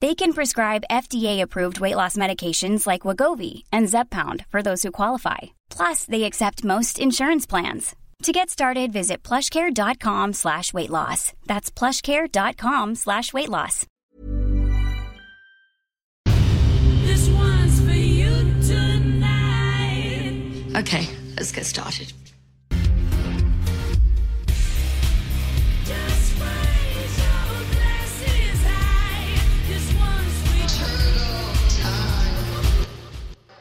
They can prescribe FDA-approved weight loss medications like Wegovy and Zepbound for those who qualify. Plus, they accept most insurance plans. To get started, visit plushcare.com slash weight loss. That's plushcare.com slash weight loss. This one's for you tonight. Okay, let's get started.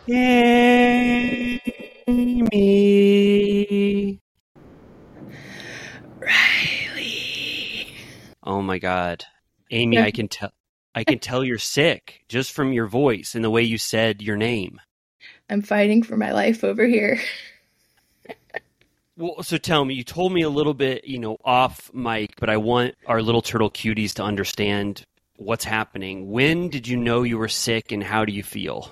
Amy. Oh my god. Amy, I can tell I can tell you're sick just from your voice and the way you said your name. I'm fighting for my life over here. Well, so tell me, you told me a little bit, you know, off mic, but I want our little turtle cuties to understand what's happening. When did you know you were sick and how do you feel?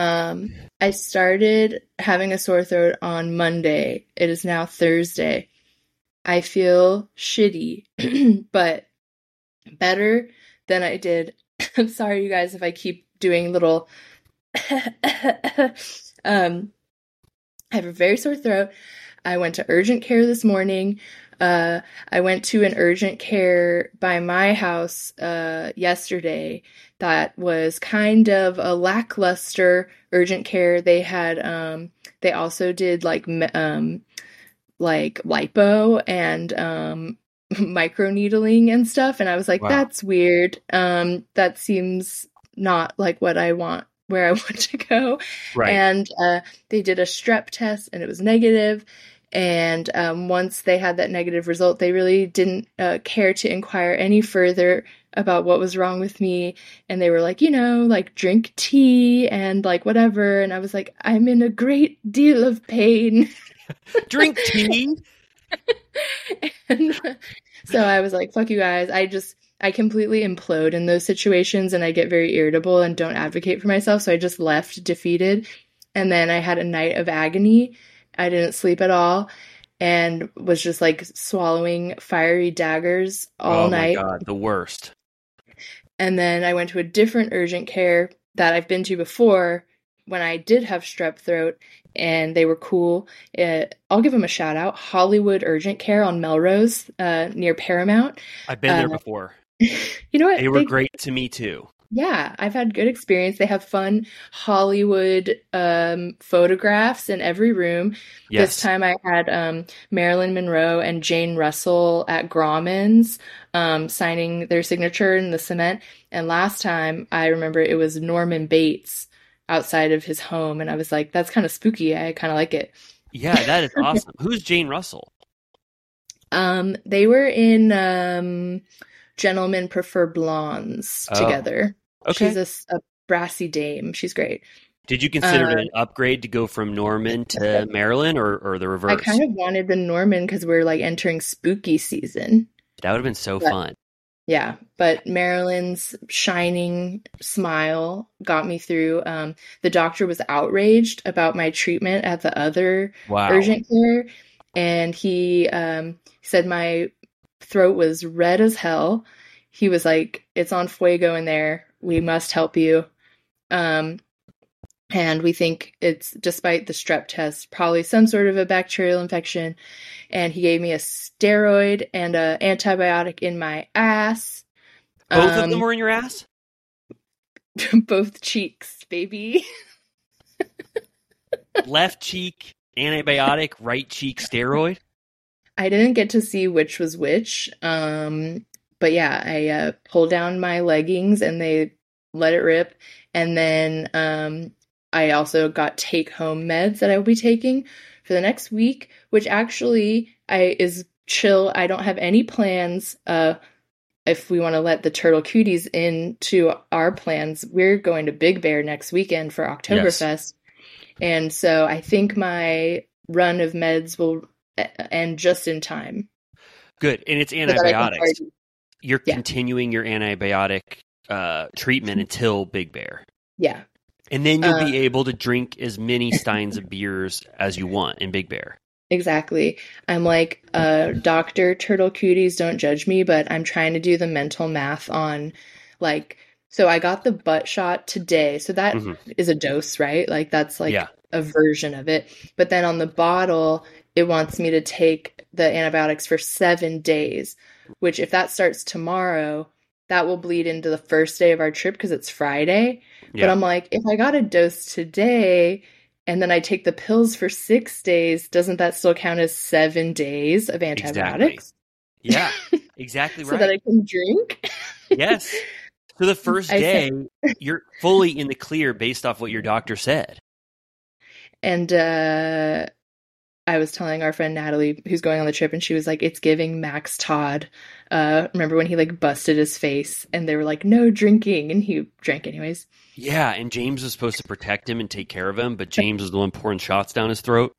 Um, I started having a sore throat on Monday. It is now Thursday. I feel shitty, but better than I did. I'm sorry, you guys, if I keep doing little. um, I have a very sore throat. I went to urgent care this morning. Uh, I went to an urgent care by my house uh, yesterday that was kind of a lackluster urgent care. They had um, they also did like um, like lipo and um, microneedling and stuff, and I was like, Wow. that's weird. Um, that seems not like what I want where I want to go Right. and uh, they did a strep test and it was negative. negative and um, once they had that negative result they really didn't uh, care to inquire any further about what was wrong with me and they were like you know like drink tea and like whatever and i was like i'm in a great deal of pain Drink tea. and so I was like, fuck you guys. I just, I completely implode in those situations and I get very irritable and don't advocate for myself. So I just left defeated. And then I had a night of agony. I didn't sleep at all and was just like swallowing fiery daggers all oh night. god, the worst. And then I went to a different urgent care that I've been to before when I did have strep throat, and they were cool. Uh, I'll give them a shout out Hollywood Urgent Care on Melrose uh, near Paramount. I've been there Uh, before. You know what? They were great to me too. Yeah, I've had good experience. They have fun Hollywood um, photographs in every room. Yes. This time I had um, Marilyn Monroe and Jane Russell at Grauman's um, signing their signature in the cement. And last time I remember it was Norman Bates outside of his home. And I was like, that's kind of spooky. I kind of like it. Yeah, that is awesome. Who's Jane Russell? Um, they were in um, Gentlemen Prefer Blondes Oh, together. Okay. She's a brassy dame. She's great. Did you consider it Uh, an upgrade to go from Norman to Marilyn or, or the reverse? I kind of wanted the Norman because we're like entering spooky season. That would have been so But- fun. Yeah, but Marilyn's shining smile got me through. Um, the doctor was outraged about my treatment at the other Wow. urgent care, and he um, said my throat was red as hell. He was like, "It's on fuego in there. We must help you." Um, And we think it's, despite the strep test, probably some sort of a bacterial infection. And he gave me a steroid and a antibiotic in my ass. Both of Um, them were in your ass? both cheeks, baby. Left cheek antibiotic, right cheek steroid? I didn't get to see which was which. Um, but yeah, I uh, pulled down my leggings and they let it rip. And then um, I also got take home meds that I will be taking for the next week, which actually I is chill. I don't have any plans. Uh, if we want to let the turtle cuties into our plans, we're going to Big Bear next weekend for Oktoberfest. And so I think my run of meds will end just in time. Good. And it's so that I can antibiotics. party. You're Yeah. continuing your antibiotic uh, treatment until Big Bear. Yeah. And then you'll Uh, be able to drink as many steins of beers as you want in Big Bear. Exactly. I'm like, uh, Doctor Turtle Cuties, don't judge me, but I'm trying to do the mental math on, like, so I got the butt shot today. So that is Mhm. a dose, right? Like, that's like Yeah. a version of it. But then on the bottle, it wants me to take the antibiotics for seven days, which, if that starts tomorrow, that will bleed into the first day of our trip because it's Friday. But I'm like, if I got a dose today and then I take the pills for six days, doesn't that still count as seven days of antibiotics? Yeah, exactly right. So that I can drink? yes. So the first day, you're fully in the clear based off what your doctor said. And uh, I was telling our friend Natalie, who's going on the trip, and she was like, it's giving Max Todd. Uh, remember when he like busted his face and they were like, no drinking, and he drank anyways. Yeah, and James was supposed to protect him and take care of him, but James was the one pouring shots down his throat.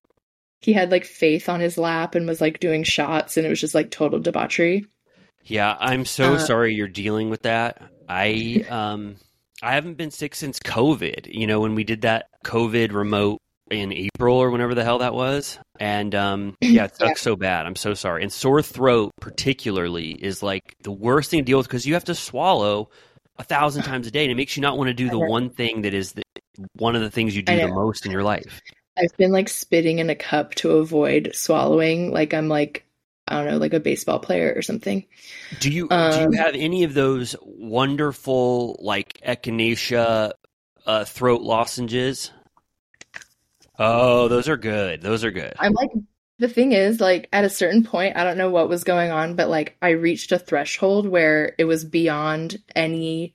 He had like Faith on his lap and was like doing shots, and it was just like total debauchery. Yeah, I'm so Uh, sorry you're dealing with that. I um I haven't been sick since COVID. You know, when we did that COVID remote in April or whenever the hell that was. And um yeah, it sucks Yeah. so bad. I'm so sorry. And sore throat particularly is like the worst thing to deal with because you have to swallow a thousand times a day and it makes you not want to do the one thing that is the, one of the things you do the most in your life. I've been like spitting in a cup to avoid swallowing, like I'm like I don't know, like a baseball player or something. Do you do Um, you have any of those wonderful like echinacea uh, throat lozenges? Oh, those are good. Those are good. I'm like the thing is like at a certain point, I don't know what was going on, but like I reached a threshold where it was beyond any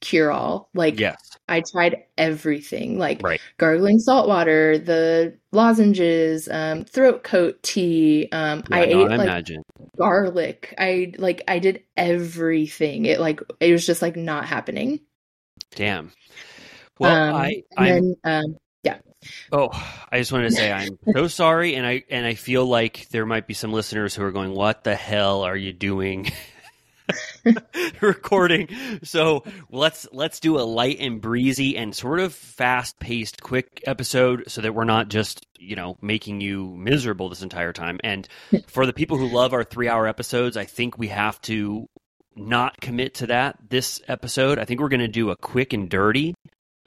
cure all. Like Yes. I tried everything, like Right. gargling salt water, the lozenges, um, throat coat tea. Um, Yeah, I no, ate I like imagine. garlic. I like I did everything. It like it was just like not happening. Damn. Well, um, I and I'm then um, oh, I just wanted to say I'm so sorry, and I and I feel like there might be some listeners who are going, "What the hell are you doing?" recording? So let's let's do a light and breezy and sort of fast paced quick episode so that we're not just you know making you miserable this entire time. And for the people who love our three hour episodes i think we have to not commit to that this episode. I think we're going to do a quick and dirty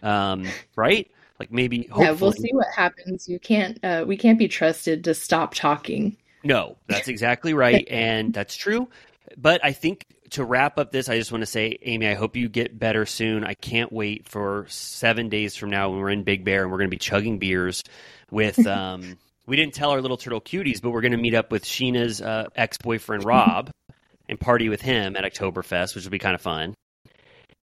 um right like maybe yeah, we'll see what happens. You can't uh, we can't be trusted to stop talking. No, that's exactly right. and that's true. But I think to wrap up this, I just want to say, Amy, I hope you get better soon. I can't wait for seven days from now when we're in Big Bear and we're going to be chugging beers with. Um, we didn't tell our little turtle cuties, but we're going to meet up with Sheena's uh, ex boyfriend, Rob, and party with him at Oktoberfest, which will be kind of fun.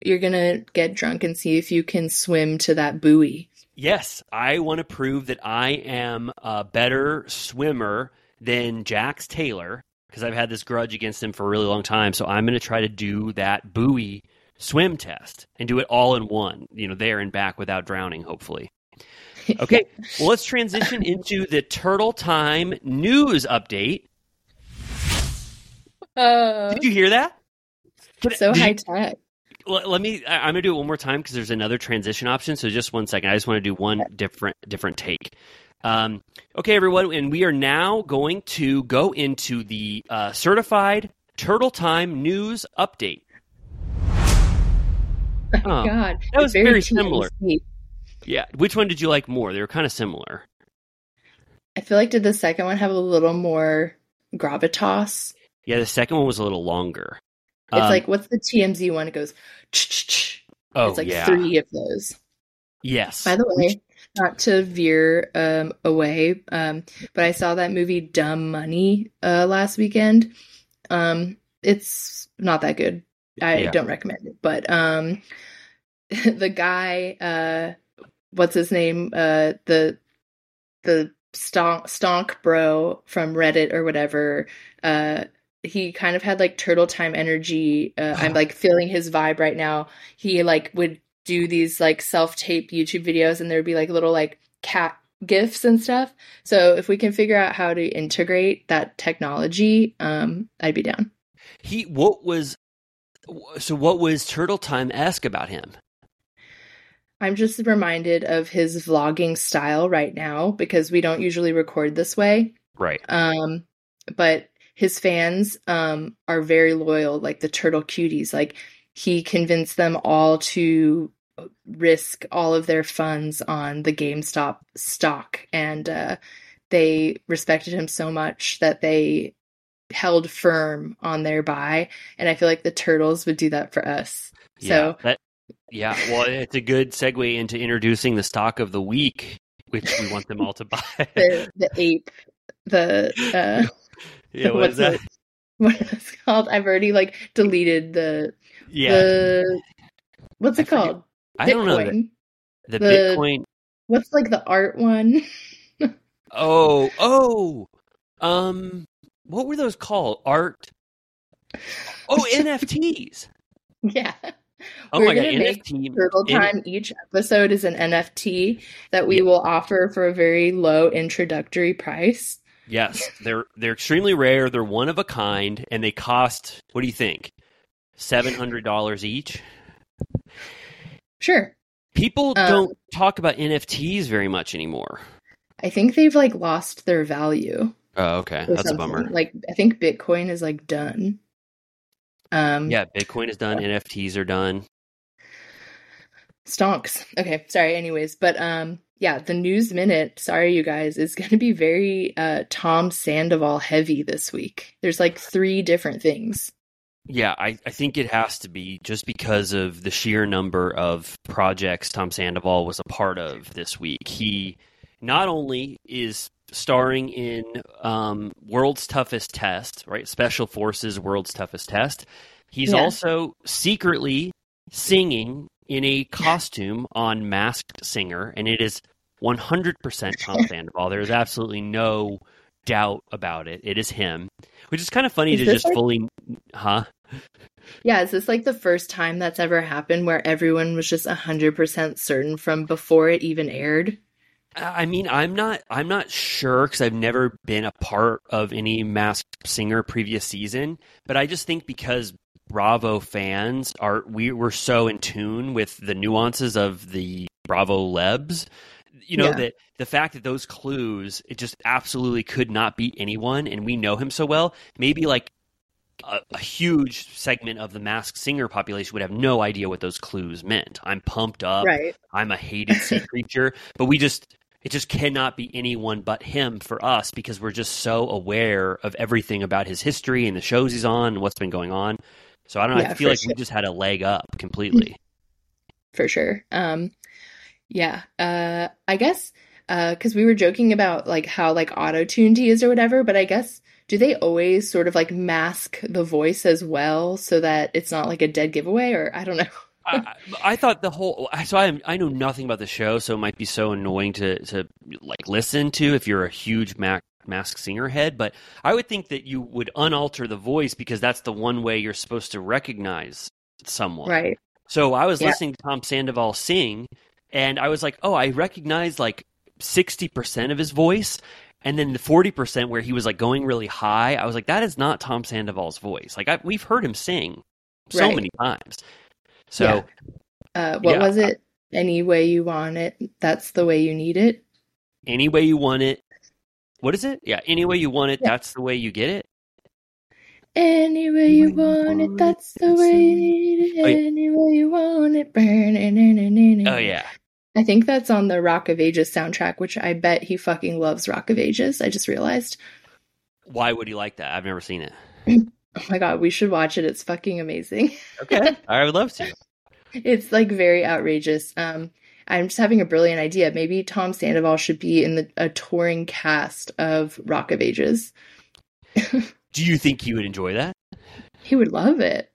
You're gonna get drunk and see if you can swim to that buoy. Yes, I want to prove that I am a better swimmer than Jax Taylor because I've had this grudge against him for a really long time. So I'm going to try to do that buoy swim test and do it all in one, you know, there and back without drowning, hopefully. Okay, well, let's transition into the Turtle Time news update. Uh, Did you hear that? So high tech. Let, let me. I'm gonna do it one more time because there's another transition option. So just one second. I just want to do one different different take. Um, okay, everyone, and we are now going to go into the uh, certified Turtle Time news update. Oh, God, that was it's very similar. Yeah. Which one did you like more? They were kind of similar. I feel like did the second one have a little more gravitas? Yeah, the second one was a little longer. It's Um, like what's the TMZ one? It goes. "Ch-ch-ch." oh it's like yeah, three of those. yes. By the way, not to veer um, away, um, but I saw that movie Dumb Money uh, last weekend. Um, it's not that good. I Yeah. don't recommend it. But um, the guy, uh, what's his name? Uh, the the stonk stonk bro from Reddit or whatever. Uh, he kind of had like turtle time energy. Uh, I'm like feeling his vibe right now. He like would do these like self tape YouTube videos, and there'd be like little like cat gifts and stuff. So if we can figure out how to integrate that technology, um, I'd be down. He what was so what was Turtle Time ask about him? I'm just reminded of his vlogging style right now because we don't usually record this way. Right. Um, but his fans um are very loyal, like the turtle cuties. Like he convinced them all to risk all of their funds on the GameStop stock, and uh, they respected him so much that they held firm on their buy. And I feel like the turtles would do that for us. So yeah, that, yeah. Well, it's a good segue into introducing the stock of the week, which we want them all to buy. the the ape, the uh, yeah, what what's that? it- what it's called? I've already like deleted the Yeah, the what's I it forget- called? I don't know the, Bitcoin. the the- Bitcoin. What's like the art one? Oh, oh, um, what were those called? Art. Oh, NFTs. yeah. Oh We're my god, NFT. Turtle N- Time each episode is an NFT that we Yeah. will offer for a very low introductory price. Yes, they're they're extremely rare. They're one of a kind, and they cost. What do you think? Seven hundred dollars each. Sure. People Um, don't talk about NFTs very much anymore. I think they've like lost their value. Oh, okay, that's a bummer. Like I think Bitcoin is like done. Um Yeah, Bitcoin is done. NFTs are done. Stonks. Okay, sorry. Anyways, but um, yeah, the news minute. Sorry, you guys, is going to be very uh Tom Sandoval heavy this week. There's like three different things. Yeah, I, I think it has to be just because of the sheer number of projects Tom Sandoval was a part of this week. He not only is starring in um, World's Toughest Test, right? Special Forces World's Toughest Test. He's Yeah. also secretly singing in a costume on Masked Singer, and it is 100% Tom Sandoval. There is absolutely no doubt about it. It is him, which is kind of funny Is to just like- fully, huh? Yeah, is this like the first time that's ever happened where everyone was just hundred percent certain from before it even aired? I mean, I'm not. I'm not sure because I've never been a part of any Masked Singer previous season. But I just think because Bravo fans are, we were so in tune with the nuances of the Bravo Lebs. You know Yeah. that the fact that those clues, it just absolutely could not beat anyone, and we know him so well. Maybe like a, a huge segment of the Masked Singer population would have no idea what those clues meant. I'm pumped up. Right. I'm a hated sea creature, but we just it just cannot be anyone but him for us because we're just so aware of everything about his history and the shows he's on and what's been going on. So I don't know. I feel like we just had a leg up completely. for sure. Um, yeah. Uh, I guess because we were joking about like how like auto tuned he is or whatever, but I guess do they always sort of like mask the voice as well so that it's not like a dead giveaway or I don't know. I, I I thought the whole so I I know nothing about the show, so it might be so annoying to to like listen to if you're a huge Mac. Mask singer head, but I would think that you would unalter the voice because that's the one way you're supposed to recognize someone. Right. So I was Yeah. listening to Tom Sandoval sing, and I was like, oh, I recognize like 60% of his voice. And then the 40% where he was like going really high, I was like, that is not Tom Sandoval's voice. Like, I, we've heard him sing so Right. many times. So, Uh, what Yeah. was it? Any way you want it, that's the way you need it. any way you want it, what is it? Yeah, any way you want it, Yeah. that's the way you get it. Any way you want it, that's the way you need it. Oh. Any way you want it. Oh, yeah. I think that's on the Rock of Ages soundtrack, which I bet he fucking loves Rock of Ages. I just realized. Why would he like that? I've never seen it. Oh my god, we should watch it. It's fucking amazing. Okay, I would love to. It's like very outrageous. Um, I'm just having a brilliant idea. Maybe Tom Sandoval should be in the a touring cast of Rock of Ages. Do you think he would enjoy that? He would love it.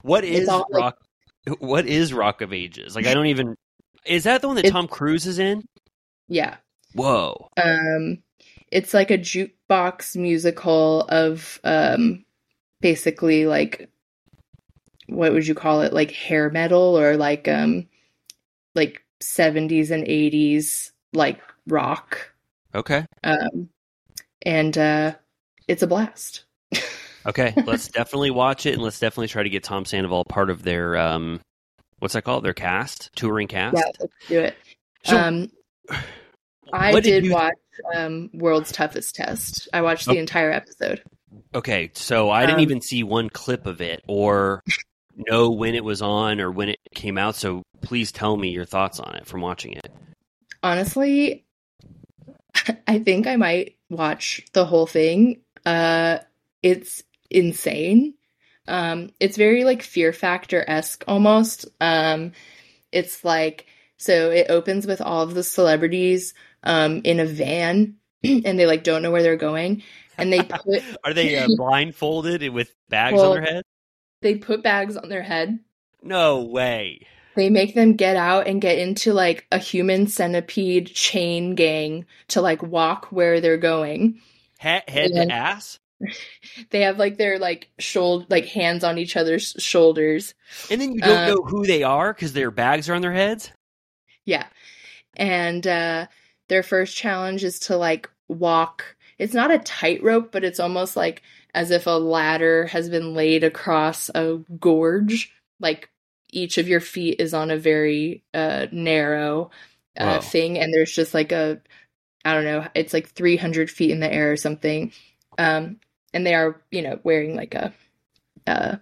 What is It's is like- Rock? What is Rock of Ages? Like, I don't even. Is that the one that It's- Tom Cruise is in? Yeah. Whoa. Um, it's like a jukebox musical of um, basically like what would you call it? Like hair metal or like um, like 70s and 80s like rock. Okay. Um, and uh, it's a blast. Okay. Let's definitely watch it, and let's definitely try to get Tom Sandoval part of their um, what's that called? Their cast, touring cast. Yeah, let's do it. So, um, I what did you- watch um, World's Toughest Test. I watched the Oh. entire episode. Okay, so I didn't Um, even see one clip of it or know when it was on or when it came out. So please tell me your thoughts on it from watching it. Honestly, I think I might watch the whole thing. Uh, it's insane. Um, it's very like Fear Factor esque almost. Um, it's like so it opens with all of the celebrities um in a van, and they like don't know where they're going, and they put Are they uh, blindfolded with bags Well- on their head? they put bags on their head. No way. They make them get out and get into like a human centipede chain gang to like walk where they're going. Ha- head Yeah. to ass? They have like their like shoulder like hands on each other's shoulders. And then you don't Uh, know who they are because their bags are on their heads? Yeah. And uh their first challenge is to like walk. It's not a tightrope, but it's almost like as if a ladder has been laid across a gorge. Like each of your feet is on a very uh narrow uh Wow. thing and there's just like a I don't know, it's like 300 feet in the air or something. Um and they are, you know, wearing like a uh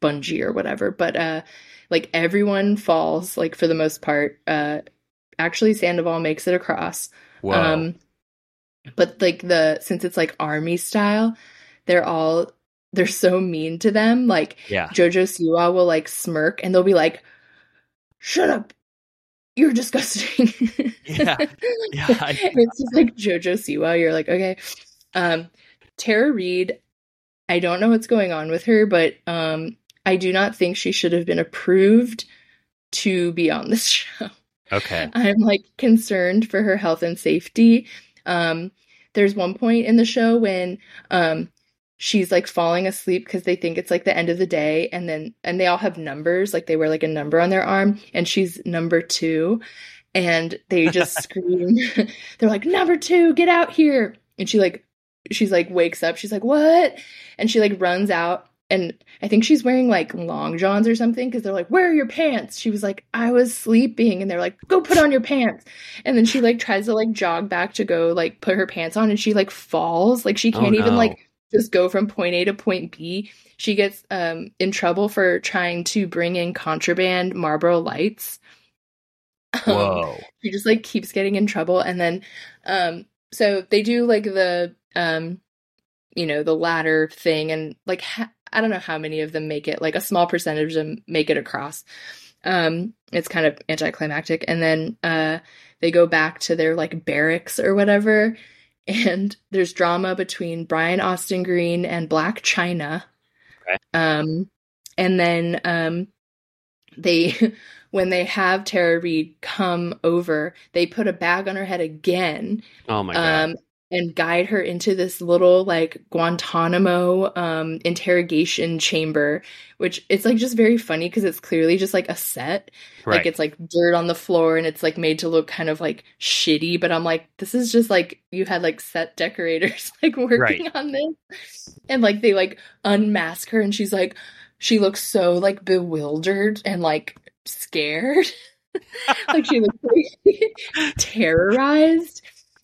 bungee or whatever, but uh like everyone falls like for the most part. Uh actually Sandoval makes it across. Whoa. Um but like the since it's like army style, they're all they're so mean to them. Like yeah. Jojo Siwa will like smirk and they'll be like, "Shut up, you're disgusting." Yeah. Yeah, I- it's just like Jojo Siwa. You're like, okay. Um, Tara Reid, I don't know what's going on with her, but um, I do not think she should have been approved to be on this show. Okay. I'm like concerned for her health and safety. Um, there's one point in the show when um she's like falling asleep because they think it's like the end of the day, and then and they all have numbers, like they wear like a number on their arm, and she's number two, and they just scream. They're like, number two, get out here, and she like she's like wakes up. She's like, what? And she like runs out. And I think she's wearing like long johns or something because they're like, Where are your pants? She was like, I was sleeping. And they're like, Go put on your pants. And then she like tries to like jog back to go like put her pants on and she like falls. Like she Oh, can't even no. like just go from point A to point B. She gets um in trouble for trying to bring in contraband Marlboro lights. Um, Whoa. she just like keeps getting in trouble and then um so they do like the um you know the latter thing and like ha- i don't know how many of them make it like a small percentage of them make it across. Um it's kind of anticlimactic. And then uh they go back to their like barracks or whatever. And there's drama between brian austin green and Blac Chyna. Okay. um and then um they when they have Tara Reid come over, they put a bag on her head again, Oh my god. um, and guide her into this little like Guantanamo um interrogation chamber, which it's like just very funny because it's clearly just like a set. right. Like it's like dirt on the floor and it's like made to look kind of like shitty, but I'm like, this is just like you had like set decorators like working Right. on this. And like they like unmask her and she's like she looks so like bewildered and like scared. like she looks like terrorized.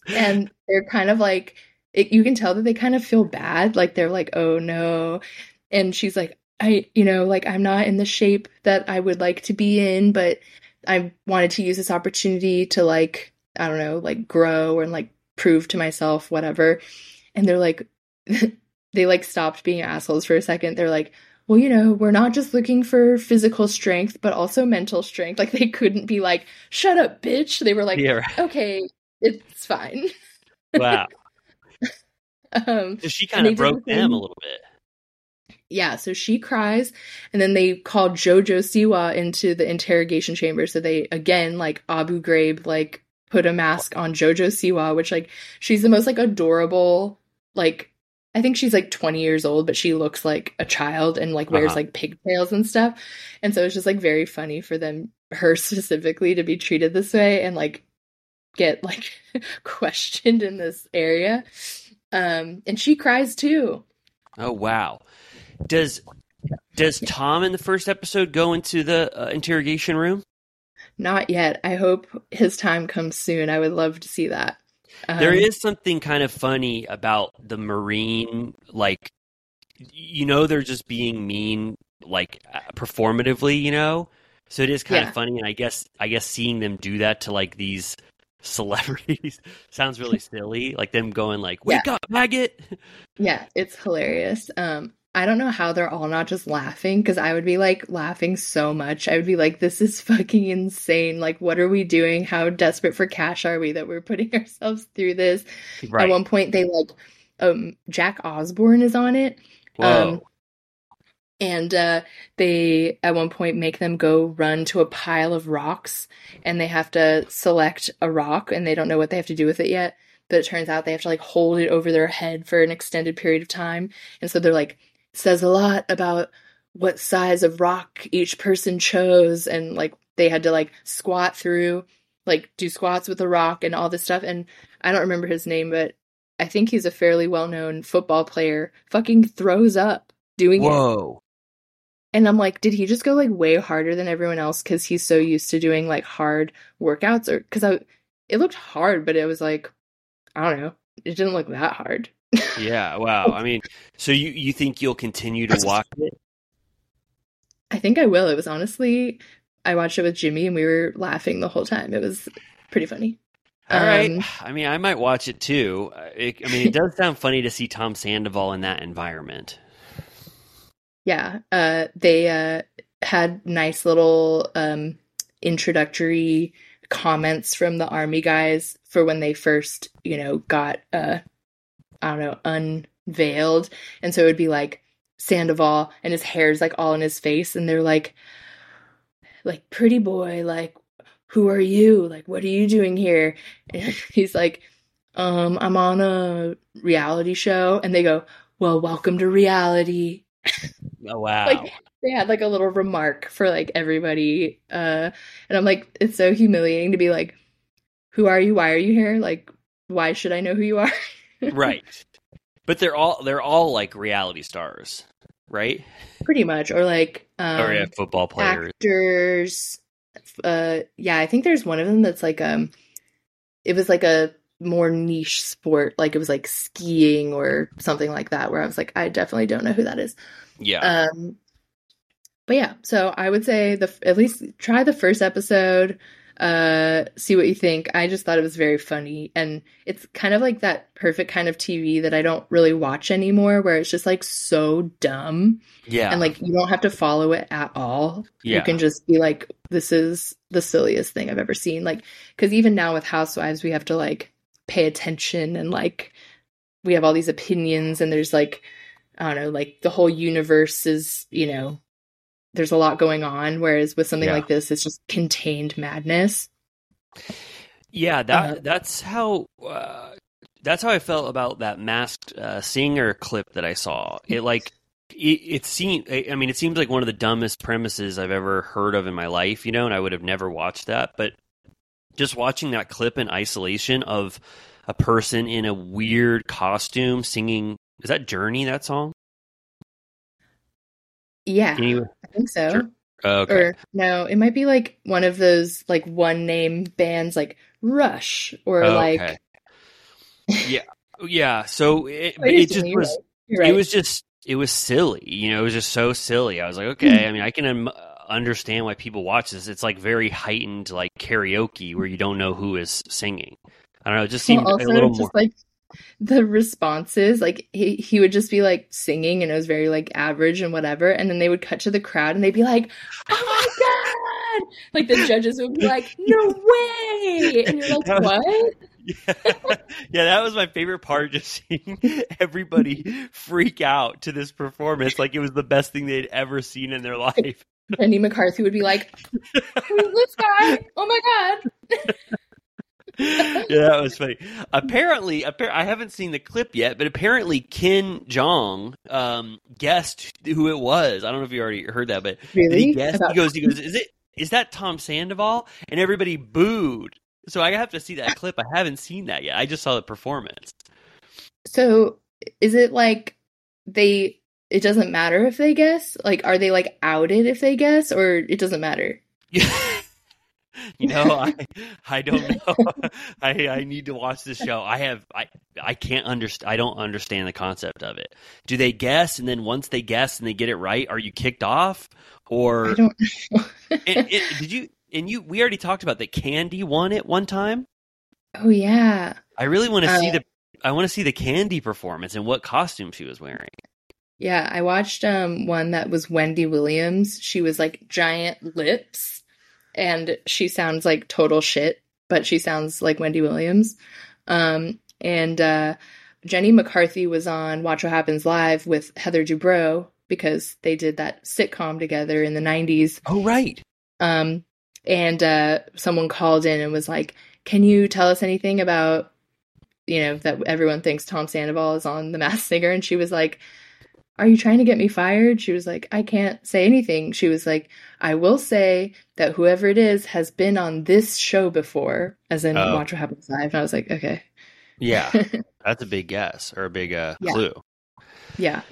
And they're kind of like it, you can tell that they kind of feel bad. Like they're like, oh no. And she's like, I, you know, like I'm not in the shape that I would like to be in, but I wanted to use this opportunity to like I don't know, like grow and like prove to myself whatever. And they're like they like stopped being assholes for a second. They're like, "Well, you know, we're not just looking for physical strength, but also mental strength." Like they couldn't be like, "Shut up, bitch." They were like, yeah, right. "Okay, it's fine." wow. um So she kind of broke the them a little bit. yeah, so she cries, and then they call Jojo Siwa into the interrogation chamber. So they again like Abu Ghraib like put a mask on Jojo Siwa, which like she's the most like adorable like I think she's like 20 years old, but she looks like a child and like wears Uh-huh. like pigtails and stuff. And so it's just like very funny for them her specifically to be treated this way and like get like questioned in this area. Um and she cries too. Oh wow. Does does Tom in the first episode go into the uh, interrogation room? Not yet. I hope his time comes soon. I would love to see that. Um, there is something kind of funny about the marine like you know they're just being mean like uh, performatively you know so it is kind Yeah. of funny and i guess i guess seeing them do that to like these celebrities sounds really silly like them going like wake up maggot Yeah, it's hilarious. Um, I don't know how they're all not just laughing because I would be like laughing so much. I would be like, this is fucking insane. Like, what are we doing? How desperate for cash are we that we're putting ourselves through this? At one point, they like, um, Jack Osbourne is on it. whoa Um, and uh, they at one point make them go run to a pile of rocks and they have to select a rock and they don't know what they have to do with it yet. But it turns out they have to like hold it over their head for an extended period of time. And so they're like says a lot about what size of rock each person chose and like they had to like squat through like do squats with a rock and all this stuff. And i don't remember his name but i think he's a fairly well-known football player. Fucking throws up doing it. Whoa and I'm like, did he just go like way harder than everyone else because he's so used to doing like hard workouts? Or because I, it looked hard, but it was like, I don't know, it didn't look that hard. yeah wow i mean so you you think you'll continue to watch it I think I will. It was honestly, I watched it with Jimmy and we were laughing the whole time. It was pretty funny. all right Um, i mean i might watch it too Uh, it, i mean it does sound funny to see tom sandoval in that environment Yeah, uh, they uh, had nice little um, introductory comments from the army guys for when they first, you know, got uh, I don't know, unveiled, and so it would be like Sandoval, and his hair's like all in his face, and they're like, like pretty boy, like who are you? Like what are you doing here? And he's like, um, I'm on a reality show, and they go, well, welcome to reality oh wow. Like they had like a little remark for like everybody uh and i'm like it's so humiliating to be like who are you? Why are you here? Like why should i know who you are? Right. But they're all they're all like reality stars right? Pretty much. Or like um or yeah, football players. actors uh yeah i think there's one of them that's like um it was like a more niche sport. Like it was like skiing or something like that where i was like i definitely don't know who that is yeah Um, but yeah, so I would say the at least try the first episode, uh, see what you think. I just thought it was very funny, and it's kind of like that perfect kind of TV that I don't really watch anymore, where it's just like so dumb, yeah and like you don't have to follow it at all. Yeah. You can just be like, this is the silliest thing I've ever seen. Like, because even now with Housewives, we have to like pay attention and like we have all these opinions, and there's like I don't know, like the whole universe is, you know, there's a lot going on. Whereas with something Yeah. like this, it's just contained madness. Yeah, that Uh-huh. that's how uh, that's how I felt about that masked uh, singer clip that I saw. It like it, it seemed. I I mean, it seems like one of the dumbest premises I've ever heard of in my life. You know, and I would have never watched that. But just watching that clip in isolation of a person in a weird costume singing is that Journey that song? Yeah, you- I think so. Sure. okay. Or no, it might be like one of those like one name bands like Rush or Oh, like okay. yeah, yeah. So it, Oh, it just was. you're right. it was just it was silly you know it was just so silly i was like okay i mean i can um, understand why people watch this. It's like very heightened, like karaoke, where you don't know who is singing. I don't know. It just seemed Well, a little more. like the responses, like he he would just be like singing, and it was very like average and whatever, and then they would cut to the crowd, and they'd be like, "Oh my god!" Like the judges would be like, "No way!" And you're like, That was- "What?" yeah. yeah, that was my favorite part. Just seeing everybody freak out to this performance, like it was the best thing they'd ever seen in their life. Jenny McCarthy would be like, "Who's this guy? Oh my god!" yeah, that was funny. Apparently, appar- I haven't seen the clip yet, but apparently Ken Jeong um, guessed who it was. I don't know if you already heard that, but Really? he guess? He goes, he goes, is it is that Tom Sandoval? And everybody booed. So I have to see that clip. I haven't seen that yet. I just saw the performance. So is it like they? It doesn't matter if they guess. Like, are they like outed if they guess, or it doesn't matter? you know, I I don't know. I I need to watch this show. I have I I can't understand. I don't understand the concept of it. Do they guess and then once they guess and they get it right, are you kicked off? Or I don't. know. and, and- did you? And you? We already talked about that. Candy won it one time. oh yeah. I really want to see Uh, the. I want to see the Candy performance and what costume she was wearing. Yeah, I watched um one that was Wendy Williams. She was like giant lips and she sounds like total shit, but she sounds like Wendy Williams. Um and uh Jenny McCarthy was on Watch What Happens Live with Heather Dubrow because they did that sitcom together in the 90s. Oh right. Um, and uh, someone called in and was like, "Can you tell us anything about, you know, that everyone thinks Tom Sandoval is on The Masked Singer?" And she was like, "Are you trying to get me fired?" She was like, "I can't say anything." She was like, "I will say that whoever it is has been on this show before, as in Oh. Watch What Happens Live." And I was like, "Okay, Yeah, that's a big guess or a big uh, Yeah. clue. yeah,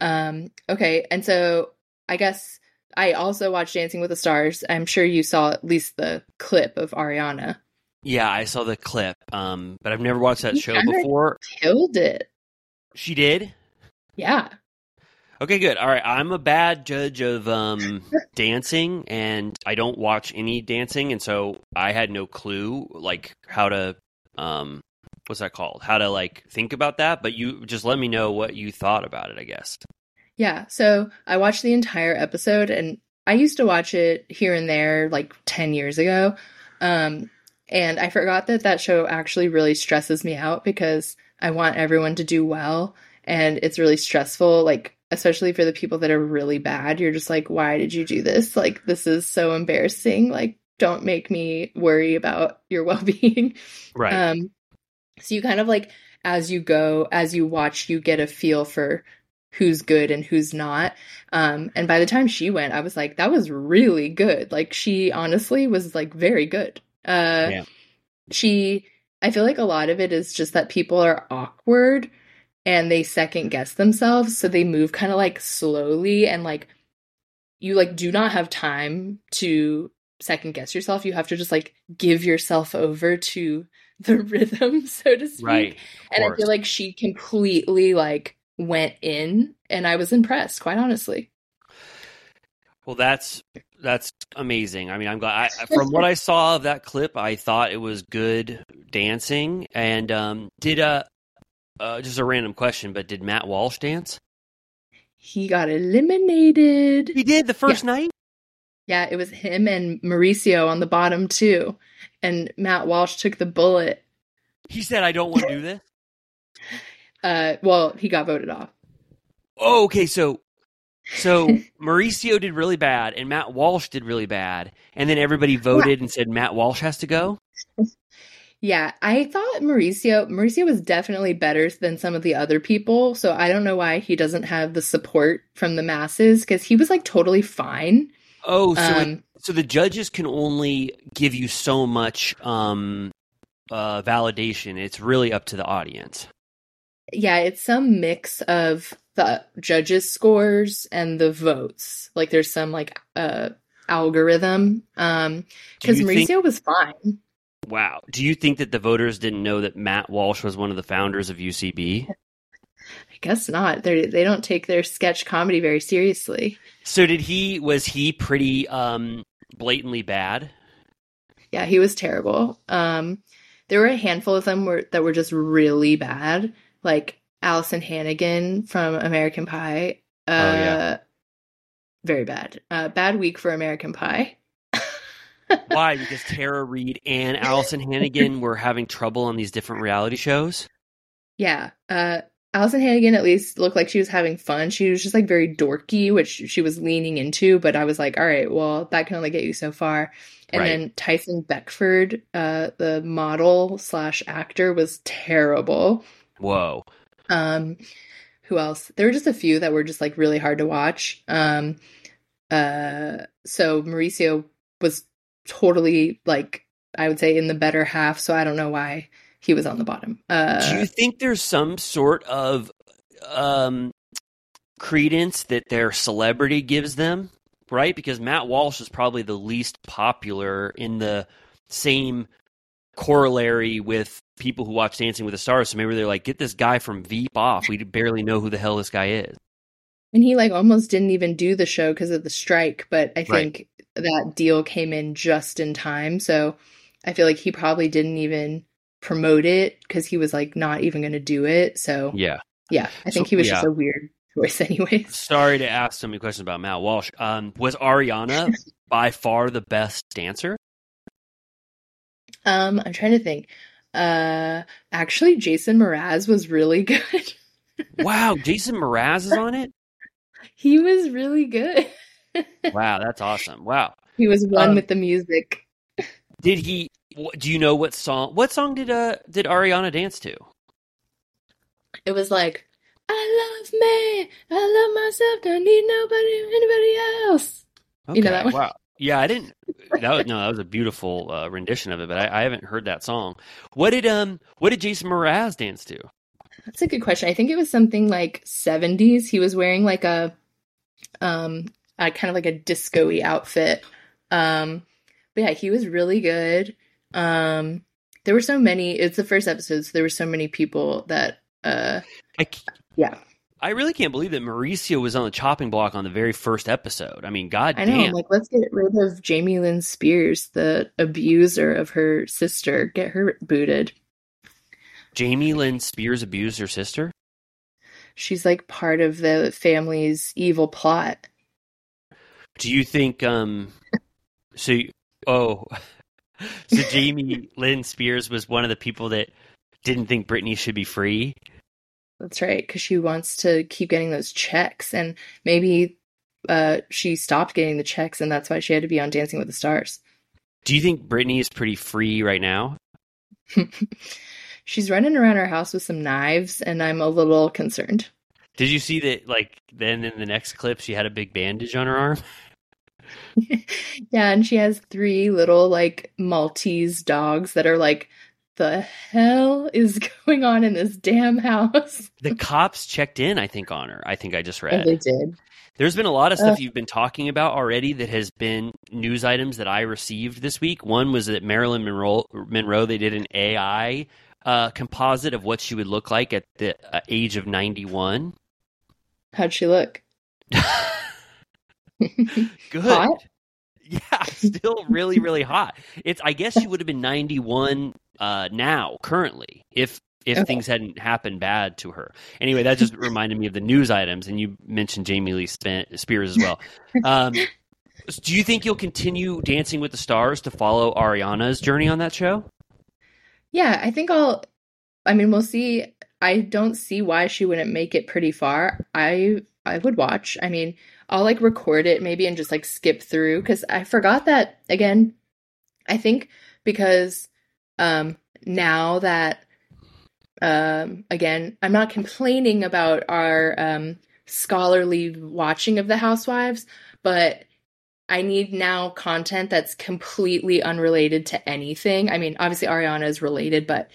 um, okay." And so I guess. I also watched Dancing with the Stars. I'm sure you saw at least the clip of Ariana. Yeah, I saw the clip, um, but I've never watched that You show before. Killed it. She did. Yeah. Okay, good. All right, I'm a bad judge of um, dancing, and I don't watch any dancing, and so I had no clue like how to um, what's that called? How to like think about that. But you just let me know what you thought about it. I guess. Yeah. So I watched the entire episode and I used to watch it here and there like 10 years ago. Um, and I forgot that that show actually really stresses me out because I want everyone to do well. And it's really stressful, like, especially for the people that are really bad. You're just like, why did you do this? Like, this is so embarrassing. Like, don't make me worry about your well being. Right. Um, so you kind of like, as you go, as you watch, you get a feel for who's good and who's not. Um, and by the time she went, I was like, that was really good. Like, she honestly was like very good. Uh, Yeah. she, I feel like a lot of it is just that people are awkward and they second guess themselves. So they move kind of like slowly and like, you like do not have time to second guess yourself. You have to just like give yourself over to the rhythm, so to speak. right. And I feel like she completely like went in and I was impressed, quite honestly. Well, that's that's amazing. I mean, I'm glad. I, from what I saw of that clip, I thought it was good dancing. And um, did uh, uh, just a random question, but did Matt Walsh dance? He got eliminated. He did the first night. Yeah, it was him and Mauricio on the bottom too. And Matt Walsh took the bullet. He said, "I don't want to do this." Uh well, he got voted off. Oh, okay. So, so Mauricio did really bad, and Matt Walsh did really bad, and then everybody voted and said Matt Walsh has to go. Yeah, I thought Mauricio Mauricio was definitely better than some of the other people, so I don't know why he doesn't have the support from the masses cuz he was like totally fine. Oh, so it- Um so the judges can only give you so much um, uh, validation. It's really up to the audience. yeah, it's some mix of the judges' scores and the votes. Like there's some like uh algorithm. Um because Mauricio think- was fine. Wow. Do you think that the voters didn't know that Matt Walsh was one of the founders of UCB? I guess not. They they don't take their sketch comedy very seriously. So did he? Was he pretty um, blatantly bad? Yeah, he was terrible. Um, there were a handful of them were, that were just really bad, like Alyson Hannigan from American Pie. Uh, Oh, yeah. very bad. Uh, bad week for American Pie. Why? Because Tara Reid and Alyson Hannigan were having trouble on these different reality shows. Yeah. Uh Alyson Hannigan at least looked like she was having fun. She was just like very dorky, which she was leaning into, but I was like, all right, well, that can only get you so far. And Right. then Tyson Beckford, uh, the model slash actor, was terrible. Whoa. Um, who else? There were just a few that were just like really hard to watch. Um, uh, so Mauricio was totally like I would say in the better half. So I don't know why he was on the bottom. Uh, Do you think there's some sort of um, credence that their celebrity gives them? Right? Because Matt Walsh is probably the least popular in the same corollary with people who watch Dancing with the Stars. So maybe they're like, get this guy from Veep off. We barely know who the hell this guy is. And he like almost didn't even do the show because of the strike, but I Right. That deal came in just in time. So I feel like he probably didn't even promote it because he was like not even going to do it. So Yeah. yeah, I think So- he was just a weird choice, anyways. Sorry to ask so many questions about Matt Walsh. Um, was Ariana by far the best dancer? Um, I'm trying to think. Uh, actually, Jason Mraz was really good. Wow, Jason Mraz is on it. he was really good. Wow, that's awesome. Wow. he was one Um, with the music. Did he? Do you know what song? What song did uh did Ariana dance to? It was like, I love me, I love myself, don't need nobody, anybody else. You know that one? Wow. Yeah, I didn't. That was no, that was a beautiful uh, rendition of it, but I, I haven't heard that song. What did um What did Jason Mraz dance to? That's a good question. I think it was something like 70s. He was wearing like a um a kind of like a disco-y outfit. Um but yeah, he was really good. Um there were so many it's the first episode, so there were so many people that uh I, yeah. I really can't believe that Mauricio was on the chopping block on the very first episode. I mean, god I know, damn. like let's get rid of Jamie Lynn Spears, the abuser of her sister. Get her booted. Jamie Lynn Spears abused her sister. She's like part of the family's evil plot. Do you think um so you- oh so Jamie Lynn Spears was one of the people that didn't think Britney should be free? That's right, because she wants to keep getting those checks, and maybe uh, she stopped getting the checks, and that's why she had to be on Dancing with the Stars. Do you think Britney is pretty free right now? She's running around her house with some knives, and I'm a little concerned. Did you see that like then in the next clip she had a big bandage on her arm? yeah, and she has three little like Maltese dogs that are like, the hell is going on in this damn house? The cops checked in, I think, on her. I think I just And read. they did. There's been a lot of stuff Ugh. you've been talking about already that has been news items that I received this week. One was that Marilyn Monroe, Monroe they did an AI uh, composite of what she would look like at the uh, age of 91. How'd she look? Good. Hot? Yeah, still really, really hot. It's. I guess she would have been 91 uh, now, currently, if if Okay. things hadn't happened bad to her. Anyway, that just reminded me of the news items, and you mentioned Jamie Lee Spears as well. Um, do you think you'll continue Dancing with the Stars to follow Ariana's journey on that show? Yeah, I think I'll. I mean, we'll see. I don't see why she wouldn't make it pretty far. I I would watch. I mean, I'll like record it maybe and just like skip through because I forgot that again. I think because um now that um again, I'm not complaining about our um scholarly watching of the Housewives, but I need now content that's completely unrelated to anything. I mean, obviously Ariana is related, but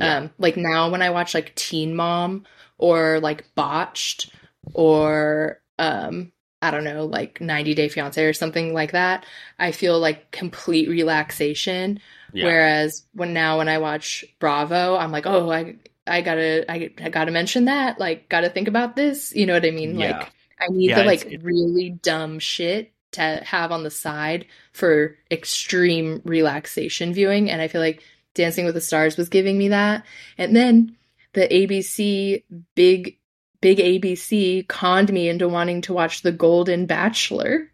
Yeah. um like now when I watch like Teen Mom or like Botched or um I don't know, like 90 Day Fiance or something like that, I feel like complete relaxation. Yeah. Whereas when now when I watch Bravo, I'm like, oh, I I gotta, I, I gotta mention that. Like, gotta think about this. You know what I mean? Yeah. Like, I need Yeah, the like it's- really dumb shit to have on the side for extreme relaxation viewing. And I feel like Dancing with the Stars was giving me that. And then the ABC big, big ABC conned me into wanting to watch The Golden Bachelor.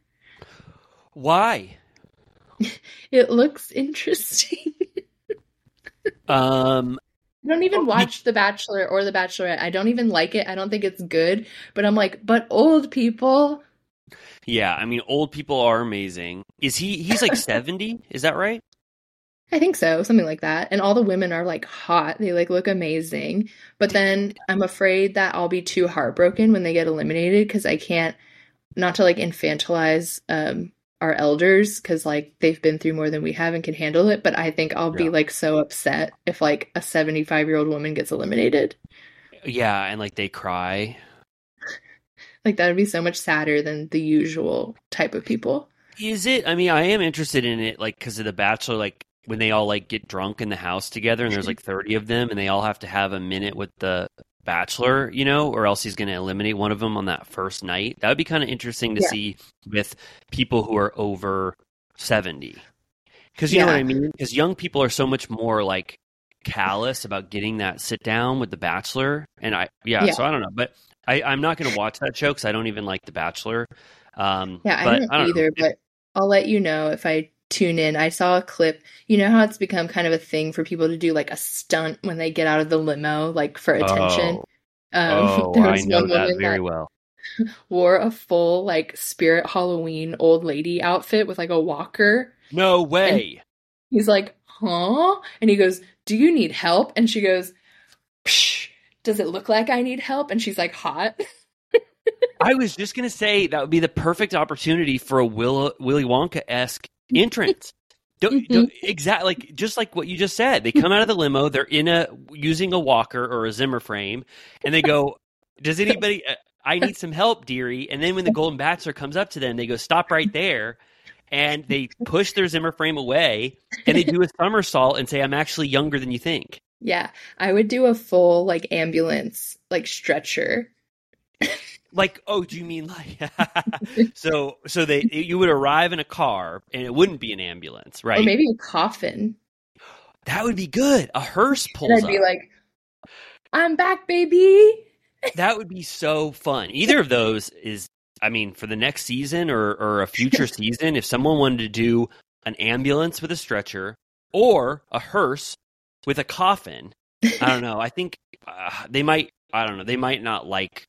Why? It looks interesting. Um, I don't even watch The Bachelor or The Bachelorette. I don't even like it. I don't think it's good. But I'm like, but old people. yeah, I mean, old people are amazing. Is he? He's like seventy. Is that right? I think so, something like that. And all the women are like hot. They like look amazing. But then I'm afraid that I'll be too heartbroken when they get eliminated because I can't, not to like infantilize um, our elders because like they've been through more than we have and can handle it. But I think I'll be like so upset if like a 75 year old woman gets eliminated. Yeah, and like they cry. Like that would be so much sadder than the usual type of people. Is it? I mean, I am interested in it, like because of the Bachelor, like when they all like get drunk in the house together, and there's like thirty of them, and they all have to have a minute with the Bachelor, you know, or else he's going to eliminate one of them on that first night. That would be kind of interesting to Yeah. see with people who are over seventy, because you know what I mean. Because young people are so much more like callous about getting that sit down with the Bachelor, and I yeah, Yeah. so I don't know, but I, I'm not going to watch that show because I don't even like the Bachelor. Um, Yeah, but I don't I don't know. either, but I'll let you know if I tune in. I saw a clip. You know how it's become kind of a thing for people to do like a stunt when they get out of the limo, like for attention. Oh, Um, oh, there I know that very that well. wore a full like spirit Halloween old lady outfit with like a walker. No way. He's like, huh? And he goes, Do you need help? And she goes, Psh, Does it look like I need help? And she's like, Hot. I was just gonna say that would be the perfect opportunity for a Will, Willy Wonka esque entrance. Don't, don't, exactly like just like what you just said. They come out of the limo. They're in a using a walker or a Zimmer frame, and they go, "Does anybody? Uh, I need some help, dearie." And then when the Golden Bachelor comes up to them, they go, "Stop right there." And they push their Zimmer frame away, and they do a somersault and say, "I'm actually younger than you think." Yeah, I would do a full like ambulance, like stretcher. Like, oh, do you mean like so? So they you would arrive in a car and it wouldn't be an ambulance, right? Or maybe a coffin. that would be good. A hearse pulls And I'd be up. like, I'm back, baby. that would be so fun. Either of those is, I mean, for the next season or or a future season, if someone wanted to do an ambulance with a stretcher or a hearse with a coffin, I don't know. I think uh, they might. I don't know. They might not like.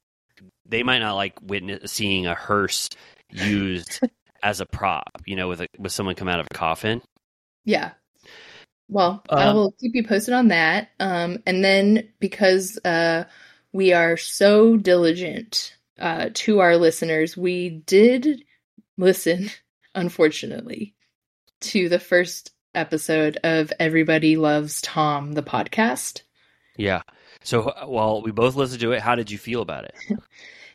They might not like witness seeing a hearse used as a prop. You know, with a with someone come out of a coffin. Yeah. Well, I Um, will keep you posted on that. Um, and then because uh, we are so diligent uh, to our listeners, we did listen, unfortunately, to the first episode of Everybody Loves Tom, the podcast. Yeah. So, uh, well, we both listened to it. How did you feel about it?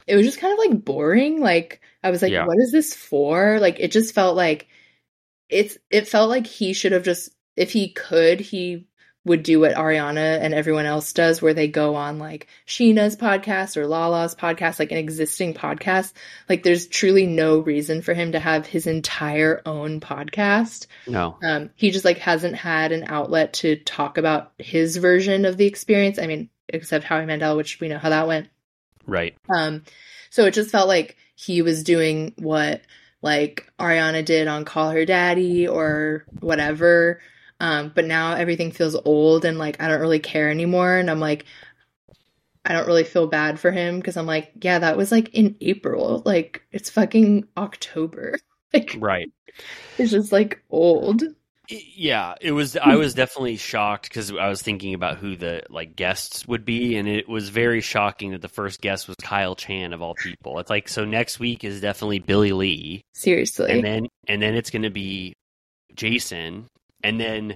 it was just kind of like boring. Like I was like, Yeah. what is this for? Like it just felt like it's it felt like he should have just if he could, he would do what Ariana and everyone else does, where they go on like Scheana's podcast or Lala's podcast, like an existing podcast. Like there's truly no reason for him to have his entire own podcast. No. Um, he just like hasn't had an outlet to talk about his version of the experience. I mean, except Howie Mandel, which we know how that went. Right. Um, so it just felt like he was doing what like Ariana did on Call Her Daddy or whatever. Um, but now everything feels old and like I don't really care anymore. And I'm like, I don't really feel bad for him because I'm like, yeah, that was like in April. Like it's fucking October. Like Right. it's just like old. Yeah, it was. I was definitely shocked because I was thinking about who the like guests would be, and it was very shocking that the first guest was Kyle Chan of all people. It's like so next week is definitely Billie Lee, Seriously. and then and then it's going to be Jason, and then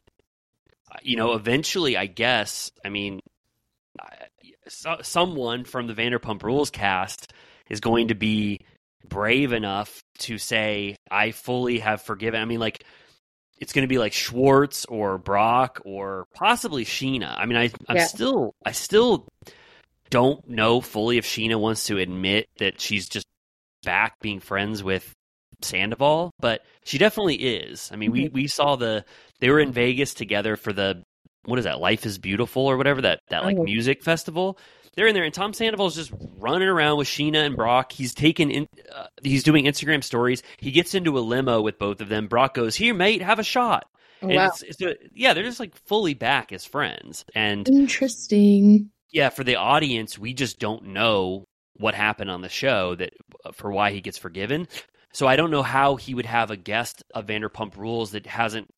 you know eventually, I guess. I mean, so, someone from the Vanderpump Rules cast is going to be brave enough to say, "I fully have forgiven." I mean, like it's going to be like Schwartz or Brock or possibly Scheana. I mean, I I'm Yeah. still I still don't know fully if Scheana wants to admit that she's just back being friends with Sandoval, but she definitely is. I mean, we mm-hmm. we saw the they were in Vegas together for the what is that? Life is Beautiful or whatever that that like Oh. music festival. They're in there, and Tom Sandoval's just running around with Scheana and Brock. He's taking in, uh, he's doing Instagram stories. He gets into a limo with both of them. Brock goes, "Here, mate, have a shot." And wow. it's, it's a, yeah, they're just like fully back as friends. And Interesting. yeah, for the audience, we just don't know what happened on the show that for why he gets forgiven. So I don't know how he would have a guest of Vanderpump Rules that hasn't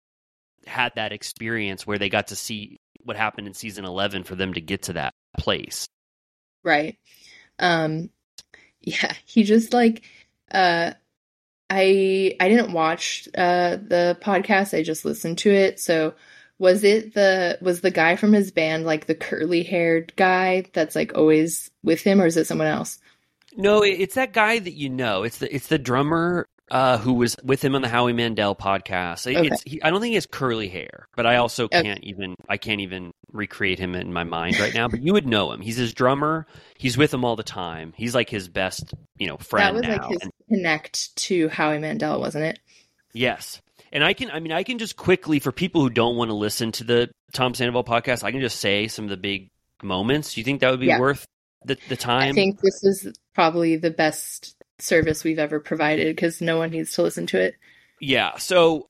had that experience where they got to see what happened in season 11 for them to get to that place. Right. Um yeah, he just like uh I I didn't watch uh the podcast, I just listened to it. So was it the was the guy from his band like the curly-haired guy that's like always with him or is it someone else? No, it's that guy that you know. It's the it's the drummer uh, who was with him on the Howie Mandel podcast. Okay. It's he, I don't think he has curly hair, but I also can't even I can't even recreate him in my mind right now. But you would know him. He's his drummer. He's with him all the time. He's like his best you know friend. That was now. like his And- connect to Howie Mandel, wasn't it? yes, and I can I mean I can just quickly for people who don't want to listen to the Tom Sandoval podcast, I can just say some of the big moments. Do you think that would be Yeah. worth the the time? I think this is probably the best service we've ever provided because no one needs to listen to it. Yeah. So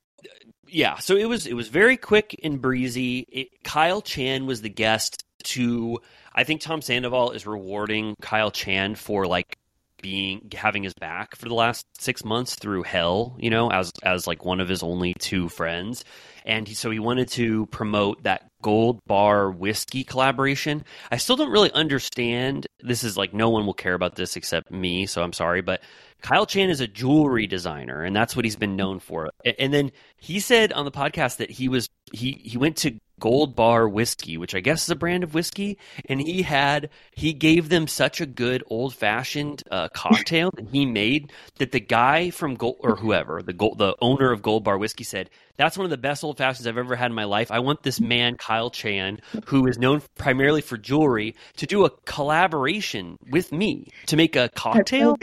yeah, so it was it was very quick and breezy. It, Kyle Chan was the guest to I think Tom Sandoval is rewarding Kyle Chan for like being having his back for the last 6 months through hell, you know, as as like one of his only two friends. And he, so he wanted to promote that Gold Bar whiskey collaboration. I still don't really understand. This is like no one will care about this except me, so I'm sorry, but Kyle Chan is a jewelry designer, and that's what he's been known for. And then he said on the podcast that he was he he went to Gold Bar Whiskey, which I guess is a brand of whiskey, and he had he gave them such a good old fashioned uh, cocktail that he made that the guy from Gold or whoever the gold, the owner of Gold Bar Whiskey said that's one of the best old fashions I've ever had in my life. I want this man Kyle Chan, who is known primarily for jewelry, to do a collaboration with me to make a cocktail.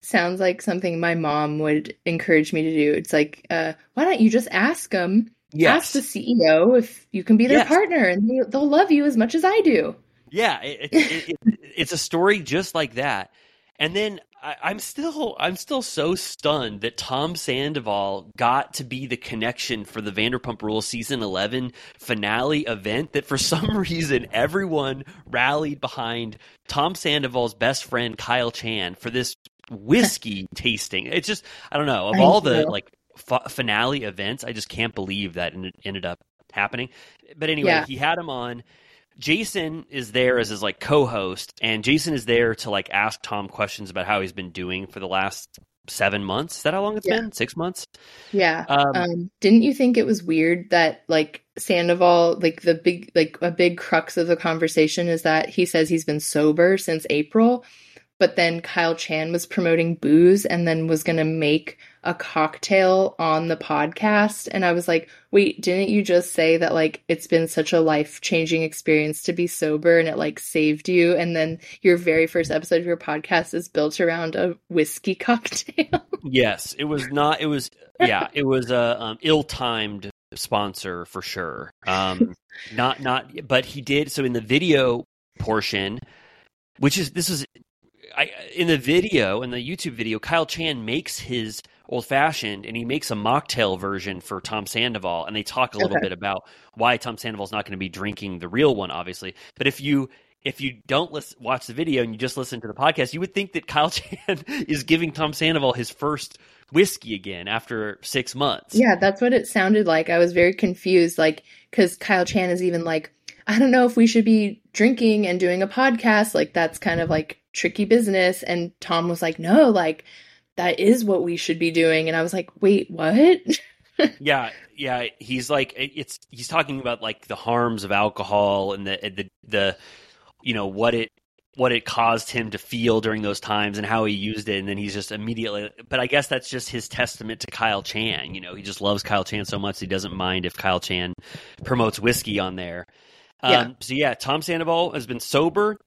Sounds like something my mom would encourage me to do. It's like, uh, why don't you just ask them? Yes. Ask the CEO if you can be their Yes. partner, and they, they'll love you as much as I do. Yeah, it, it, it, it, it's a story just like that. And then I, I'm still I'm still so stunned that Tom Sandoval got to be the connection for the Vanderpump Rules season 11 finale event. That for some reason everyone rallied behind Tom Sandoval's best friend Kyle Chan for this whiskey tasting. It's just I don't know of I all the like f- finale events. I just can't believe that it ended up happening. But anyway, Yeah. he had him on. Jason is there as his like co-host, and Jason is there to like ask Tom questions about how he's been doing for the last seven months. Is that how long it's Yeah. been? Six months? Yeah. Um, Um, didn't you think it was weird that like Sandoval, like the big, like a big crux of the conversation is that he says he's been sober since April, but then Kyle Chan was promoting booze and then was going to make a cocktail on the podcast. And I was like, wait, didn't you just say that like it's been such a life changing experience to be sober and it like saved you? And then your very first episode of your podcast is built around a whiskey cocktail. yes, it was not. It was yeah, it was a um, ill-timed sponsor for sure. Um, not not, but he did so in the video portion, which is this is I in the video in the YouTube video, Kyle Chan makes his old fashioned and he makes a mocktail version for Tom Sandoval and they talk a little Okay. bit about why Tom Sandoval's not going to be drinking the real one obviously but if you if you don't listen, watch the video and you just listen to the podcast you would think that Kyle Chan is giving Tom Sandoval his first whiskey again after 6 months Yeah, that's what it sounded like. I was very confused, like, because Kyle Chan is even like, I don't know if we should be drinking and doing a podcast. Like, that's kind of like tricky business. And Tom was like, no, like, that is what we should be doing. And I was like, wait, what? yeah yeah he's like it's he's talking about like the harms of alcohol and the the the you know what it what it caused him to feel during those times and how he used it and then he's just immediately but I guess that's just his testament to Kyle Chan, you know, he just loves Kyle Chan so much he doesn't mind if Kyle Chan promotes whiskey on there. Um, Yeah. so yeah, Tom Sandoval has been sober.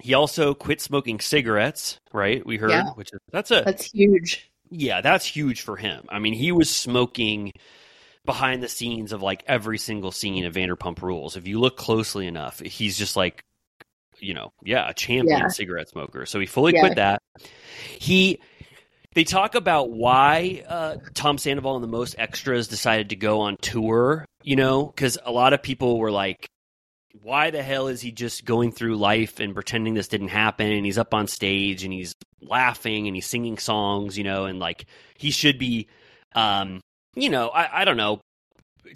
He also quit smoking cigarettes, right? We heard, Yeah. which is that's a That's huge. yeah, that's huge for him. I mean, he was smoking behind the scenes of like every single scene of Vanderpump Rules. If you look closely enough, he's just like, you know, yeah, a champion Yeah. cigarette smoker. So he fully Yeah. quit that. He. They talk about why uh, Tom Sandoval and the Most Extras decided to go on tour. You know, because a lot of people were like, why the hell is he just going through life and pretending this didn't happen? And he's up on stage and he's laughing and he's singing songs you know and like he should be um you know i, I don't know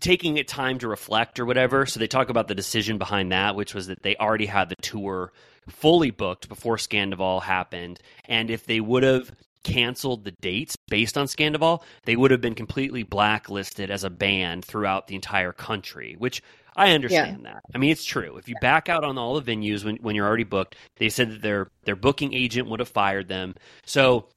taking it time to reflect or whatever. So they talk about the decision behind that which was that they already had the tour fully booked before Scandoval happened. And if they would have canceled the dates based on Scandoval they would have been completely blacklisted as a band throughout the entire country which I understand that. I mean, it's true. If you back out on all the venues when, when you're already booked, they said that their their booking agent would have fired them. So,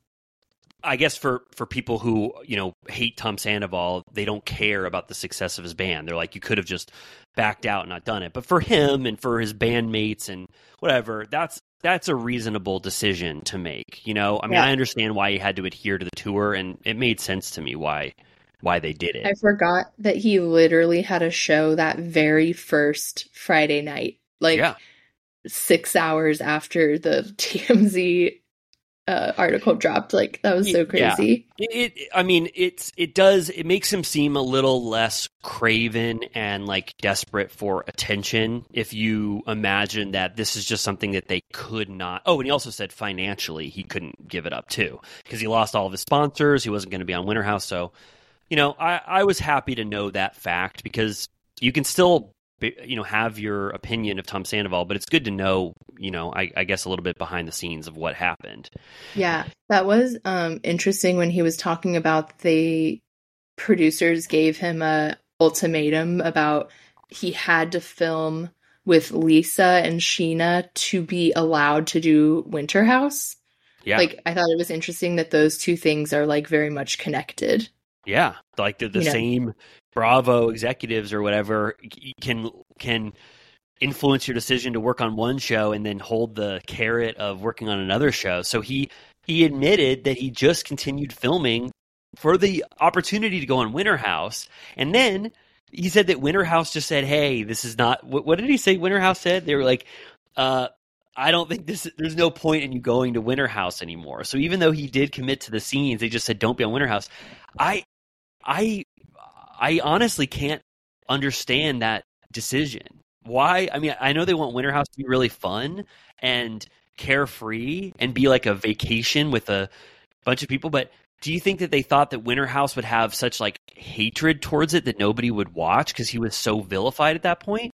I guess for for people who you know hate Tom Sandoval, they don't care about the success of his band. They're like, you could have just backed out and not done it. But for him and for his bandmates and whatever, that's that's a reasonable decision to make. You know, I mean, Yeah. I understand why he had to adhere to the tour, and it made sense to me why why they did it. I forgot that he literally had a show that very first Friday night, like yeah. six hours after the TMZ uh, article dropped. Like that was so Yeah. crazy. It, it, I mean, it's it does it makes him seem a little less craven and like desperate for attention. If you imagine that this is just something that they could not. Oh, and he also said financially he couldn't give it up too because he lost all of his sponsors. He wasn't going to be on Winter House, so you know, I I was happy to know that fact because you can still. You know, have your opinion of Tom Sandoval, but it's good to know. You know, I, I guess a little bit behind the scenes of what happened. Yeah, that was um interesting when he was talking about the producers gave him a ultimatum about he had to film with Lisa and Scheana to be allowed to do Winter House. Yeah, Like I thought it was interesting that those two things are like very much connected. Yeah, like the, the You know. same Bravo executives or whatever can can influence your decision to work on one show and then hold the carrot of working on another show. So he he admitted that he just continued filming for the opportunity to go on Winter House, and then he said that Winter House just said, "Hey, this is not." What, what did he say? Winter House said they were like, uh, "I don't think this. There's no point in you going to Winter House anymore." So even though he did commit to the scenes, they just said, "Don't be on Winter House." I, I, I honestly can't understand that decision. Why? I mean, I know they want Winter House to be really fun and carefree and be like a vacation with a bunch of people, but do you think that they thought that Winter House would have such like hatred towards it that nobody would watch because he was so vilified at that point?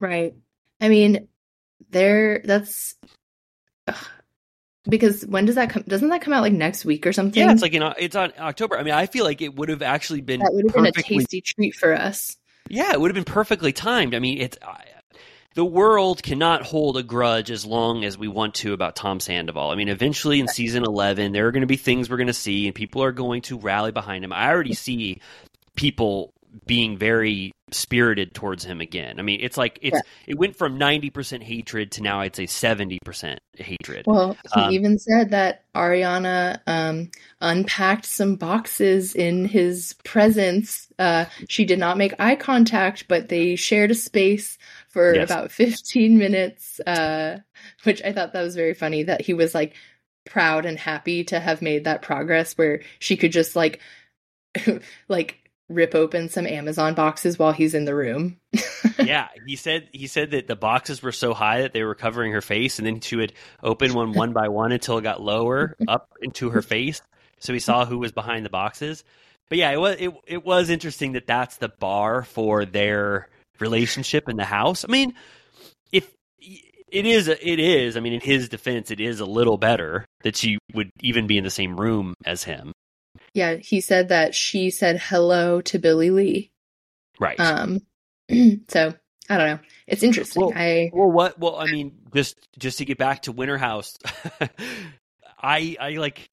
Right. I mean, there that's ugh. Because when does that come? Doesn't that come out like next week or something? Yeah, it's like in, O- it's on October. I mean, I feel like it would have actually been that would have been a tasty treat for us. Yeah, it would have been perfectly timed. I mean, it's I, the world cannot hold a grudge as long as we want to about Tom Sandoval. I mean, eventually in season 11, there are going to be things we're going to see and people are going to rally behind him. I already see people being very spirited towards him again. I mean, it's like it's it went from 90% hatred to now I'd say 70% hatred. Well, he Um, even said that Ariana um, unpacked some boxes in his presence. Uh, she did not make eye contact, but they shared a space for Yes. about 15 minutes, uh, which I thought that was very funny that he was like proud and happy to have made that progress where she could just like, like, rip open some Amazon boxes while he's in the room. yeah, he said he said that the boxes were so high that they were covering her face, and then she would open one one by one until it got lower up into her face, so he saw who was behind the boxes. But yeah, it was it it was interesting that that's the bar for their relationship in the house. I mean, if it is it is, I mean, in his defense, it is a little better that she would even be in the same room as him. Yeah, he said that she said hello to Billie Lee. Right. Um, so I don't know. It's interesting. Well- I Well, what? Well, I mean, just just to get back to Winter House, I I like.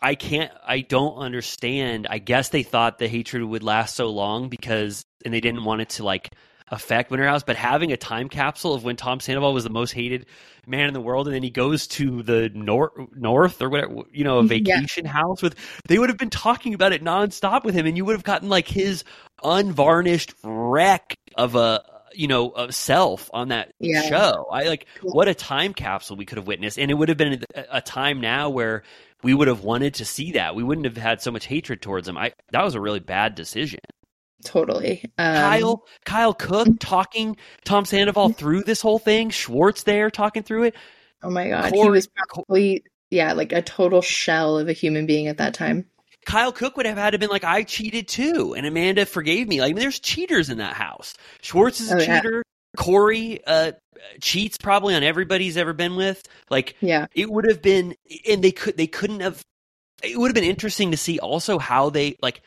I can't. I don't understand. I guess they thought the hatred would last so long because, and they didn't want it to like affect Winter House. But having a time capsule of when Tom Sandoval was the most hated man in the world, and then he goes to the north, north or whatever, you know, a Yeah. vacation house with, they would have been talking about it nonstop with him, and you would have gotten like his unvarnished wreck of a you know of self on that Yeah. show. I like Yeah. what a time capsule we could have witnessed, and it would have been a, a time now where we would have wanted to see that. We wouldn't have had so much hatred towards him. I that was a really bad decision. Totally. Um, Kyle Kyle Cooke talking Tom Sandoval through this whole thing. Schwartz there talking through it. Oh my god, he Corey- was probably yeah, like a total shell of a human being at that time. Kyle Cooke would have had to been like, I cheated too, and Amanda forgave me. Like, I mean, there's cheaters in that house. Schwartz is a Oh, yeah. cheater. Corey uh, cheats probably on everybody he's ever been with. Like, Yeah, it would have been, and they could, they couldn't have. It would have been interesting to see also how they like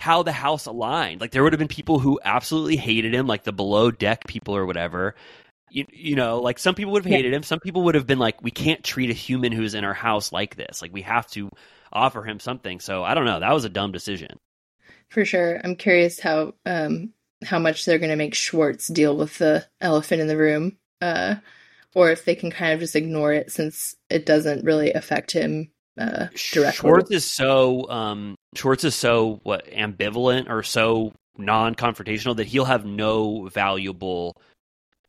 how the house aligned. Like, there would have been people who absolutely hated him, like the below deck people or whatever. You, you know, like some people would have Yeah. hated him. Some people would have been like, we can't treat a human who's in our house like this. Like, we have to offer him something. So I don't know. That was a dumb decision. for sure. I'm curious how um how much they're going to make Schwartz deal with the elephant in the room, uh, or if they can kind of just ignore it since it doesn't really affect him uh, directly. Schwartz is so um Schwartz is so what ambivalent or so non-confrontational that he'll have no valuable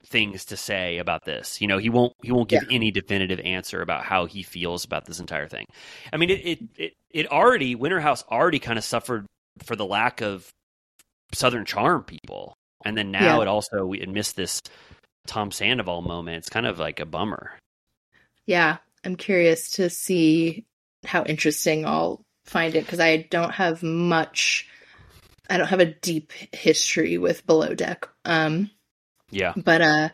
things to say about this. You know, he won't he won't give any definitive answer about how he feels about this entire thing. I mean, it it it, it already Winterhouse already kind of suffered for the lack of Southern charm people, and then now Yeah. it also we it missed this Tom Sandoval moment. It's kind of like a bummer. Yeah, I'm curious to see how interesting I'll find it because I don't have much. I don't have a deep history with Below Deck. Um, Yeah. but uh,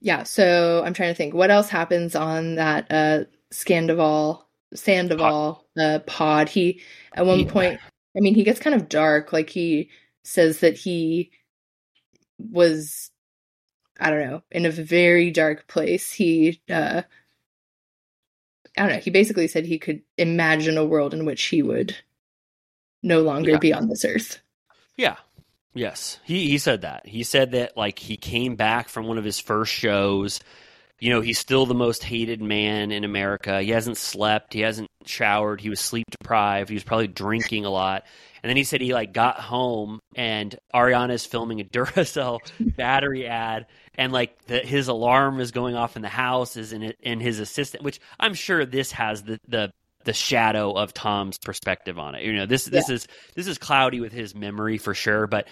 yeah. So I'm trying to think what else happens on that uh Scandoval Sandoval uh pod. He at one Yeah. point, I mean, he gets kind of dark. Like he says that he was, I don't know, in a very dark place. He uh I don't know. He basically said he could imagine a world in which he would no longer Yeah. be on this earth. Yeah. Yes. He he said that. He said that like he came back from one of his first shows. You know, he's still the most hated man in America. He hasn't slept, he hasn't showered, he was sleep deprived, he was probably drinking a lot. And then he said he like got home and Ariana's filming a Duracell battery ad and like the, his alarm is going off in the house is in it and his assistant which I'm sure this has the the the shadow of Tom's perspective on it. You know, this this is this is cloudy with his memory for sure, but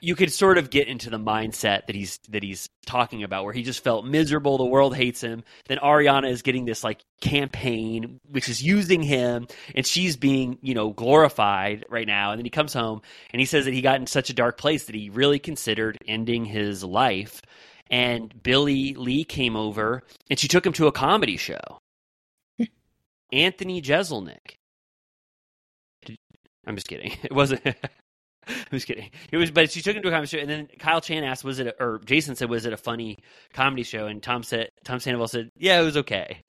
you could sort of get into the mindset that he's that he's talking about where he just felt miserable, the world hates him. Then Ariana is getting this like campaign which is using him and she's being, you know, glorified right now. And then he comes home and he says that he got in such a dark place that he really considered ending his life. And Billie Lee came over and she took him to a comedy show. Anthony Jeselnik. I'm just kidding. It wasn't. I'm just kidding. It was, but she took him to a comedy show, and then Kyle Chan asked, "Was it?" A, or Jason said, "Was it a funny comedy show?" And Tom said, "Tom Sandoval said, yeah, it was okay."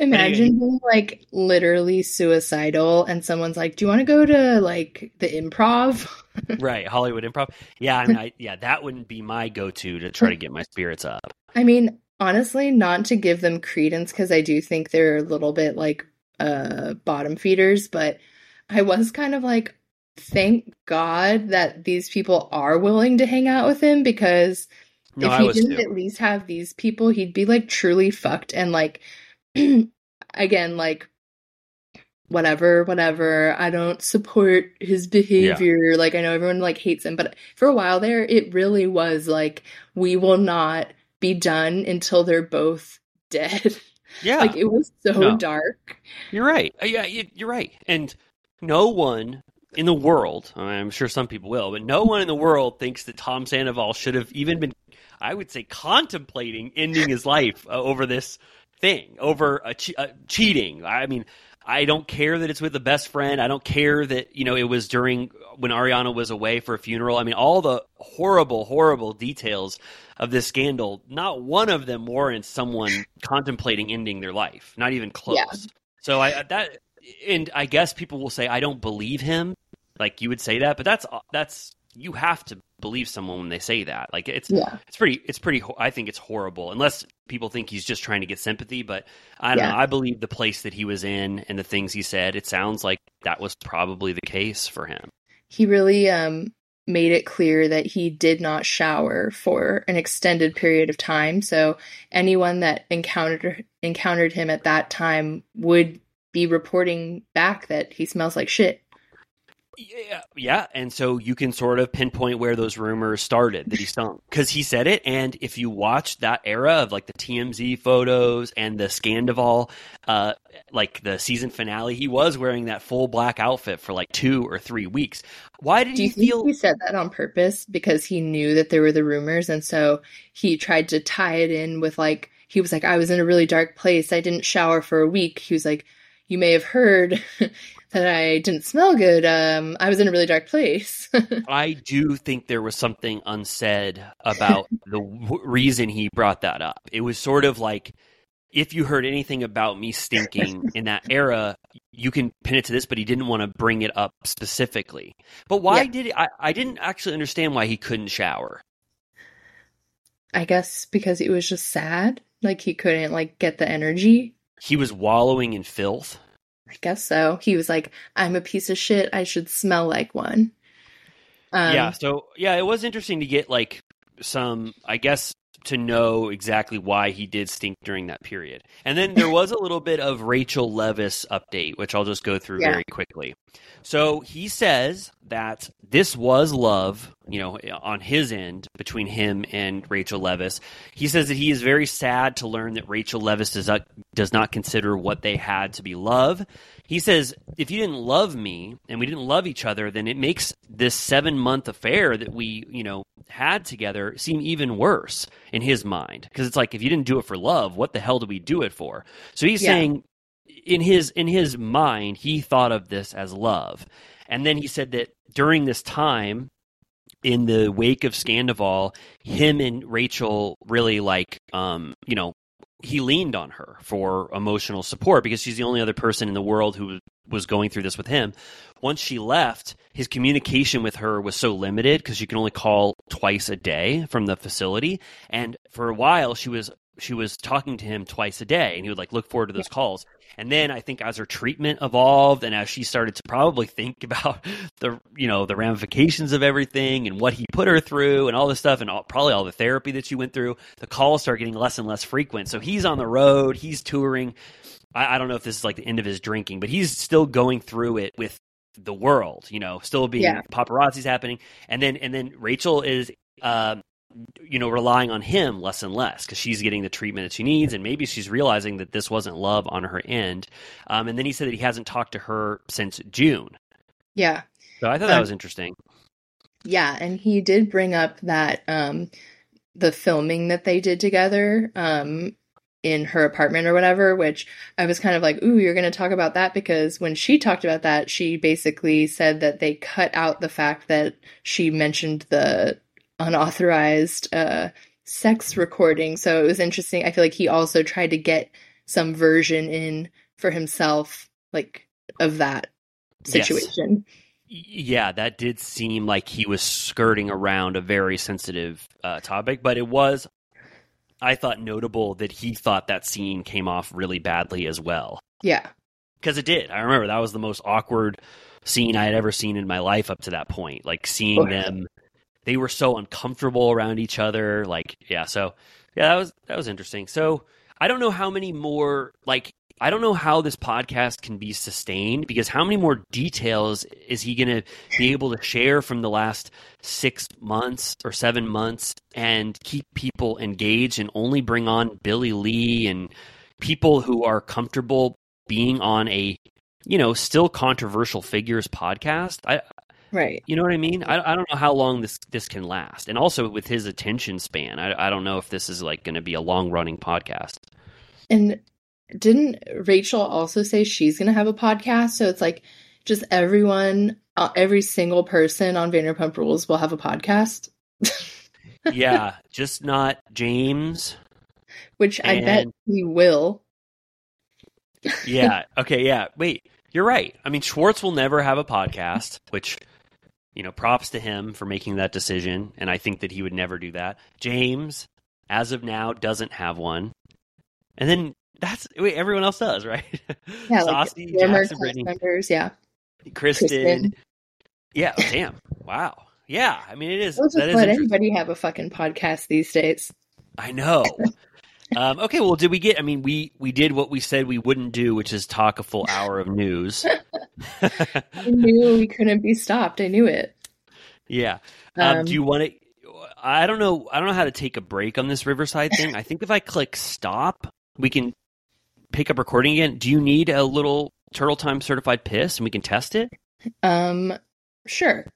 Imagine being like literally suicidal and someone's like, Do you want to go to like the improv? right, Hollywood Improv. Yeah, I mean, I, yeah, that wouldn't be my go-to to try to get my spirits up. I mean, honestly, not to give them credence because I do think they're a little bit like uh bottom feeders, but I was kind of like, thank God that these people are willing to hang out with him because No, if he didn't too. at least have these people, he'd be like truly fucked and like again, like whatever, whatever. I don't support his behavior. Like I know everyone like hates him, but for a while there, it really was like we will not be done until they're both dead. Yeah, like it was so No. dark. You're right. Uh, Yeah, you're right. And no one in the world, I'm sure some people will, but no one in the world thinks that Tom Sandoval should have even been, I would say, contemplating ending his life uh, over this thing, over a che- uh, cheating. I mean, I don't care that it's with the best friend. I don't care that, you know, it was during when Ariana was away for a funeral. I mean, all the horrible, horrible details of this scandal, not one of them warrants someone contemplating ending their life. Not even close. Yeah. So I that and I guess people will say I don't believe him. Like you would say that, but that's that's you have to believe someone when they say that. Like it's Yeah. it's pretty it's pretty I think it's horrible unless people think he's just trying to get sympathy, but I don't Yeah. know. I believe the place that he was in and the things he said. It sounds like that was probably the case for him. He really um made it clear that he did not shower for an extended period of time. So anyone that encountered encountered him at that time would be reporting back that he smells like shit. Yeah, yeah, and so you can sort of pinpoint where those rumors started that he stunk because he said it. And if you watch that era of like the TMZ photos and the Scandoval, uh, like the season finale, he was wearing that full black outfit for like two or three weeks. Why did Do he you think feel? he said that on purpose because he knew that there were the rumors and so he tried to tie it in with like he was like I was in a really dark place. I didn't shower for a week. He was like you may have heard that I didn't smell good. Um I was in a really dark place. I do think there was something unsaid about the w- reason he brought that up. It was sort of like if you heard anything about me stinking in that era, you can pin it to this, but he didn't want to bring it up specifically. But why Yeah. did he, I? I didn't actually understand why he couldn't shower. I guess because he was just sad, like he couldn't like get the energy. He was wallowing in filth. I guess so. He was like I'm a piece of shit. I should smell like one. Um, yeah. So yeah, it was interesting to get like some, I guess, to know exactly why he did stink during that period. And then there was a little bit of Rachel Leviss update, which I'll just go through Yeah. very quickly. So he says that this was love, you know, on his end between him and Rachel Leviss. He says that he is very sad to learn that Rachel Leviss does not does not consider what they had to be love. He says, if you didn't love me and we didn't love each other, then it makes this seven month affair that we, you know, had together seem even worse in his mind. Because it's like, if you didn't do it for love, what the hell do we do it for? So he's Yeah. saying, in his in his mind, he thought of this as love, and then he said that during this time, in the wake of Scandoval, him and Rachel really like, um, you know, he leaned on her for emotional support because she's the only other person in the world who was going through this with him. Once she left, his communication with her was so limited because she can only call twice a day from the facility. And for a while, she was she was talking to him twice a day, and he would like look forward to those calls. And then I think as her treatment evolved, and as she started to probably think about the you know the ramifications of everything and what he put her through and all this stuff, and all, probably all the therapy that she went through, the calls start getting less and less frequent. So he's on the road, he's touring. I, I don't know if this is like the end of his drinking, but he's still going through it with the world, you know, still being Yeah. paparazzi's happening, and then and then Rachel is. Um, you know, relying on him less and less because she's getting the treatment that she needs, and maybe she's realizing that this wasn't love on her end. Um, and then he said that he hasn't talked to her since June. Yeah. So I thought that Um, was interesting. Yeah, and he did bring up that um the filming that they did together um in her apartment or whatever, which I was kind of like, "Ooh, you're going to talk about that because when she talked about that, she basically said that they cut out the fact that she mentioned the unauthorized uh sex recording. So it was interesting. I feel like he also tried to get some version in for himself like of that situation. Y- Yeah, that did seem like he was skirting around a very sensitive uh, topic, but it was, I thought, notable that he thought that scene came off really badly as well. Yeah. Because it did. I remember that was the most awkward scene I had ever seen in my life up to that point. Like seeing them, they were so uncomfortable around each other. Like, yeah, so yeah, that was that was interesting. So I don't know how many more like I don't know how this podcast can be sustained because how many more details is he going to be able to share from the last six months or seven months and keep people engaged and only bring on Billie Lee and people who are comfortable being on a you know still controversial figures podcast i Right. you know what i mean i, I don't know how long this this can last and also with his attention span i, I don't know if this is like going to be a long running podcast And didn't Rachel also say she's going to have a podcast? So it's like just everyone, uh, every single person on Vanderpump Rules will have a podcast, yeah, just not James. which I bet he will. Yeah. Okay. Yeah. Wait. You're right. I mean, Schwartz will never have a podcast, which you know, props to him for making that decision, and I think that he would never do that. James, as of now, doesn't have one, and then that's wait, everyone else does, right? Yeah, like Saucy, former Jackson, Brittany, members. Yeah. Kristen. Kristen. Yeah. oh, damn. Wow. Yeah. I mean, it is. That just is let anybody have a fucking podcast these days. I know. Um, okay, well, did we get? I mean, we we did what we said we wouldn't do, which is talk a full hour of news. I knew we couldn't be stopped. I knew it. yeah. Um, Um, do you want to? I don't know. I don't know how to take a break on this Riverside thing. I think if I click stop, we can pick up recording again. Do you need a little Turtle Time certified piss, and we can test it? Um, sure.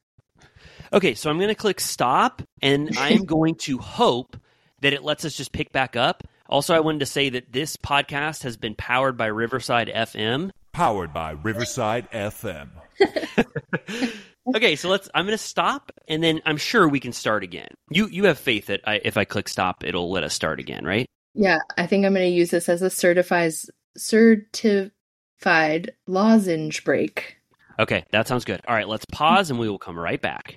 Okay, so I'm going to click stop, and I am going to hope that it lets us just pick back up. Also, I wanted to say that this podcast has been powered by Riverside FM. Powered by Riverside FM. Okay, so let's. I'm going to stop, and then I'm sure we can start again. You you have faith that I, if I click stop, it'll let us start again, right? Yeah, I think I'm going to use this as a certifies certified lozenge break. Okay, that sounds good. All right, let's pause, and we will come right back.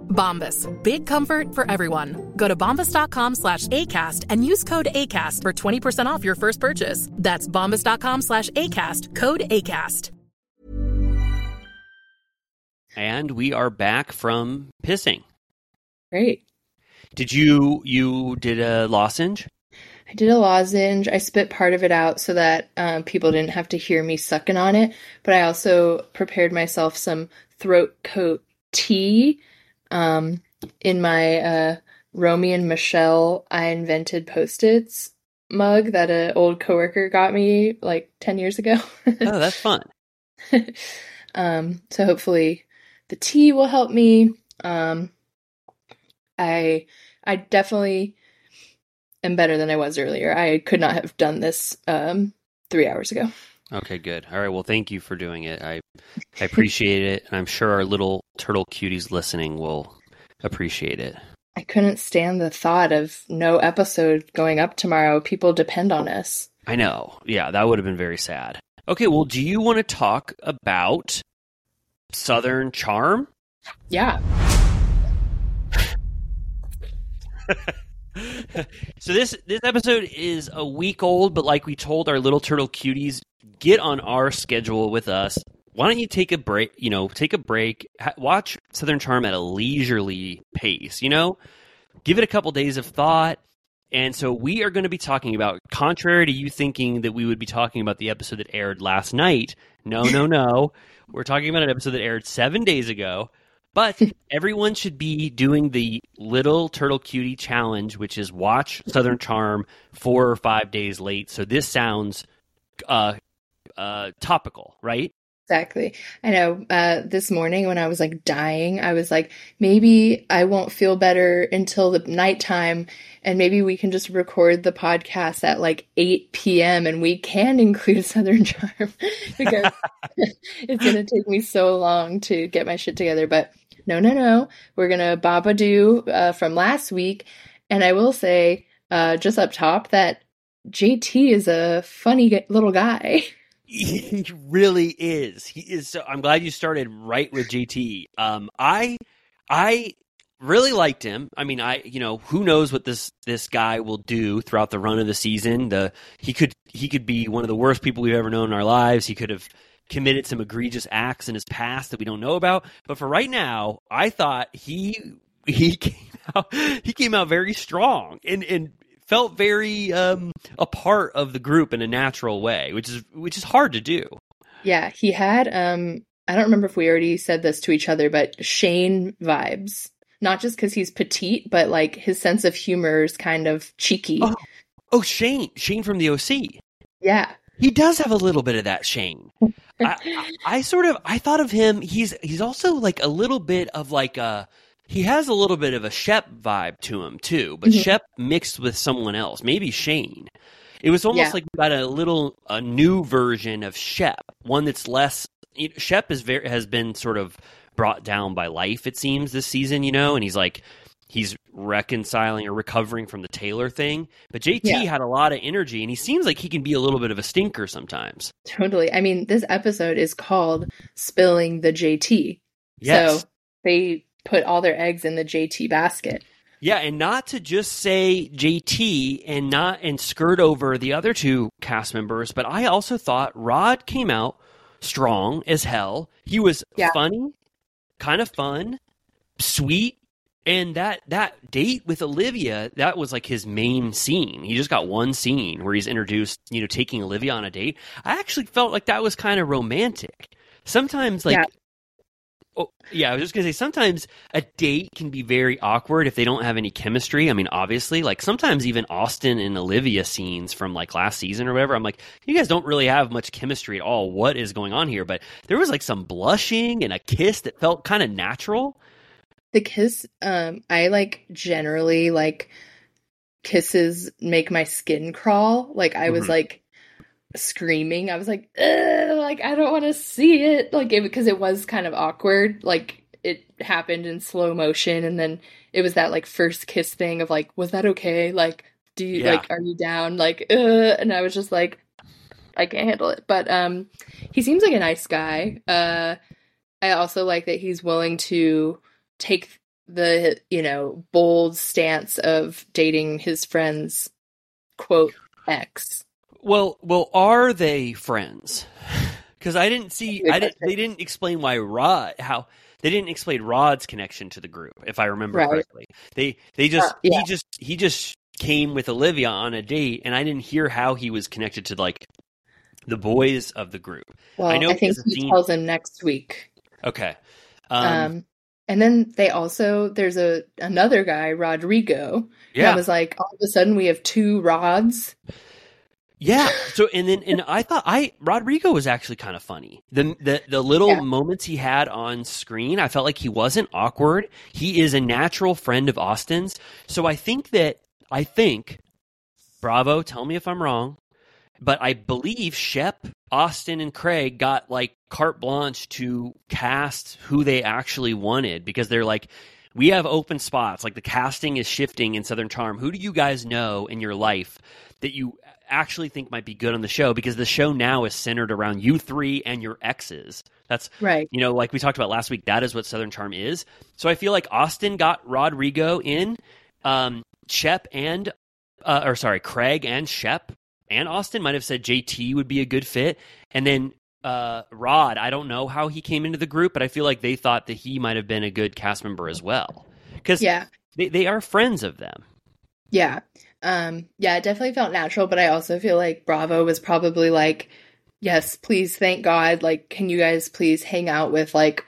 Bombas. Big comfort for everyone. Go to bombas.com slash ACAST and use code ACAST for 20% off your first purchase. That's bombas.com slash ACAST. Code ACAST. And we are back from pissing. Great. Did you you did a lozenge? I did a lozenge. I spit part of it out so that um, people didn't have to hear me sucking on it. But I also prepared myself some throat coat tea. Um, in my uh, Romy and Michele, I invented post-its mug that an old coworker got me like 10 years ago. Oh, that's fun. um, so hopefully the tea will help me. Um, I I definitely am better than I was earlier. I could not have done this um, three hours ago. Okay, good. All right. Well, thank you for doing it. I I appreciate it, and I'm sure our little turtle cuties listening will appreciate it. I couldn't stand the thought of no episode going up tomorrow. People depend on us. I know. Yeah, that would have been very sad. Okay, well, do you want to talk about Southern Charm? Yeah. so this this episode is a week old, but like we told our little turtle cuties, get on our schedule with us. Why don't you take a break? You know, take a break. Ha- watch Southern Charm at a leisurely pace. You know, give it a couple days of thought. And so we are going to be talking about, contrary to you thinking that we would be talking about the episode that aired last night. No, no, no. We're talking about an episode that aired seven days ago. But everyone should be doing the little turtle cutie challenge, which is watch Southern Charm four or five days late. So this sounds uh, uh, topical, right? Exactly. I know. Uh, this morning when I was like dying, I was like, maybe I won't feel better until the nighttime, and maybe we can just record the podcast at like 8 p.m. and we can include Southern Charm because it's going to take me so long to get my shit together. But no, no, no. We're going to Baba do uh, from last week. And I will say, uh, just up top, that JT is a funny little guy. He really is. He is. So, I'm glad you started right with JT. Um, I, I really liked him. I mean, I you know who knows what this this guy will do throughout the run of the season. The he could he could be one of the worst people we've ever known in our lives. He could have committed some egregious acts in his past that we don't know about. But for right now, I thought he he came out he came out very strong and and felt very um, a part of the group in a natural way, which is which is hard to do. Yeah, he had um I don't remember if we already said this to each other, but Shane vibes. Not just because he's petite, but like his sense of humor is kind of cheeky. Oh, oh, Shane, Shane from the OC. Yeah, He does have a little bit of that Shane. I, I, sort of I thought of him. He's he's also like a little bit of like a he has a little bit of a Shep vibe to him too, but Mhm. Shep mixed with someone else, maybe Shane. It was almost Yeah. like we got a little a new version of Shep, one that's less. you know, Shep is very has been sort of brought down by life. It seems this season, you know, and he's like he's reconciling or recovering from the Taylor thing. But JT Yeah. had a lot of energy, and he seems like he can be a little bit of a stinker sometimes. totally. I mean, this episode is called "Spilling the JT." Yes. So they put all their eggs in the JT basket. Yeah, and not to just say JT and not and skirt over the other two cast members, but I also thought Rod came out strong as hell. He was Yeah. funny, kind of fun, sweet, and that that date with Olivia, that was like his main scene. He just got one scene where he's introduced, you know, taking Olivia on a date. I actually felt like that was kind of romantic. Sometimes like Yeah. Oh, yeah, I was just gonna say sometimes a date can be very awkward if they don't have any chemistry. I mean, obviously, like sometimes even Austin and Olivia scenes from like last season or whatever, I'm like, you guys don't really have much chemistry at all. What is going on here? But there was like some blushing and a kiss that felt kind of natural. The kiss, um, I like generally like kisses make my skin crawl. Like I was Mhm. like screaming. I was like, like I don't want to see it. Like it because it was kind of awkward. Like it happened in slow motion, and then it was that like first kiss thing of like, was that okay? Like, do you Yeah. like, are you down? Like, and I was just like, I can't handle it. But um, he seems like a nice guy. Uh, I also like that he's willing to take the you know bold stance of dating his friend's quote ex. Well, well, are they friends? Because I didn't see, I didn't. They didn't explain why Rod how they didn't explain Rod's connection to the group. If I remember Right. correctly, they they just Uh, yeah. he just he just came with Olivia on a date, and I didn't hear how he was connected to like the boys of the group. Well, I know I, think he scene- tells him next week. Okay, Um, um, and then they also there's a another guy Rodrigo. yeah, That was like all of a sudden we have two rods. Yeah. So and then and I thought I Rodrigo was actually kind of funny. The the the little Yeah. moments he had on screen, I felt like he wasn't awkward. He is a natural friend of Austin's. So I think that I think Bravo, tell me if I'm wrong, but I believe Shep, Austin and Craig got like carte blanche to cast who they actually wanted because they're like we have open spots. Like the casting is shifting in Southern Charm. Who do you guys know in your life that you actually think might be good on the show? Because the show now is centered around you three and your exes. That's Right. you know, like we talked about last week, that is what Southern Charm is. So I feel like Austin got Rodrigo in, um, Shep and, uh, or sorry, Craig and Shep and Austin might have said JT would be a good fit. And then, uh, Rod, I don't know how he came into the group, but I feel like they thought that he might have been a good cast member as well. Because Yeah. they, they are friends of them. Yeah. Um, yeah, it definitely felt natural, but I also feel like Bravo was probably like, yes, please, thank God, like, can you guys please hang out with like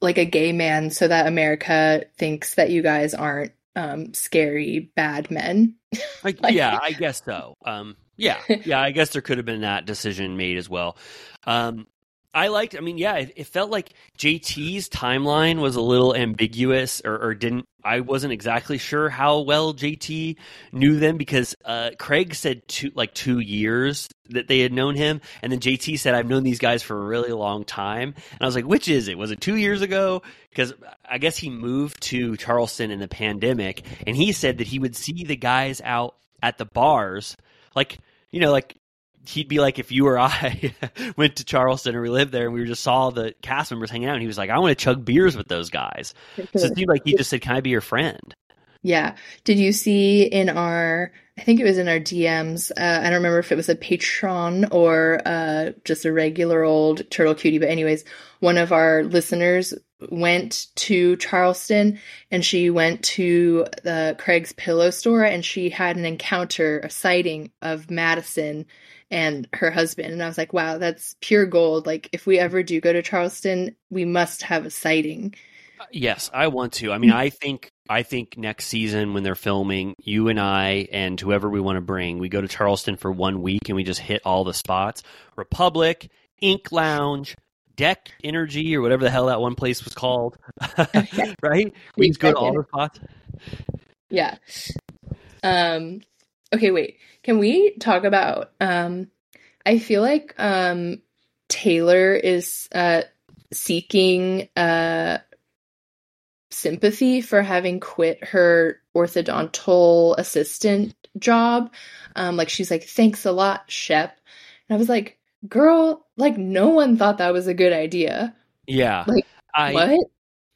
like a gay man so that America thinks that you guys aren't um scary bad men. Like, yeah, I guess so. Um, yeah, yeah, I guess there could have been that decision made as well. Um, I liked. I mean, yeah, it, it felt like JT's timeline was a little ambiguous, or, or didn't. I wasn't exactly sure how well JT knew them because uh, Craig said two, like two years that they had known him, and then JT said, "I've known these guys for a really long time." And I was like, "Which is it? Was it two years ago?" Because I guess he moved to Charleston in the pandemic, and he said that he would see the guys out at the bars, like you know, like he'd be like if you or I went to Charleston and we lived there and we just saw the cast members hanging out and he was like, I want to chug beers with those guys. So it seemed like he just said, Can I be your friend? Yeah. Did you see in our, I think it was in our DMs, uh, I don't remember if it was a patron or uh, just a regular old Turtle Cutie, but anyways, one of our listeners went to Charleston and she went to the Craig's Pillow store and she had an encounter, a sighting of Madison and her husband. And I was like, wow, that's pure gold. Like, if we ever do go to Charleston, we must have a sighting. Yes, I want to. I mean, I think I think next season when they're filming, you and I and whoever we want to bring, we go to Charleston for one week and we just hit all the spots. Republic, Ink Lounge, Deck Energy, or whatever the hell that one place was called. right? We just go to all the spots. Yeah. Um okay, wait. Can we talk about um I feel like um Taylor is uh seeking uh sympathy for having quit her orthodontal assistant job. Um like she's like thanks a lot, Shep. And I was like, "Girl, like no one thought that was a good idea." Yeah. Like I what?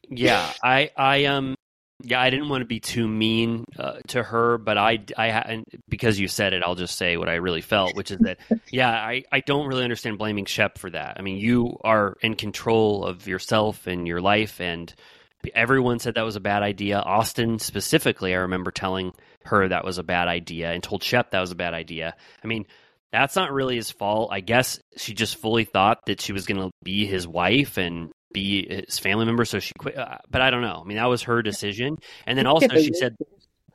yeah, I I um yeah, I didn't want to be too mean uh, to her, but I I and because you said it, I'll just say what I really felt, which is that yeah, I I don't really understand blaming Shep for that. I mean, you are in control of yourself and your life and everyone said that was a bad idea. Austin specifically, I remember telling her that was a bad idea and told Shep that was a bad idea. I mean, that's not really his fault. I guess she just fully thought that she was going to be his wife and be his family member, so she quit. Uh, but I don't know. I mean, that was her decision. And then also, she said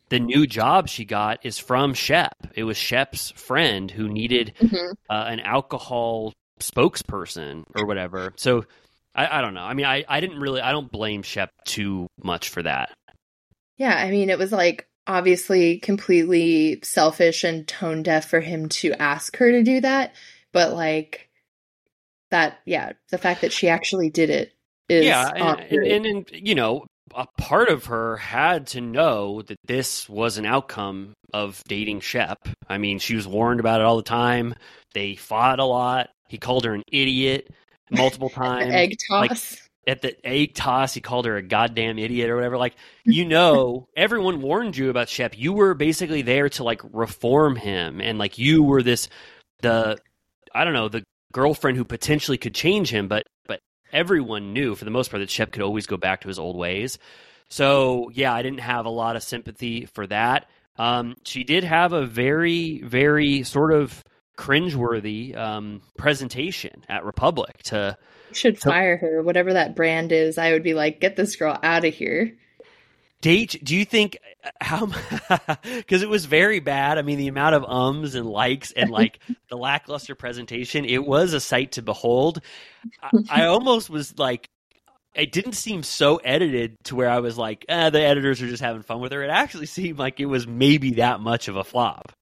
the new job she got is from Shep. It was Shep's friend who needed Mhm. uh, an alcohol spokesperson or whatever. So I, I don't know. I mean, I, I didn't really, I don't blame Shep too much for that. Yeah, I mean, it was like obviously completely selfish and tone deaf for him to ask her to do that, but like that, yeah, the fact that she actually did it is yeah, and, and, and, you know, a part of her had to know that this was an outcome of dating Shep. I mean, she was warned about it all the time. They fought a lot. He called her an idiot multiple times. egg Like, toss. at the egg toss, he called her a goddamn idiot or whatever. Like, you know, everyone warned you about Shep. You were basically there to like reform him, and like you were this the I don't know the girlfriend who potentially could change him, but but everyone knew for the most part that Shep could always go back to his old ways. So yeah, I didn't have a lot of sympathy for that. Um, she did have a very very sort of cringeworthy um, presentation at Republic to You should fire her, whatever that brand is. I would be like, get this girl out of here. Date do you think uh, how because it was very bad. I mean the amount of ums and likes and like the lackluster presentation it was a sight to behold. I, I almost was like it didn't seem so edited to where i was like eh, the editors are just having fun with her. It actually seemed like it was maybe that much of a flop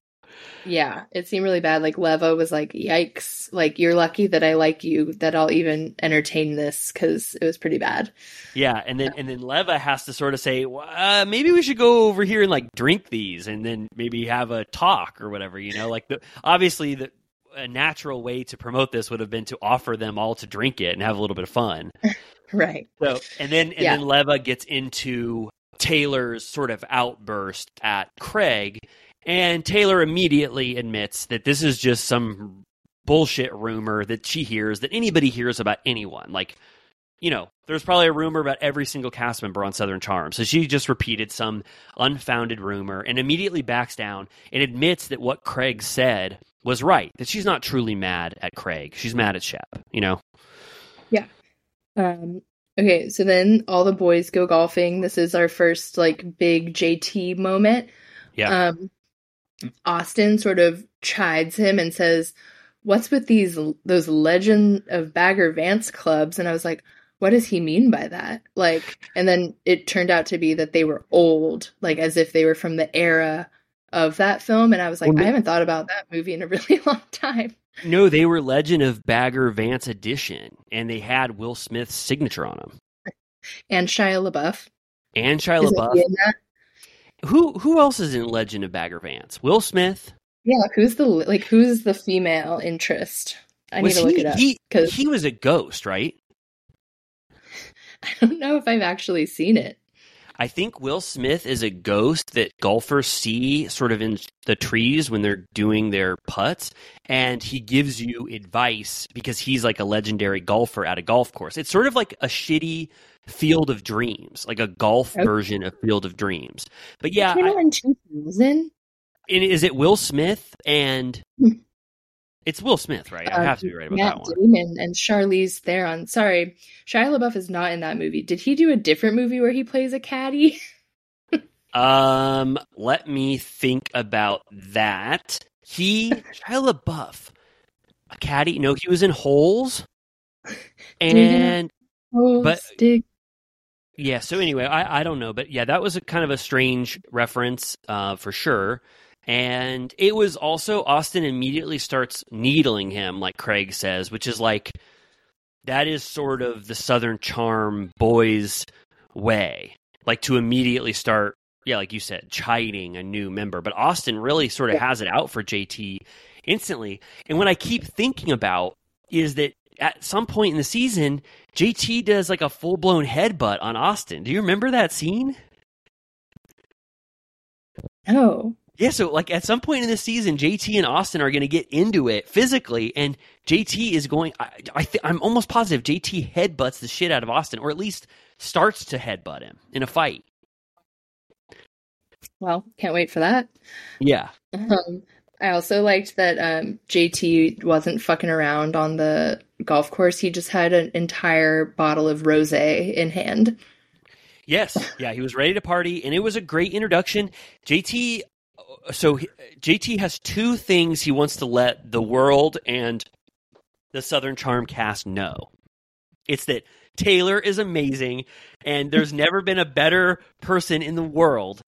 Yeah, it seemed really bad. Like Leva was like, "Yikes! Like you're lucky that I like you, that I'll even entertain this because it was pretty bad." Yeah, and then and then Leva has to sort of say, well, uh, maybe we should go over here and like drink these, and then maybe have a talk or whatever. You know, like the obviously the a natural way to promote this would have been to offer them all to drink it and have a little bit of fun. Right. So and then and Yeah. then Leva gets into Taylor's sort of outburst at Craig, and Taylor immediately admits that this is just some bullshit rumor that she hears that anybody hears about anyone. Like, you know, there's probably a rumor about every single cast member on Southern Charm. So she just repeated some unfounded rumor and immediately backs down and admits that what Craig said was right, that she's not truly mad at Craig. She's mad at Shep, you know? Yeah. Um. Okay, so then all the boys go golfing. This is our first like big JT moment. Yeah. Um, Austin sort of chides him and says, "What's with these those Legend of Bagger Vance clubs?" And I was like, "What does he mean by that?" Like, and then it turned out to be that they were old, like as if they were from the era of that film. And I was like, Well, I haven't thought about that movie in a really long time. No, they were Legend of Bagger Vance Edition, and they had Will Smith's signature on them. And Shia LaBeouf. And Shia Isn't LaBeouf. He? Who who else is in Legend of Bagger Vance? Will Smith, Yeah, who's the like who's the female interest? I Was need to look he, it up he, because he was a ghost, right? I don't know if I've actually seen it. I think Will Smith is a ghost that golfers see sort of in the trees when they're doing their putts, and he gives you advice because he's like a legendary golfer at a golf course. It's sort of like a shitty Field of Dreams, like a golf Okay. version of Field of Dreams. But yeah, I- out in 2000. and is it Will Smith and Hmm. It's Will Smith, right? I Uh, have to be right about Matt that one. Damon and Charlize Theron. Sorry, Shia LaBeouf is not in that movie. Did he do a different movie where he plays a caddy? Um, let me think about that. He Shia LaBeouf, a caddy. No, he was in Holes, and Oh, But- stick. yeah. So anyway, I I don't know, but yeah, that was a kind of a strange reference, uh, for sure. And it was also Austin immediately starts needling him, like Craig says, which is like that is sort of the Southern charm boys way, like to immediately start, yeah, like you said, chiding a new member. But Austin really sort of Yeah. has it out for JT instantly. And what I keep thinking about is that at some point in the season, JT does like a full blown headbutt on Austin. Do you remember that scene? Oh, Yeah, so like at some point in the season, JT and Austin are going to get into it physically, and JT is going. I, I th- I'm almost positive JT headbutts the shit out of Austin, or at least starts to headbutt him in a fight. well, can't wait for that. Yeah, Um, I also liked that um, JT wasn't fucking around on the golf course. He just had an entire bottle of rosé in hand. yes, yeah, he was ready to party, and it was a great introduction. JT, so he- JT has two things he wants to let the world and the Southern Charm cast know. It's that Taylor is amazing, and there's never been a better person in the world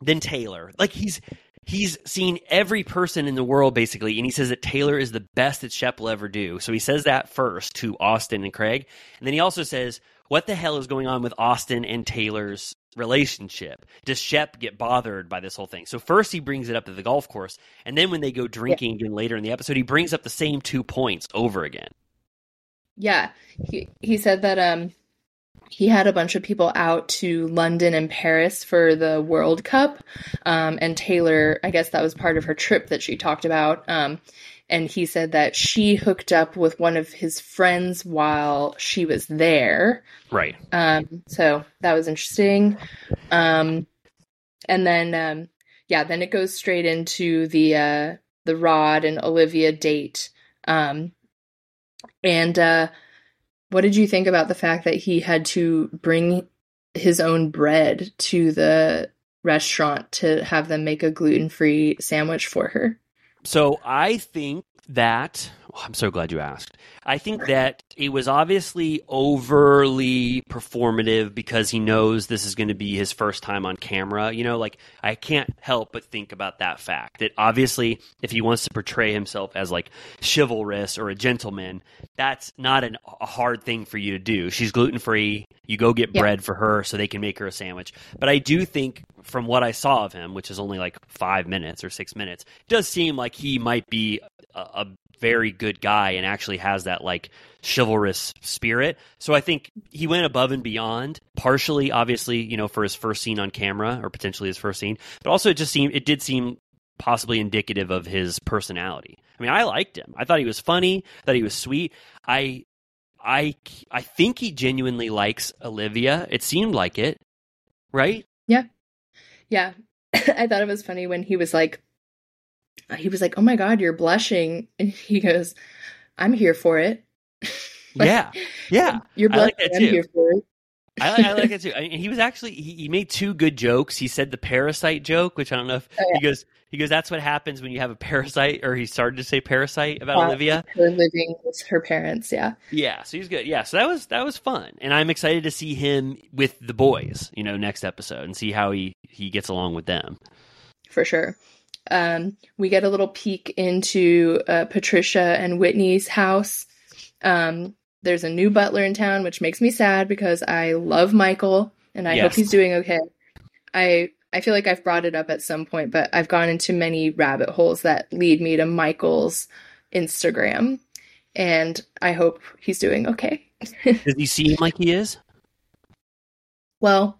than Taylor. Like he's he's seen every person in the world basically, and he says that Taylor is the best that Shep will ever do. So he says that first to Austin and Craig, and then he also says, "What the hell is going on with Austin and Taylor's relationship? Does Shep get bothered by this whole thing?" So first he brings it up at the golf course, and then when they go drinking again later in the episode, he brings up the same two points over again. Yeah, he he said that um he had a bunch of people out to London and Paris for the World Cup, um, and Taylor, I guess that was part of her trip that she talked about. Um, and he said that she hooked up with one of his friends while she was there. Right. Um, so that was interesting. Um, and then, um, yeah, then it goes straight into the uh, the Rod and Olivia date. Um, and uh, what did you think about the fact that he had to bring his own bread to the restaurant to have them make a gluten free sandwich for her? So I think that oh, I'm so glad you asked. I think that it was obviously overly performative because he knows this is going to be his first time on camera. You know, like I can't help but think about that fact that obviously if he wants to portray himself as like chivalrous or a gentleman, that's not an, a hard thing for you to do. She's gluten free. You go get Yeah. bread for her so they can make her a sandwich. But I do think from what I saw of him, which is only like five minutes or six minutes, does seem like he might be a, a very good guy and actually has that like chivalrous spirit. So I think he went above and beyond, partially, obviously, you know, for his first scene on camera or potentially his first scene, but also it just seemed it did seem possibly indicative of his personality. I mean, I liked him. I thought he was funny. That he was sweet. I, I, I think he genuinely likes Olivia. It seemed like it, right? Yeah. Yeah. I thought it was funny when he was like, he was like, oh my God, you're blushing. And he goes, I'm here for it. Like, yeah, yeah. You're I like blushing. I'm here for it. I, I like it too. And he was actually he, he made two good jokes. He said the parasite joke, which I don't know if Oh, yeah. he goes he goes that's what happens when you have a parasite, or he started to say parasite about Uh, Olivia. Her living with her parents. Yeah. Yeah, so he's good. Yeah, so that was that was fun, and I'm excited to see him with the boys. You know, next episode and see how he he gets along with them. for sure. Um, we get a little peek into uh, Patricia and Whitney's house. Um, there's a new butler in town, which makes me sad because I love Michael and I hope he's doing okay. I I feel like I've brought it up at some point, but I've gone into many rabbit holes that lead me to Michael's Instagram, and I hope he's doing okay. Does he seem like he is? Well,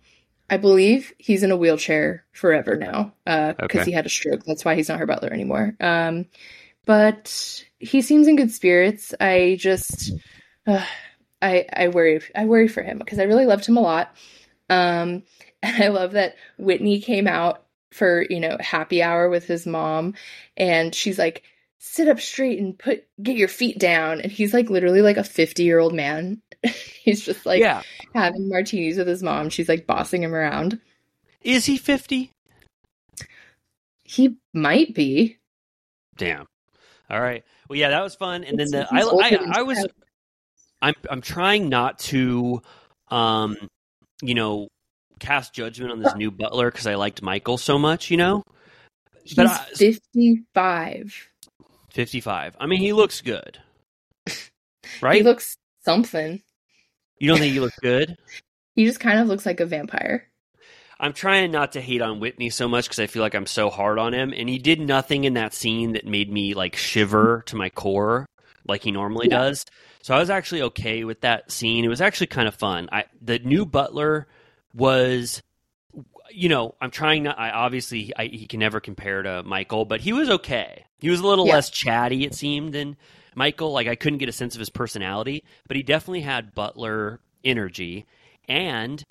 I believe he's in a wheelchair forever now because Okay. he had a stroke. That's why he's not her butler anymore. Um, but he seems in good spirits. I just, uh, I I worry I worry for him because I really loved him a lot. Um, and I love that Whitney came out for you know happy hour with his mom, and she's like, "Sit up straight and put get your feet down," and he's like literally like a fifty year old man. he's just like Yeah. Having martinis with his mom. She's like bossing him around. Is he 50? He might be. Damn. All right. Well, yeah, that was fun. And then the I, I, I was I'm I'm trying not to um you know cast judgment on this new butler because I liked Michael so much, you know. He's But I, 55. 55. I mean, he looks good. Right? He looks something. You don't think he looks good? He just kind of looks like a vampire. I'm trying not to hate on Whitney so much because I feel like I'm so hard on him, and he did nothing in that scene that made me like shiver to my core like he normally Yeah. does. So I was actually okay with that scene. It was actually kind of fun. I the new butler was, you know, I'm trying not. I obviously I, he can never compare to Michael, but he was okay. He was a little Yeah. less chatty, it seemed, than Michael. Like I couldn't get a sense of his personality, but he definitely had butler energy, and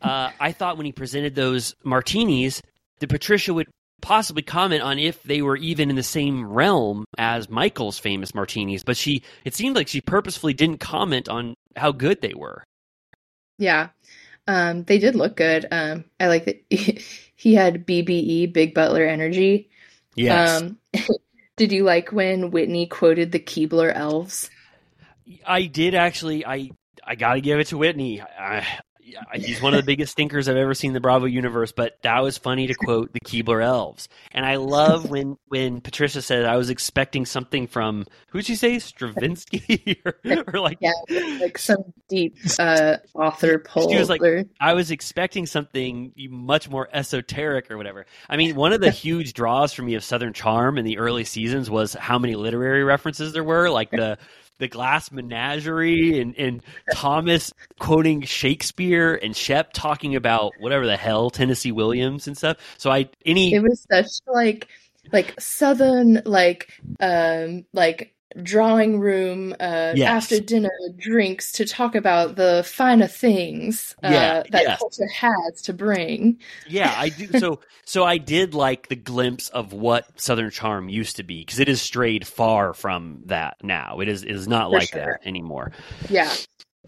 uh, I thought when he presented those martinis that Patricia would possibly comment on if they were even in the same realm as Michael's famous martinis, but she it seemed like she purposefully didn't comment on how good they were. Yeah. Um, they did look good. Um, I like that he had BBE, Big Butler Energy. Yes. Um, did you like when Whitney quoted the Keebler elves? I did actually I I got to give it to Whitney. I, he's one of the biggest stinkers I've ever seen in the Bravo universe, but that was funny to quote the Keebler elves. And I love when when Patricia said I was expecting something from who'd she say Stravinsky or, or like Yeah, like some deep uh, author poll. She was like, or- I was expecting something much more esoteric or whatever. I mean, one of the huge draws for me of Southern Charm in the early seasons was how many literary references there were, like the the Glass Menagerie and, and Thomas quoting Shakespeare and Shep talking about whatever the hell Tennessee Williams and stuff. So I any it was such like like southern like um like drawing room uh Yes. after dinner drinks to talk about the finer things uh Yeah, that culture has to bring Yeah, I do. So, so I did like the glimpse of what Southern Charm used to be because it has strayed far from that now. It is it is not For like sure. that anymore. yeah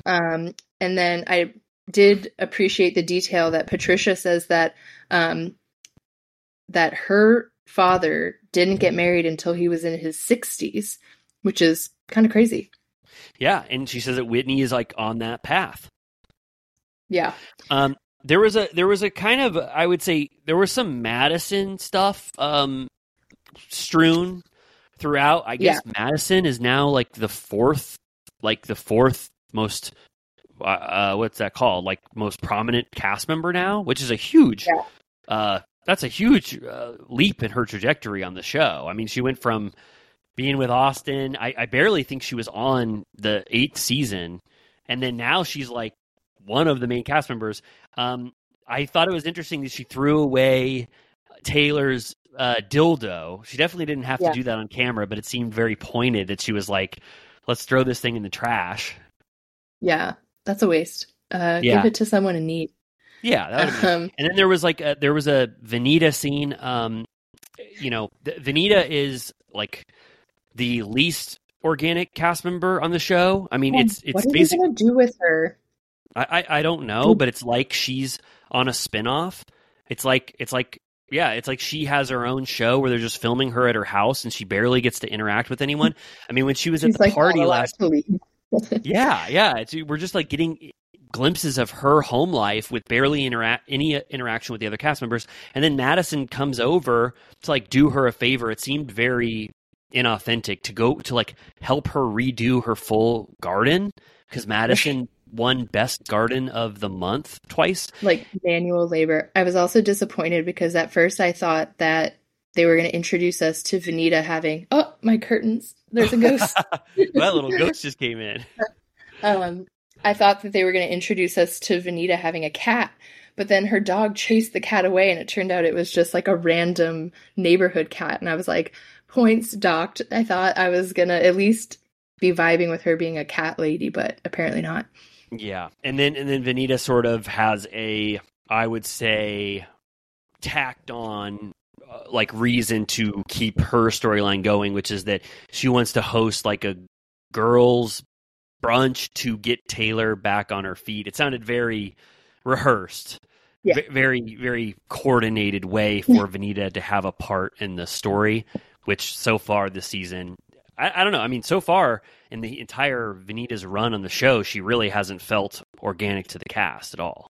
um and then i did appreciate the detail that patricia says that um that her father didn't get married until he was in his 60s which is kind of crazy Yeah, and she says that Whitney is like on that path. yeah Um, there was a there was a kind of I would say there was some Madison stuff um, strewn throughout. I guess Madison is now like the fourth, like the fourth most uh, uh, what's that called? Like most prominent cast member now, which is a huge. Yeah. Uh, that's a huge uh, leap in her trajectory on the show. I mean, she went from being with Austin. I, I barely think she was on the eighth season, and then now she's like one of the main cast members. Um, I thought it was interesting that she threw away Taylor's uh, dildo. She definitely didn't have Yeah. to do that on camera, but it seemed very pointed that she was like, "Let's throw this thing in the trash." Yeah, that's a waste. Uh, Yeah. Give it to someone in need. Yeah, that would've been- Um, and then there was like a, there was a Venita scene. Um, you know, Venita is like the least organic cast member on the show. I mean, it's it's they basically gonna do with her? I, I I don't know, mm-hmm. but it's like she's on a spinoff. It's like it's like yeah, it's like she has her own show where they're just filming her at her house and she barely gets to interact with anyone. I mean, when she was at the like party last week. yeah, yeah. It's, we're just like getting glimpses of her home life with barely interact any interaction with the other cast members, and then Madison comes over to like do her a favor. It seemed very inauthentic to go to like help her redo her full garden because Madison won best garden of the month twice. Like manual labor. I was also disappointed because at first I thought that they were going to introduce us to Venita having, oh, my curtains. There's a ghost. that little ghost just came in. um, I thought that they were going to introduce us to Venita having a cat, but then her dog chased the cat away, and it turned out it was just like a random neighborhood cat. And I was like, points docked. I thought I was going to at least be vibing with her being a cat lady, but apparently not. Yeah, and then and then Venita sort of has a, I would say, tacked on uh, like reason to keep her storyline going, which is that she wants to host like a girls brunch to get Taylor back on her feet. It sounded very rehearsed. Yeah. V- very very coordinated way for Venita to have a part in the story, which so far this season I, I don't know. I mean, so far in the entire Venita's run on the show, she really hasn't felt organic to the cast at all.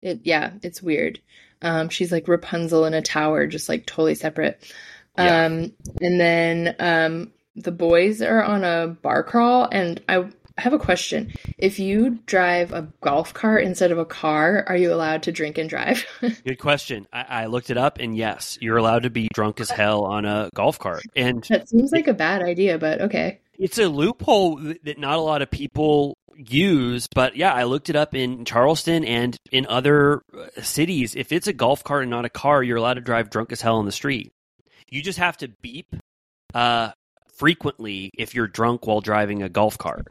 It yeah, it's weird. Um, she's like Rapunzel in a tower, just like totally separate. Yeah. Um, and then um, the boys are on a bar crawl, and I have a question. If you drive a golf cart instead of a car, are you allowed to drink and drive? Good question. I, I looked it up, and yes, you're allowed to be drunk as hell on a golf cart, and that seems like a bad idea, but okay. it's a loophole that not a lot of people use. But yeah, I looked it up in Charleston and in other uh, cities. If it's a golf cart and not a car, you're allowed to drive drunk as hell on the street. You just have to beep uh, frequently if you're drunk while driving a golf cart.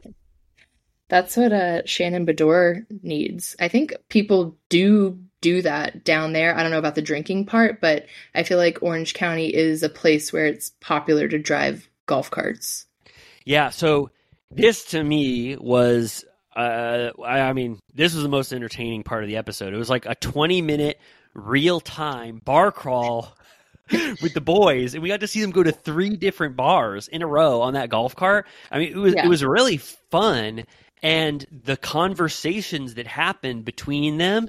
That's what uh, Shannon Beador needs. I think people do do that down there. I don't know about the drinking part, but I feel like Orange County is a place where it's popular to drive golf carts. Yeah, so this to me was uh I, I mean, this was the most entertaining part of the episode. It was like a 20 minute real time bar crawl with the boys and we got to see them go to three different bars in a row on that golf cart. I mean, it was Yeah. it was really fun and the conversations that happened between them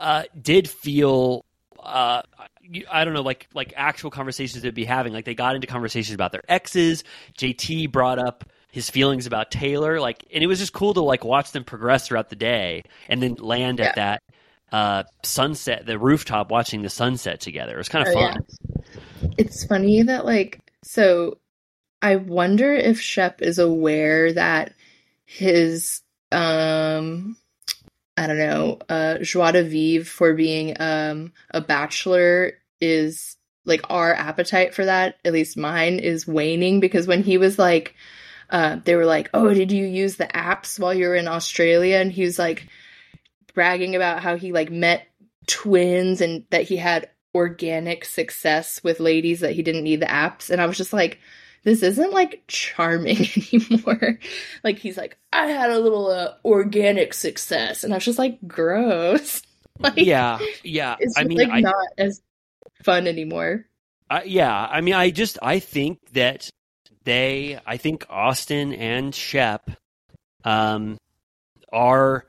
uh did feel uh, I don't know, like like actual conversations they'd be having. Like they got into conversations about their exes. JT brought up his feelings about Taylor, like, and it was just cool to like watch them progress throughout the day, and then land at that uh, sunset, the rooftop, watching the sunset together. It was kind of Oh, fun. It's funny that like so I wonder if Shep is aware that his um I don't know, uh joie de vivre for being um a bachelor is like our appetite for that, at least mine, is waning because when he was like uh they were like, Oh, did you use the apps while you were in Australia? And he was like bragging about how he like met twins and that he had organic success with ladies that he didn't need the apps and i was just like this isn't like charming anymore like he's like i had a little uh, organic success and i was just like gross like yeah, yeah. it's I mean, like I, not as fun anymore I, yeah. I mean, I just I think that they, I think Austin and Shep, um, are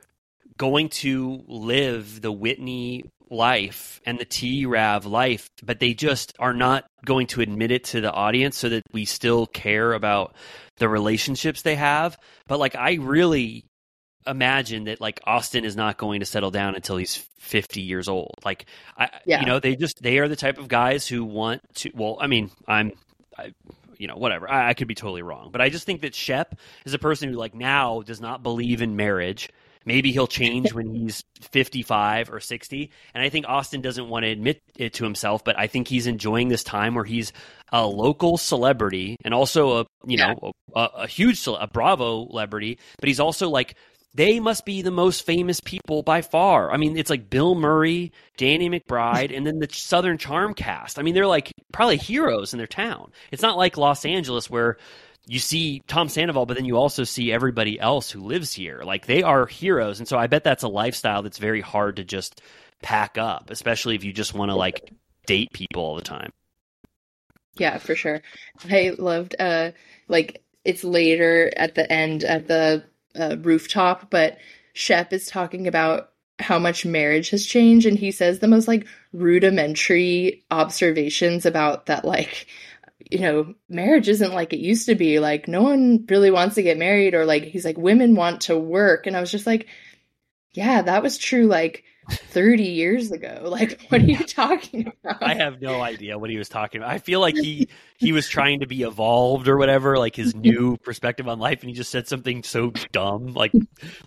going to live the Whitney life and the T Rav life, but they just are not going to admit it to the audience so that we still care about the relationships they have. But like, I really imagine that like Austin is not going to settle down until he's 50 years old. Like, I, Yeah. you know, they just, they are the type of guys who want to, well, I mean, I'm, I, you know, whatever. I, I could be totally wrong, but I just think that Shep is a person who like now does not believe in marriage. Maybe he'll change when he's 55 or 60. And I think Austin doesn't want to admit it to himself, but I think he's enjoying this time where he's a local celebrity and also a, you know, a, a huge, a Bravo celebrity, but he's also like, they must be the most famous people by far. I mean, it's like Bill Murray, Danny McBride, and then the Southern Charm cast. I mean, they're like probably heroes in their town. It's not like Los Angeles where you see Tom Sandoval, but then you also see everybody else who lives here. Like they are heroes, and so I bet that's a lifestyle that's very hard to just pack up, especially if you just want to like date people all the time. Yeah, for sure. I loved uh like it's later at the end at the uh, rooftop, but Shep is talking about how much marriage has changed and he says the most like rudimentary observations about that like you know, marriage isn't like it used to be. Like, no one really wants to get married, or like, he's like, women want to work. And I was just like, yeah, that was true like 30 years ago. Like, what are you talking about? I have no idea what he was talking about. I feel like he he was trying to be evolved or whatever, like his new perspective on life, and he just said something so dumb, like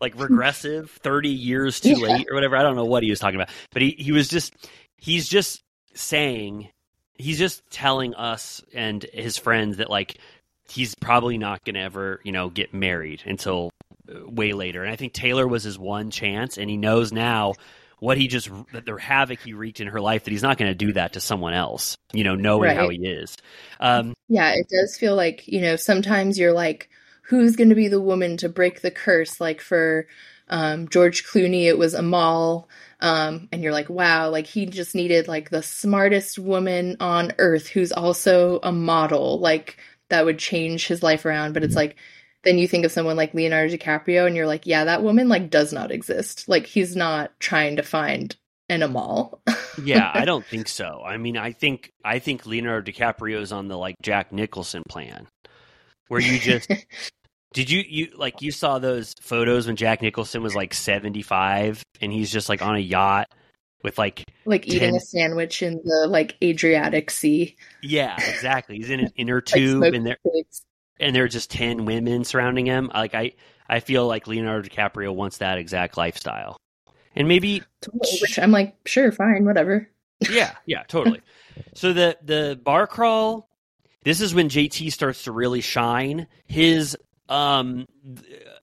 like regressive, thirty years too Yeah. late or whatever. I don't know what he was talking about, but he he was just he's just saying he's just telling us and his friends that like he's probably not going to ever you know get married until uh, way later. And I think Taylor was his one chance, and he knows now what he just that the havoc he wreaked in her life that he's not going to do that to someone else. You know, knowing how he is. Um, Yeah, it does feel like, you know, sometimes you're like, who's going to be the woman to break the curse? Like for um, George Clooney, it was Amal. Um, and you're like, wow, like he just needed like the smartest woman on earth who's also a model. Like that would change his life around. But it's like, then you think of someone like Leonardo DiCaprio and you're like, yeah, that woman like does not exist. Like he's not trying to find an Amal. yeah, I don't think so. I mean, I think I think Leonardo DiCaprio is on the like Jack Nicholson plan, where you just did you you like you saw those photos when Jack Nicholson was like seventy five and he's just like on a yacht with like like eating a sandwich in the like Adriatic Sea. yeah exactly he's in an inner tube smoked and there pigs. and there are just ten women surrounding him. Like I I feel like Leonardo DiCaprio wants that exact lifestyle, and maybe Which I'm like, sure, fine, whatever. yeah, yeah, totally. So the the bar crawl, this is when JT starts to really shine. His um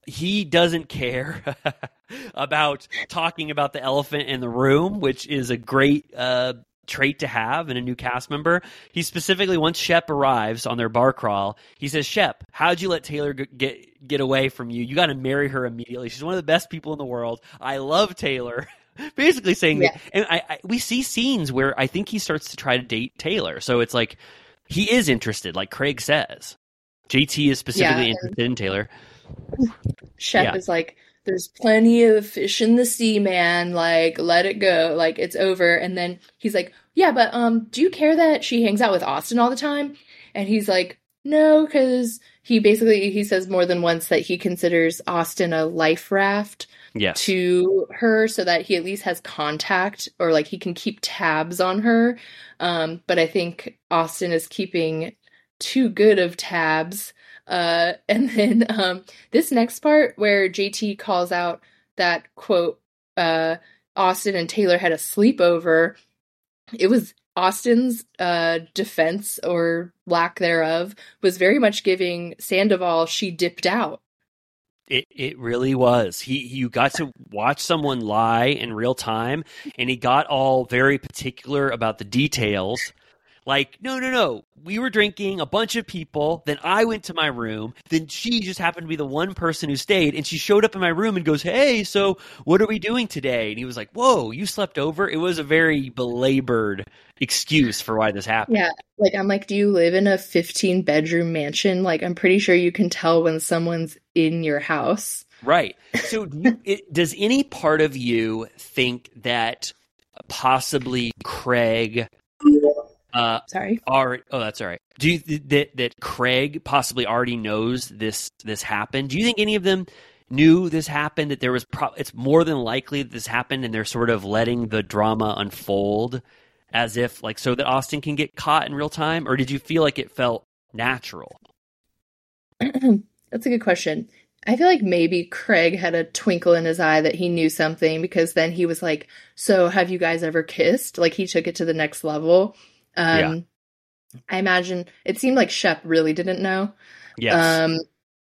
he doesn't care about talking about the elephant in the room, which is a great uh trait to have in a new cast member. He specifically once Shep arrives on their bar crawl, he says, "Shep, how'd you let Taylor g- get get away from you? You got to marry her immediately. She's one of the best people in the world. I love Taylor." Basically saying Yeah. that, and I, I we see scenes where I think he starts to try to date Taylor. So it's like he is interested, like Craig says. JT is specifically Yeah, interested in Taylor. Shep Yeah. is like, there's plenty of fish in the sea, man. Like, let it go. Like, it's over. And then he's like, yeah, but um, do you care that she hangs out with Austin all the time? And he's like, no, because he basically he says more than once that he considers Austin a life raft Yes. to her so that he at least has contact or like he can keep tabs on her. Um, but I think Austin is keeping too good of tabs. Uh, and then um, this next part where JT calls out that quote, uh, Austin and Taylor had a sleepover. It was Austin's uh, defense or lack thereof was very much giving Sandoval she dipped out. It it really was. He you got to watch someone lie in real time, and he got all very particular about the details. Like, no, no, no. We were drinking, a bunch of people. Then I went to my room. Then she just happened to be the one person who stayed. And she showed up in my room and goes, Hey, so what are we doing today? And he was like, Whoa, you slept over? It was a very belabored excuse for why this happened. Yeah, like I'm like, do you live in a 15 bedroom mansion? Like, I'm pretty sure you can tell when someone's in your house. Right. So, do it, does any part of you think that possibly Craig? Uh, Sorry. are oh, that's all right. Do you that that Craig possibly already knows this this happened? Do you think any of them knew this happened? That there was pro- it's more than likely that this happened, and they're sort of letting the drama unfold as if like so that Austin can get caught in real time, or did you feel like it felt natural? That's a good question. I feel like maybe Craig had a twinkle in his eye that he knew something because then he was like, So, have you guys ever kissed? Like, he took it to the next level. Um, Yeah. I imagine it seemed like Shep really didn't know. Yes. Um,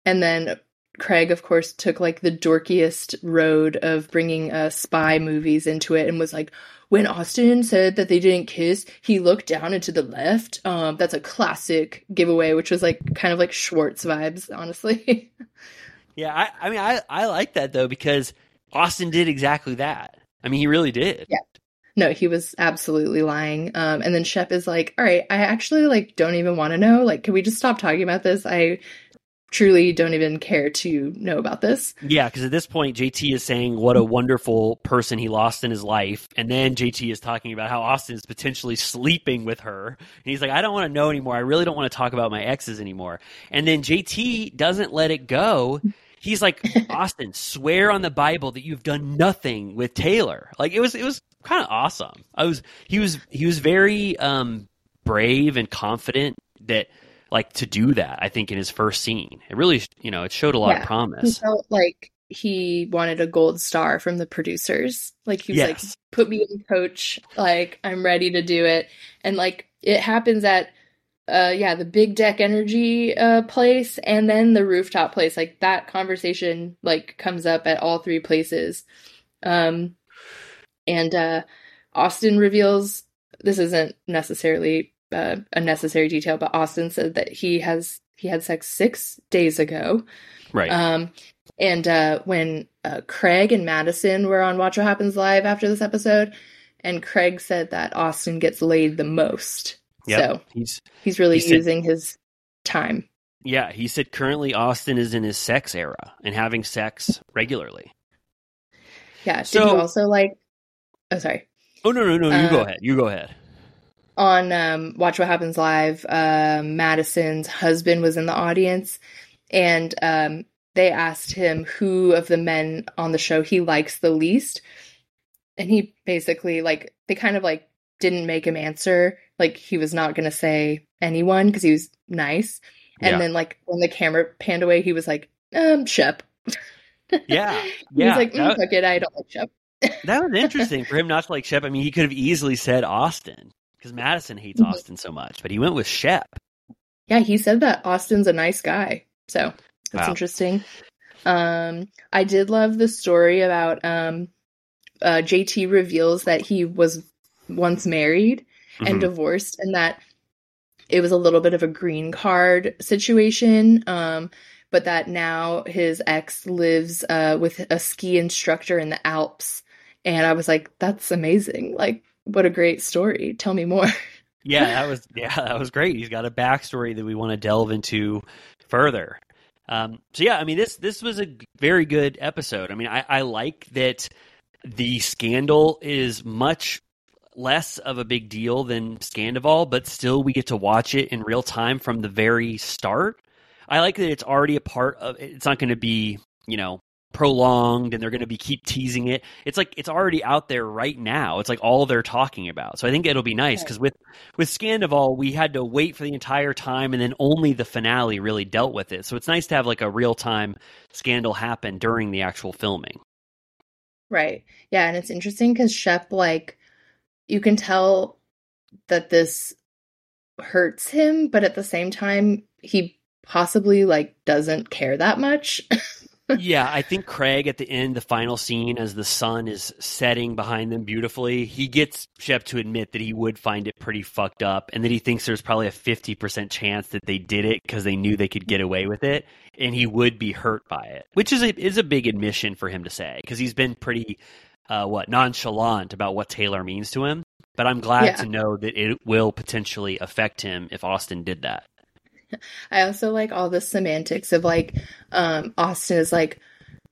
and then Craig, of course, took like the dorkiest road of bringing uh, spy movies into it and was like, when Austin said that they didn't kiss, he looked down and to the left. Um, that's a classic giveaway, which was like kind of like Schwartz vibes, honestly. Yeah, I, I mean, I, I like that though because Austin did exactly that. I mean, he really did. Yeah. No, he was absolutely lying. Um, and then Shep is like, all right, I actually like don't even want to know. Like, can we just stop talking about this? I truly don't even care to know about this. Yeah, because at this point, JT is saying what a wonderful person he lost in his life. And then JT is talking about how Austin is potentially sleeping with her. And he's like, I don't want to know anymore. I really don't want to talk about my exes anymore. And then JT doesn't let it go. He's like, Austin, swear on the Bible that you've done nothing with Taylor. Like it was, it was kind of awesome. I was, he was, he was very um, brave and confident that like to do that. I think in his first scene, it really, you know, it showed a lot Yeah. of He promise. felt like he wanted a gold star from the producers. Like he was like, put me in coach. Like I'm ready to do it. And like it happens at uh yeah, the big deck energy uh place and then the rooftop place. Like that conversation like comes up at all three places. Um and uh Austin reveals this isn't necessarily uh, a necessary detail, but Austin said that he has he had sex six days ago. Right. Um, and uh, when uh, Craig and Madison were on Watch What Happens Live after this episode, and Craig said that Austin gets laid the most. Yep. So he's he's really he said- using his time. yeah. He said currently Austin is in his sex era and having sex regularly. Yeah. Did So- you also like? Oh, sorry. Oh no no no! You go Uh, ahead. You go ahead. on um, Watch What Happens Live, uh, Madison's husband was in the audience, and um, they asked him who of the men on the show he likes the least, and he basically like they kind of like didn't make him answer, like he was not going to say anyone because he was nice, and Yeah. then like when the camera panned away, he was like, um, Shep. Yeah, He yeah. was like, mm, that, fuck it, I don't like Shep. that was interesting for him not to like Shep. I mean, he could have easily said Austin because Madison hates Mhm. Austin so much, but he went with Shep. Yeah, he said that Austin's a nice guy. So that's Wow. interesting. Um, I did love the story about um, uh, JT reveals that he was once married and Mhm. divorced, and that it was a little bit of a green card situation. Um, but that now his ex lives uh, with a ski instructor in the Alps, and I was like, "That's amazing! Like, what a great story! Tell me more." Yeah, that was yeah, that was great. He's got a backstory that we want to delve into further. Um, so yeah, I mean this this was a very good episode. I mean, I, I like that the scandal is much less of a big deal than Scandoval, but still we get to watch it in real time from the very start. I like that it's already a part of. It's not going to be you know prolonged and they're going to be keep teasing it. It's like it's already out there right now. It's like all they're talking about. So I think it'll be nice because with with Scandoval, we had to wait for the entire time, and then only the finale really dealt with it. So it's nice to have like a real time scandal happen during the actual filming. Right. Yeah, and it's interesting because Shep, like, you can tell that this hurts him, but at the same time, he possibly like doesn't care that much. yeah, I think Craig at the end, the final scene, as the sun is setting behind them beautifully, he gets Shep to admit that he would find it pretty fucked up, and that he thinks there's probably a fifty percent chance that they did it because they knew they could get away with it, and he would be hurt by it, which is a is a big admission for him to say because he's been pretty uh, what nonchalant about what Taylor means to him. But I'm glad Yeah. to know that it will potentially affect him if Austin did that. I also like all the semantics of like, um, Austin is like,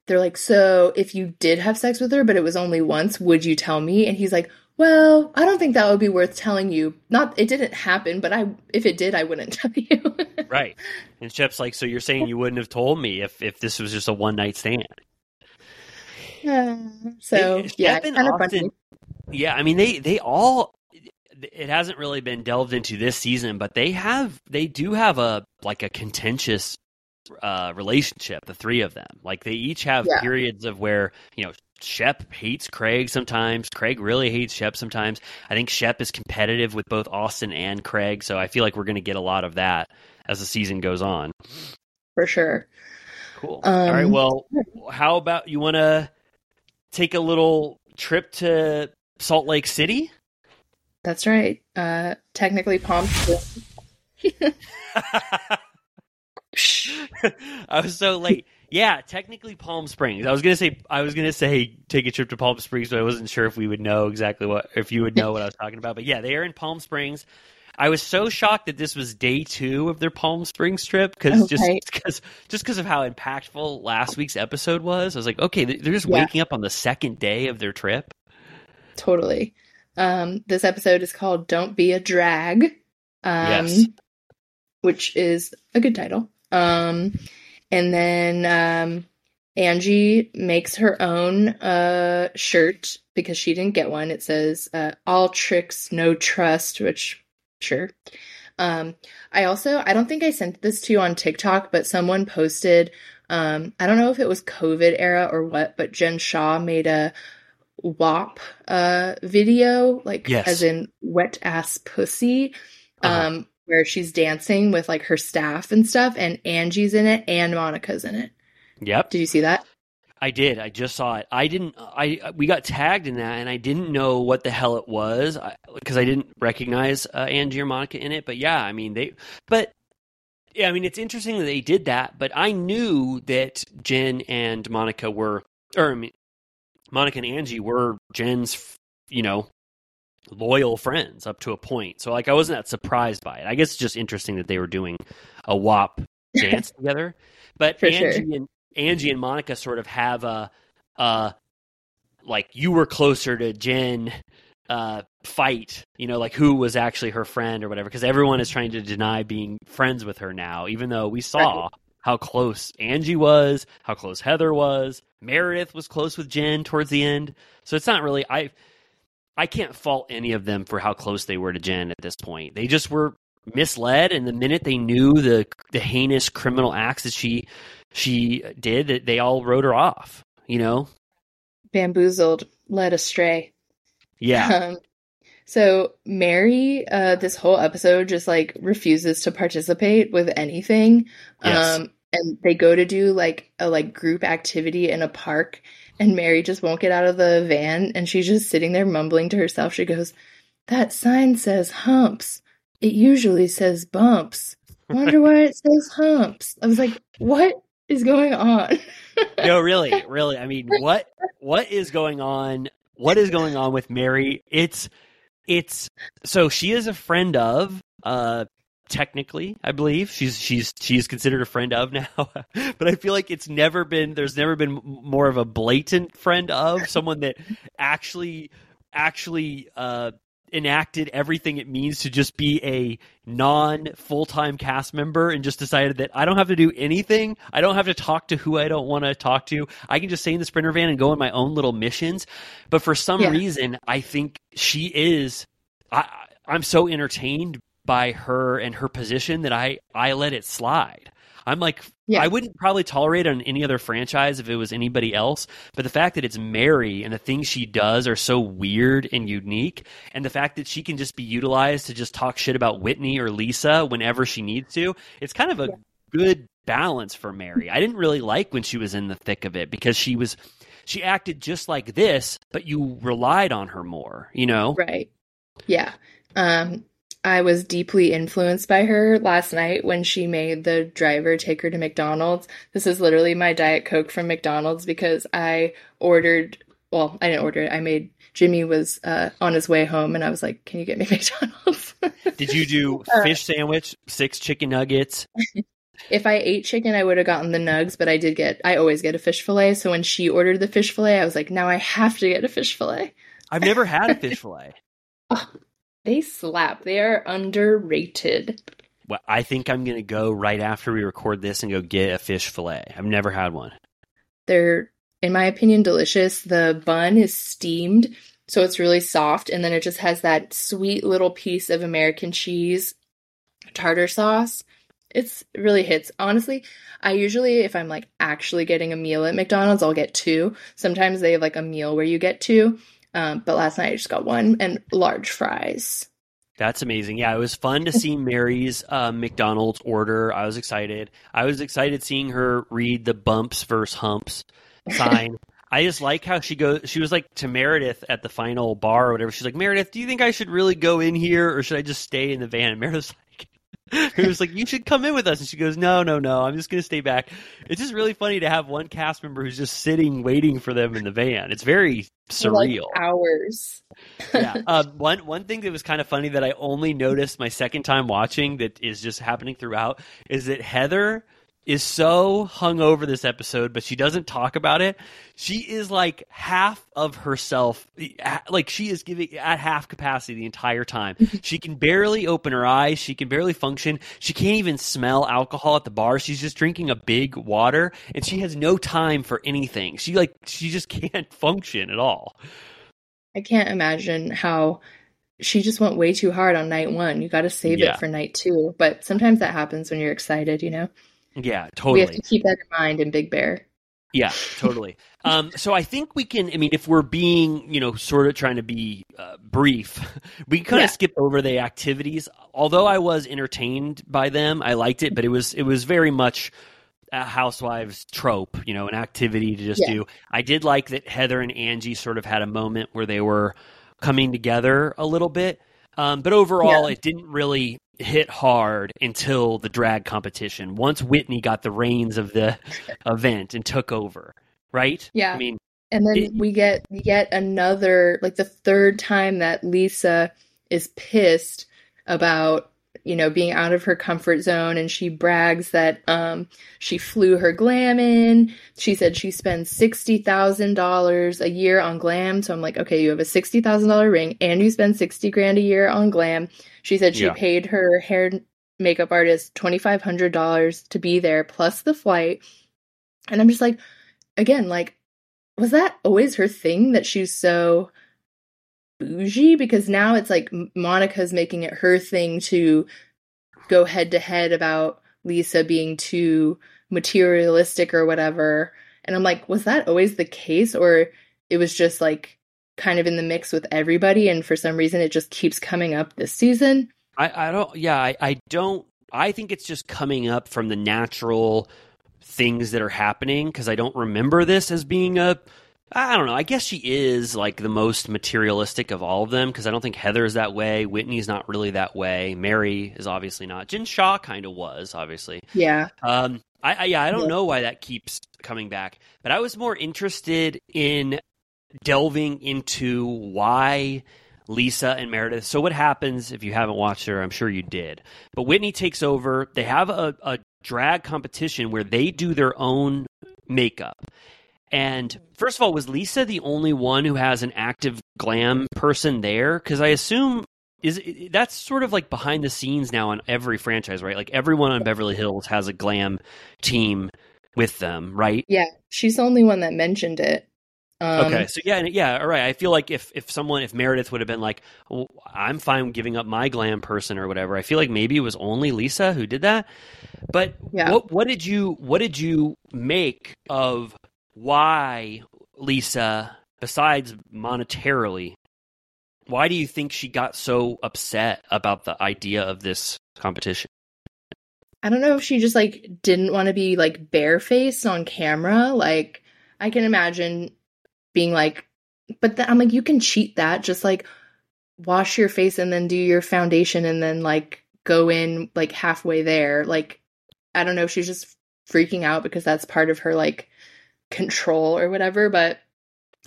they're like, so if you did have sex with her, but it was only once, would you tell me? And he's like, well, I don't think that would be worth telling you. Not, it didn't happen, but I, if it did, I wouldn't tell you. Right. And Shep's like, so you're saying you wouldn't have told me if, if this was just a one night stand? so It- yeah, kind of funny. Yeah, I mean they they all it hasn't really been delved into this season, but they have they do have a like a contentious uh relationship, the three of them. Like they each have Yeah. periods of where, you know, Shep hates Craig sometimes. Craig really hates Shep sometimes. I think Shep is competitive with both Austin and Craig, so I feel like we're going to get a lot of that as the season goes on. for sure. Cool. All right. Um, Well, how about you want to take a little trip to Salt Lake City? That's right. Uh, technically, Palm Springs. I was so late. Yeah, technically Palm Springs. I was gonna say I was gonna say take a trip to Palm Springs, but I wasn't sure if we would know exactly what if you would know what I was talking about. But yeah, they are in Palm Springs. I was so shocked that this was day two of their Palm Springs trip because Oh, just because just because of how impactful last week's episode was. I was like, okay, they- they're just Yeah. waking up on the second day of their trip. Totally. Um, this episode is called "Don't Be a Drag," um, Yes. which is a good title. Um, and then um, Angie makes her own uh, shirt because she didn't get one. It says uh, "All tricks, no trust," which sure. Um, I also I don't think I sent this to you on TikTok, but someone posted. Um, I don't know if it was COVID era or what, but Jen Shah made a WAP uh video, like Yes. as in wet ass pussy, Uh-huh. um, where she's dancing with like her staff and stuff, and Angie's in it and Monica's in it. Yep. Did you see that? I did. I just saw it. I didn't. I we got tagged in that, and I didn't know what the hell it was because I, didn't recognize uh, Angie or Monica in it. But yeah, I mean they. But yeah, I mean it's interesting that they did that. But I knew that Jen and Monica were, or I mean, Monica and Angie were Jen's, you know, loyal friends up to a point. So like I wasn't that surprised by it. I guess it's just interesting that they were doing a WAP dance together. But For Angie sure. and Angie and Monica sort of have a uh like you were closer to Jen uh fight, you know, like who was actually her friend or whatever because everyone is trying to deny being friends with her now even though we saw how close Angie was, how close Heather was, Meredith was close with Jen towards the end. So it's not really I I can't fault any of them for how close they were to Jen at this point. They just were misled and the minute they knew the the heinous criminal acts that she she did they all wrote her off, you know? Bamboozled, led astray. Yeah. Um, so Mary, uh, this whole episode just like refuses to participate with anything. Yes. Um, and they go to do like a like group activity in a park, and Mary just won't get out of the van, and she's just sitting there mumbling to herself. She goes, "That sign says humps. It usually says bumps. Wonder why it says humps." I was like, "What is going on?" no, really, really. I mean, what what is going on? What is going on with Mary? It's it's so she is a friend of uh technically, I believe. She's she's she's considered a friend of now. but I feel like it's never been there's never been more of a blatant friend of someone that actually actually uh enacted everything it means to just be a non full-time cast member and just decided that I don't have to do anything. I don't have to talk to who I don't want to talk to. I can just stay in the sprinter van and go on my own little missions. But for some Yeah. reason, I think she is I I'm so entertained by her and her position that I I let it slide. I'm like Yeah. I wouldn't probably tolerate it on any other franchise if it was anybody else, but the fact that it's Mary and the things she does are so weird and unique, and the fact that she can just be utilized to just talk shit about Whitney or Lisa whenever she needs to, it's kind of a good balance for Mary. I didn't really like when she was in the thick of it because she was she acted just like this, but you relied on her more, you know? Right. Yeah. Um, I was deeply influenced by her last night when she made the driver take her to McDonald's. This is literally my Diet Coke from McDonald's because I ordered, well, I didn't order it. I made, Jimmy was uh, on his way home and I was like, can you get me McDonald's? Did you do Uh, fish sandwich, six chicken nuggets? if I ate chicken, I would have gotten the nugs, but I did get, I always get a fish fillet. So when she ordered the fish fillet, I was like, now I have to get a fish fillet. I've never had a fish fillet. They slap. They are underrated. Well, I think I'm going to go right after we record this and go get a fish fillet. I've never had one. They're, in my opinion, delicious. The bun is steamed, so it's really soft, and then it just has that sweet little piece of American cheese tartar sauce. It's really hits. Honestly, I usually, if I'm like actually getting a meal at McDonald's, I'll get two. Sometimes they have like a meal where you get two. Um, but last night I just got one and large fries. That's amazing. Yeah, it was fun to see Mary's uh, McDonald's order. I was excited. I was excited seeing her read the bumps versus humps sign. I just like how she goes. She was like to Meredith at the final bar or whatever. She's like, Meredith, do you think I should really go in here or should I just stay in the van? And Meredith's He was like, "You should come in with us," and she goes, "No, no, no. I'm just going to stay back." It's just really funny to have one cast member who's just sitting waiting for them in the van. It's very For, like, surreal. hours. yeah. Um, one one thing that was kind of funny that I only noticed my second time watching that is just happening throughout is that Heather is so hung over this episode, but she doesn't talk about it. She is like half of herself, like she is giving at half capacity the entire time. she can barely open her eyes. She can barely function. She can't even smell alcohol at the bar. She's just drinking a big water, and she has no time for anything. She like she just can't function at all. I can't imagine how she just went way too hard on night one. You got to save Yeah. it for night two. But sometimes that happens when you're excited, you know? Yeah, totally. We have to keep that in mind in Big Bear. Yeah, totally. um, so I think we can. I mean, if we're being, you know, sort of trying to be uh, brief, we can kind Yeah. of skip over the activities. Although I was entertained by them, I liked it, but it was it was very much a housewives trope, you know, an activity to just Yeah. do. I did like that Heather and Angie sort of had a moment where they were coming together a little bit. Um, but overall, Yeah. it didn't really hit hard until the drag competition. Once Whitney got the reins of the event and took over, right? Yeah. I mean, And then It- we get yet another, like the third time that Lisa is pissed about, you know, being out of her comfort zone and she brags that um she flew her glam in. She said she spends $60,000 a year on glam. So I'm like, okay, you have a $60,000 ring and you spend 60 grand a year on glam. She said she Yeah. paid her hair makeup artist $2,500 to be there plus the flight. And I'm just like, again, like, was that always her thing that she's so bougie? Because now it's like Monica's making it her thing to go head to head about Lisa being too materialistic or whatever. And I'm like, was that always the case? Or it was just like kind of in the mix with everybody and for some reason it just keeps coming up this season? I, I don't. Yeah, I, I don't. I think it's just coming up from the natural things that are happening because I don't remember this as being a. I don't know. I guess she is like the most materialistic of all of them because I don't think Heather's that way. Whitney's not really that way. Mary is obviously not. Jen Shah kind of was, obviously. Yeah. Um, I, I yeah, I don't Yeah. know why that keeps coming back, but I was more interested in delving into why Lisa and Meredith. So what happens if you haven't watched her? I'm sure you did. But Whitney takes over. They have a, a drag competition where they do their own makeup. And first of all, was Lisa the only one who has an active glam person there? Because I assume is that's sort of like behind the scenes now on every franchise, right? Like everyone on Beverly Hills has a glam team with them, right? Yeah. She's the only one that mentioned it. Um, okay, so yeah, yeah, all right. I feel like if if someone, if Meredith would have been like, well, "I'm fine giving up my glam person" or whatever, I feel like maybe it was only Lisa who did that. But Yeah. what what did you what did you make of why Lisa, besides monetarily, why do you think she got so upset about the idea of this competition? I don't know if she just like didn't want to be like barefaced on camera. Like I can imagine being like, but then I'm like, you can cheat that. Just like wash your face and then do your foundation and then like go in like halfway there. Like I don't know if she's just freaking out because that's part of her like control or whatever. But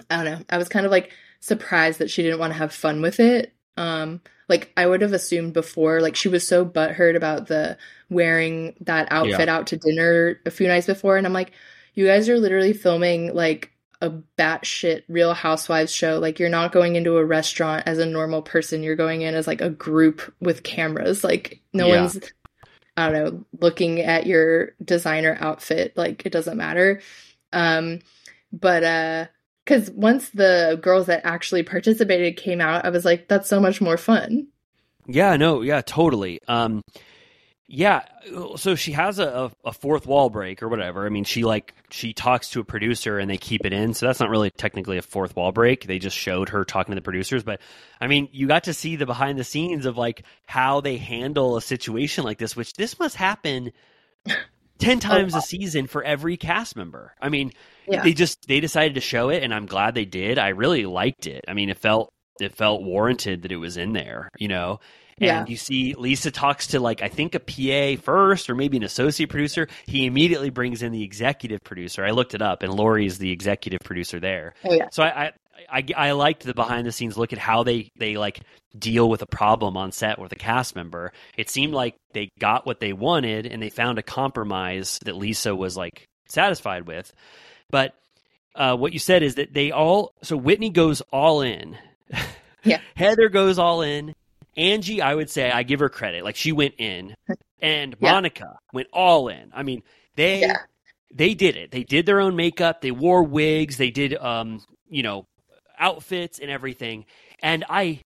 I don't know. I was kind of like surprised that she didn't want to have fun with it. Um, like I would have assumed before, like she was so butthurt about the wearing that outfit out to dinner a few nights before, and I'm like, you guys are literally filming like a batshit Real Housewives show. Like you're not going into a restaurant as a normal person. You're going in as like a group with cameras. Like no Yeah. one's, I don't know, looking at your designer outfit. Like it doesn't matter. Um, but uh, because once the girls that actually participated came out, I was like, that's so much more fun. Yeah, no, yeah, totally. Um, yeah, so she has a, a, fourth wall break or whatever. I mean, she like she talks to a producer and they keep it in, so that's not really technically a fourth wall break. They just showed her talking to the producers, but I mean, you got to see the behind the scenes of like how they handle a situation like this, which this must happen ten oh, times a season for every cast member. I mean, Yeah. they just they decided to show it, and I'm glad they did. I really liked it. I mean, it felt it felt warranted that it was in there, you know. And Yeah. you see Lisa talks to like I think a PA first or maybe an associate producer. He immediately brings in the executive producer. I looked it up and Lori is the executive producer there. Oh yeah. So I, I I I liked the behind the scenes look at how they they like deal with a problem on set with a cast member. It seemed like they got what they wanted and they found a compromise that Lisa was like satisfied with. But uh, what you said is that they all so Whitney goes all in. Yeah. Heather goes all in. Angie, I would say I give her credit. Like she went in. And Yeah. Monica went all in. I mean, they Yeah. they did it. They did their own makeup. They wore wigs. They did, um, you know, outfits and everything. And I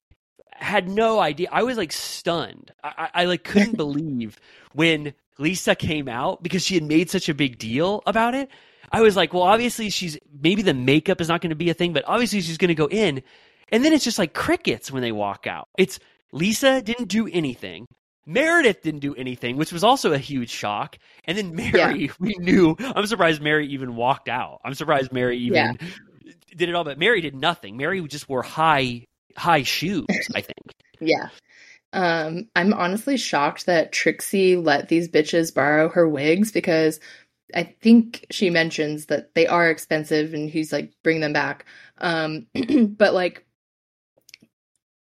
had no idea. I was like stunned. I, I, I like couldn't believe when Lisa came out because she had made such a big deal about it. I was like, well, obviously she's maybe the makeup is not going to be a thing, but obviously she's going to go in. And then it's just like crickets when they walk out. It's Lisa didn't do anything. Meredith didn't do anything, which was also a huge shock. And then Mary, we knew. I'm surprised Mary even walked out. I'm surprised Mary even Yeah. Did it all, but Mary did nothing. Mary just wore high high shoes. I think. Yeah. Um, I'm honestly shocked that Trixie let these bitches borrow her wigs because I think she mentions that they are expensive and he's like, bring them back. Um, but like,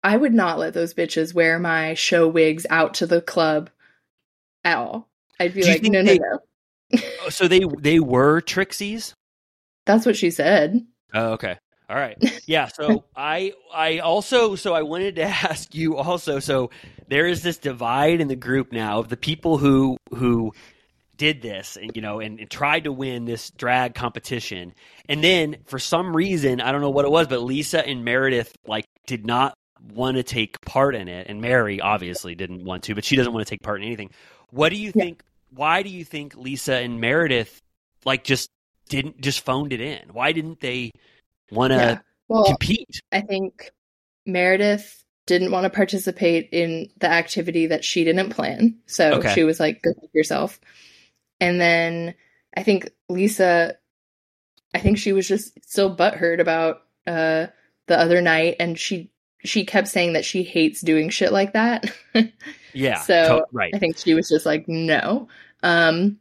I would not let those bitches wear my show wigs out to the club at all. I'd be like, no, no, they- no. Oh, so they they were Trixies. That's what she said. Oh, okay. All right. Yeah. So I I also so I wanted to ask you also. So there is this divide in the group now of the people who who did this and you know and, and tried to win this drag competition, and then for some reason I don't know what it was, but Lisa and Meredith like did not want to take part in it, and Mary obviously didn't want to, but she doesn't want to take part in anything. What do you think? Why do you think Lisa and Meredith like just didn't just phoned it in? Why didn't they want to Yeah. Well, compete? I think Meredith didn't want to participate in the activity that she didn't plan. So Okay. she was like, go yourself. And then I think Lisa, I think she was just still butthurt about uh, the other night. And she, she kept saying that she hates doing shit like that. Yeah. so right. I think she was just like, no. Um,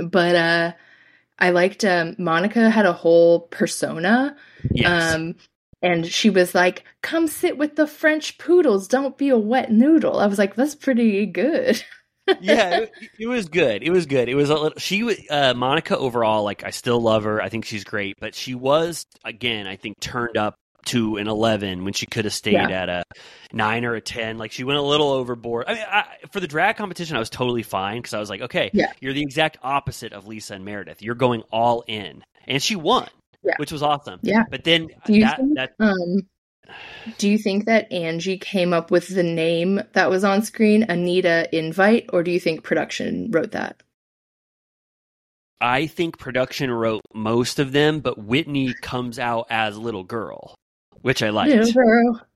but uh, I liked um, Monica had a whole persona. Yes. Um, and she was like, "Come sit with the French poodles. Don't be a wet noodle." I was like, "That's pretty good." yeah, it, it was good. It was good. It was a little. She was uh, Monica overall. Like I still love her. I think she's great. But she was again. I think turned up to an eleven when she could have stayed Yeah. at a nine or a ten. Like she went a little overboard. I mean, I, for the drag competition, I was totally fine because I was like, okay, Yeah. you're the exact opposite of Lisa and Meredith. You're going all in, and she won, Yeah. which was awesome. Yeah. But then Do you that think, that um, do you think that Angie came up with the name that was on screen, Anita Invite, or do you think production wrote that? I think production wrote most of them, but Whitney comes out as little girl, which I liked. Little girl.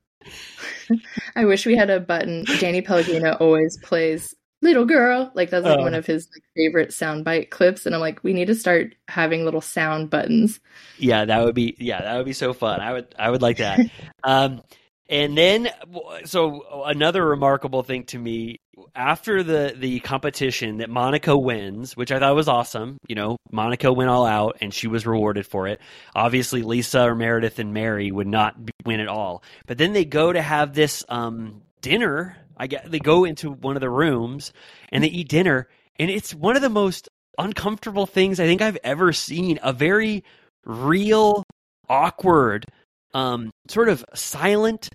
I wish we had a button. Danny Pellegrino always plays "Little Girl," like that's like Oh. one of his like, favorite soundbite clips, and I'm like, we need to start having little sound buttons. Yeah, that would be yeah, that would be so fun. I would I would like that. um, and then so another remarkable thing to me after the the competition that Monica wins, which I thought was awesome. You know, Monica went all out and she was rewarded for it. Obviously, Lisa or Meredith and Mary would not win at all. But then they go to have this um, dinner. I get they go into one of the rooms and they eat dinner, and it's one of the most uncomfortable things I think I've ever seen. A very real, awkward, um, sort of silent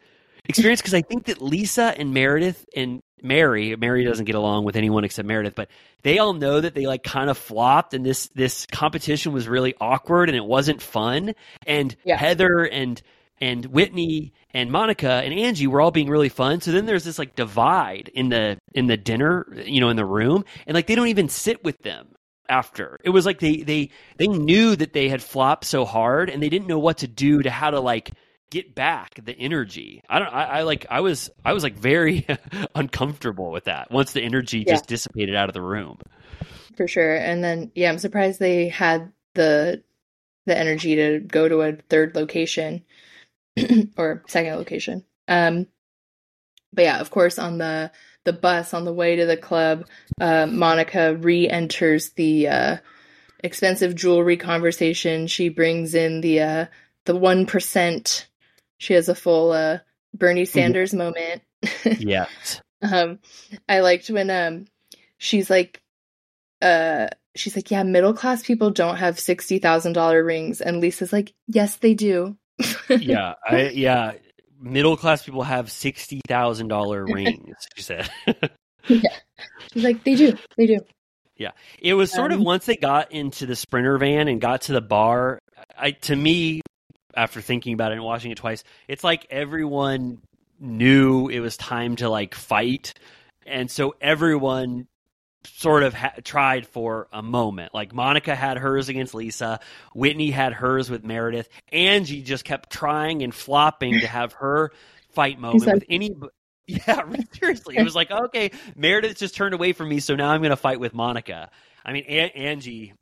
experience because I think that Lisa and Meredith and Mary, Mary doesn't get along with anyone except Meredith, but they all know that they like kind of flopped and this this competition was really awkward and it wasn't fun. And Yeah. Heather and and Whitney and Monica and Angie were all being really fun. So then there's this like divide in the in the dinner, you know, in the room, and like they don't even sit with them after. It was like they they they knew that they had flopped so hard and they didn't know what to do to how to like get back the energy. I don't I, I like I was I was like very uncomfortable with that once the energy Yeah. just dissipated out of the room. for sure. And then yeah, I'm surprised they had the the energy to go to a third location or second location. Um but yeah, of course, on the the bus on the way to the club, uh, Monica re-enters the uh, expensive jewelry conversation. She brings in the uh, the one percent. She has a full uh, Bernie Sanders moment. Yeah. Um, I liked when um she's like, uh, she's like, yeah, middle class people don't have sixty thousand dollar rings, and Lisa's like, yes, they do. yeah, I, yeah. Middle class people have sixty thousand dollar rings. She said. yeah, she's like, they do, they do. Yeah, it was sort of Um, once they got into the sprinter van and got to the bar. I to me, after thinking about it and watching it twice, it's like everyone knew it was time to like fight, and so everyone sort of ha- tried for a moment. Like Monica had hers against Lisa, Whitney had hers with Meredith, Angie just kept trying and flopping to have her fight moment with any. Yeah, seriously, it was like okay, Meredith just turned away from me, so now I'm going to fight with Monica. I mean, a- Angie,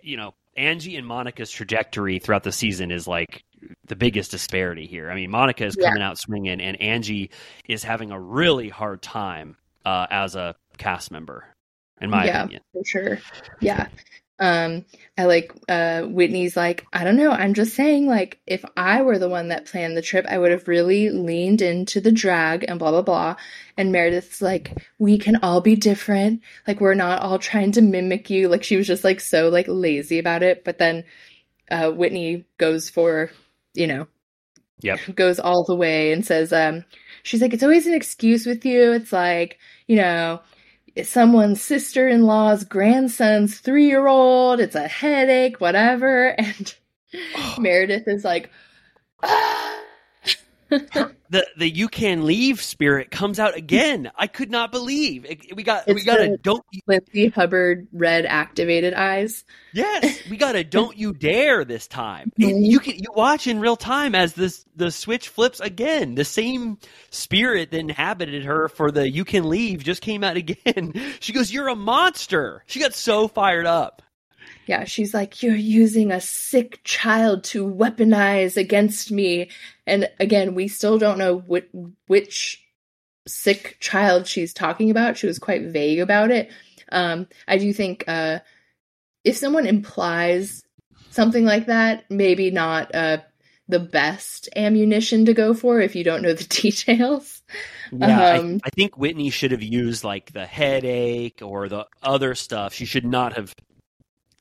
you know, Angie and Monica's trajectory throughout the season is like the biggest disparity here. I mean, Monica is Yeah. coming out swinging, and Angie is having a really hard time uh, as a cast member, in my yeah, opinion. for sure. Yeah. Um, I like uh Whitney's like, I don't know, I'm just saying, like, if I were the one that planned the trip, I would have really leaned into the drag and blah blah blah. And Meredith's like, we can all be different. Like we're not all trying to mimic you. Like she was just like so like lazy about it. But then uh Whitney goes for, you know, Yep. goes all the way and says, um, she's like, it's always an excuse with you. It's like, you know, it's someone's sister in law's grandson's three year old. It's a headache, whatever. And Meredith is like, "Ah." The the you can leave spirit comes out again. I could not believe it, we got we It's got a the- don't Lindsay Hubbard red activated eyes. yes we got a don't you dare this time. And you can you watch in real time as this the switch flips again. The same spirit that inhabited her for the you can leave just came out again. She goes, "You're a monster." She got so fired up. Yeah, she's like, You're using a sick child to weaponize against me. And again, we still don't know which, which sick child she's talking about. She was quite vague about it. Um, I do think uh, if someone implies something like that, maybe not uh, the best ammunition to go for if you don't know the details. Yeah, I, Um, I think Whitney should have used like the headache or the other stuff. She should not have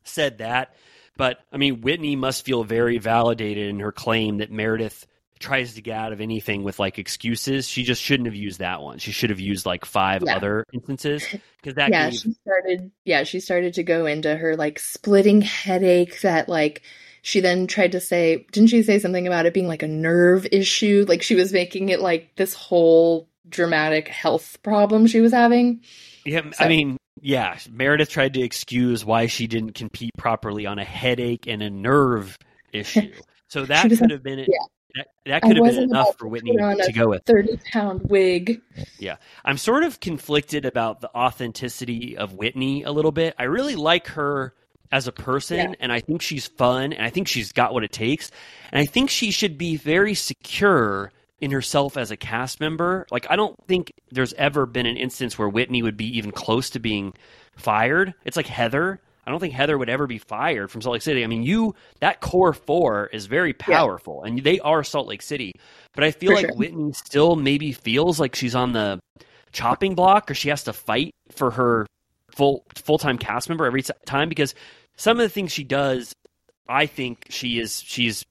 said that. But I mean, Whitney must feel very validated in her claim that Meredith tries to get out of anything with like excuses. She just shouldn't have used that one. She should have used like five Yeah. other instances because that yeah, gave she started. Yeah, she started to go into her like splitting headache that like she then tried to say. Didn't she say something about it being like a nerve issue? Like she was making it like this whole dramatic health problem she was having. Yeah, So- I mean, yeah, Meredith tried to excuse why she didn't compete properly on a headache and a nerve issue. So that could have been it. yeah. That, that I could have been enough for Whitney to go with. Thirty pound wig. Yeah. I'm sort of conflicted about the authenticity of Whitney a little bit. I really like her as a person Yeah. and I think she's fun and I think she's got what it takes. And I think she should be very secure in herself as a cast member. Like I don't think there's ever been an instance where Whitney would be even close to being fired. It's like Heather. I don't think Heather would ever be fired from Salt Lake City. I mean, you that core 4 is very powerful and they are Salt Lake City. But I feel For like sure. Whitney still maybe feels like she's on the chopping block or she has to fight for her full full-time cast member every time because some of the things she does I think she is she's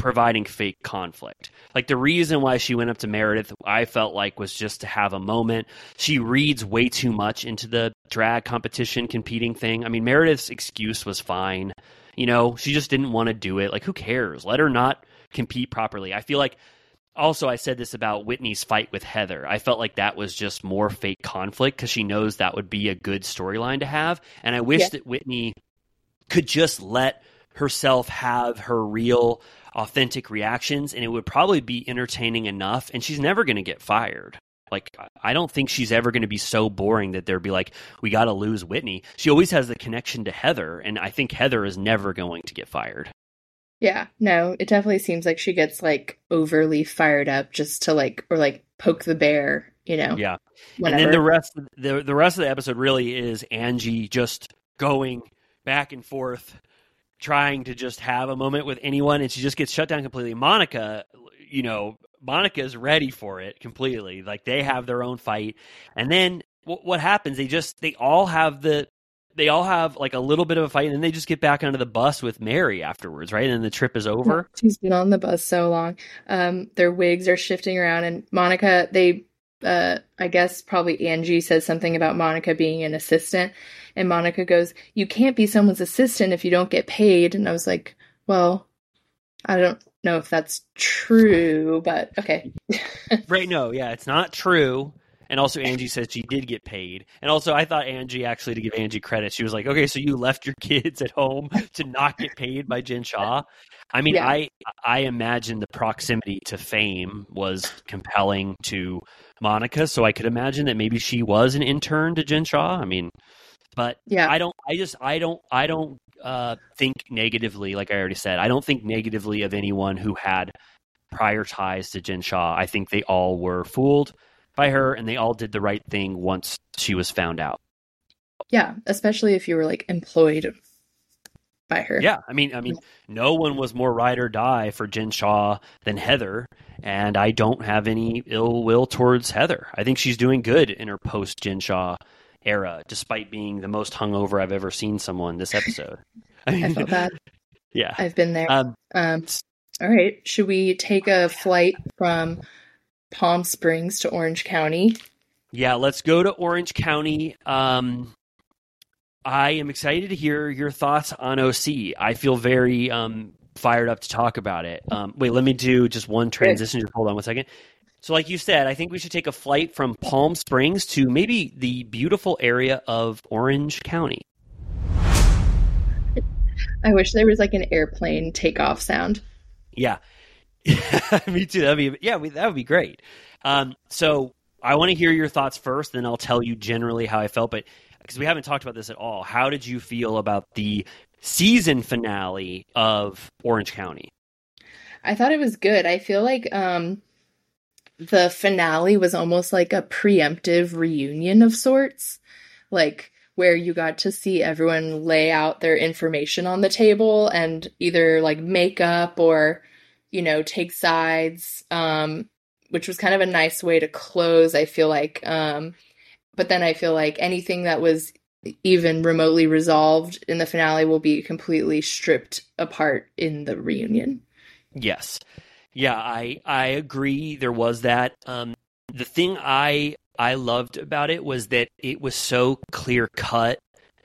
providing fake conflict. Like the reason why she went up to Meredith I felt like was just to have a moment. She reads way too much into the drag competition competing thing. I mean Meredith's excuse was fine. You know, she just didn't want to do it. Like who cares? Let her not compete properly. I feel like also I said this about Whitney's fight with Heather. I felt like that was just more fake conflict because she knows that would be a good storyline to have. And I wish Yeah. that Whitney could just let herself have her real authentic reactions and it would probably be entertaining enough and she's never going to get fired. Like I- don't think she's ever going to be so boring that there'd be like we got to lose Whitney. She always has the connection to Heather and I think Heather is never going to get fired. Yeah, no, it definitely seems like she gets like overly fired up just to like, or like poke the bear, you know. Yeah. Whenever. And then the rest the the rest of the episode really is Angie just going back and forth trying to just have a moment with anyone and she just gets shut down completely. Monica, you know, Monica's ready for it completely. Like they have their own fight. And then what, what happens? They just they all have the they all have like a little bit of a fight and then they just get back onto the bus with Mary afterwards, right? And the trip is over. She's been on the bus so long. Um, their wigs are shifting around, and Monica, they, uh, I guess probably Angie says something about Monica being an assistant, and Monica goes, "You can't be someone's assistant if you don't get paid." And I was like, "Well, I don't know if that's true, but okay." Right, no, yeah, it's not true. And also, Angie says she did get paid. And also, I thought Angie actually to give Angie credit, she was like, "Okay, so you left your kids at home to not get paid by Jen Shah." I mean, Yeah. I I imagine the proximity to fame was compelling to Monica, so I could imagine that maybe she was an intern to Jen Shah. I mean, but Yeah. I don't. I just I don't I don't uh, think negatively. Like I already said, I don't think negatively of anyone who had prior ties to Jen Shah. I think they all were fooled by her, and they all did the right thing once she was found out. yeah, especially if you were like employed by her. Yeah, I mean, I mean, no one was more ride or die for Jen Shah than Heather, and I don't have any ill will towards Heather. I think she's doing good in her post Jen Shah era, despite being the most hungover I've ever seen someone this episode. I felt that. yeah. I've been there. Um, Um, all right. Should we take a flight from Palm Springs to Orange County? Yeah, let's go to Orange County. Um, I am excited to hear your thoughts on OC. I feel very um, fired up to talk about it. Um, wait, let me do just one transition. Just hold on one second. So, like you said, I think we should take a flight from Palm Springs to maybe the beautiful area of Orange County. I wish there was like an airplane takeoff sound. Yeah, me too. That'd be yeah, we, that would be great. Um, so I want to hear your thoughts first, then I'll tell you generally how I felt. But because we haven't talked about this at all, how did you feel about the season finale of Orange County? I thought it was good. I feel like um the finale was almost like a preemptive reunion of sorts, like where you got to see everyone lay out their information on the table and either like make up or you know take sides um which was kind of a nice way to close I feel like um but then I feel like anything that was even remotely resolved in the finale will be completely stripped apart in the reunion. Yes. Yeah, I I agree there was that. Um the thing I I loved about it was that it was so clear cut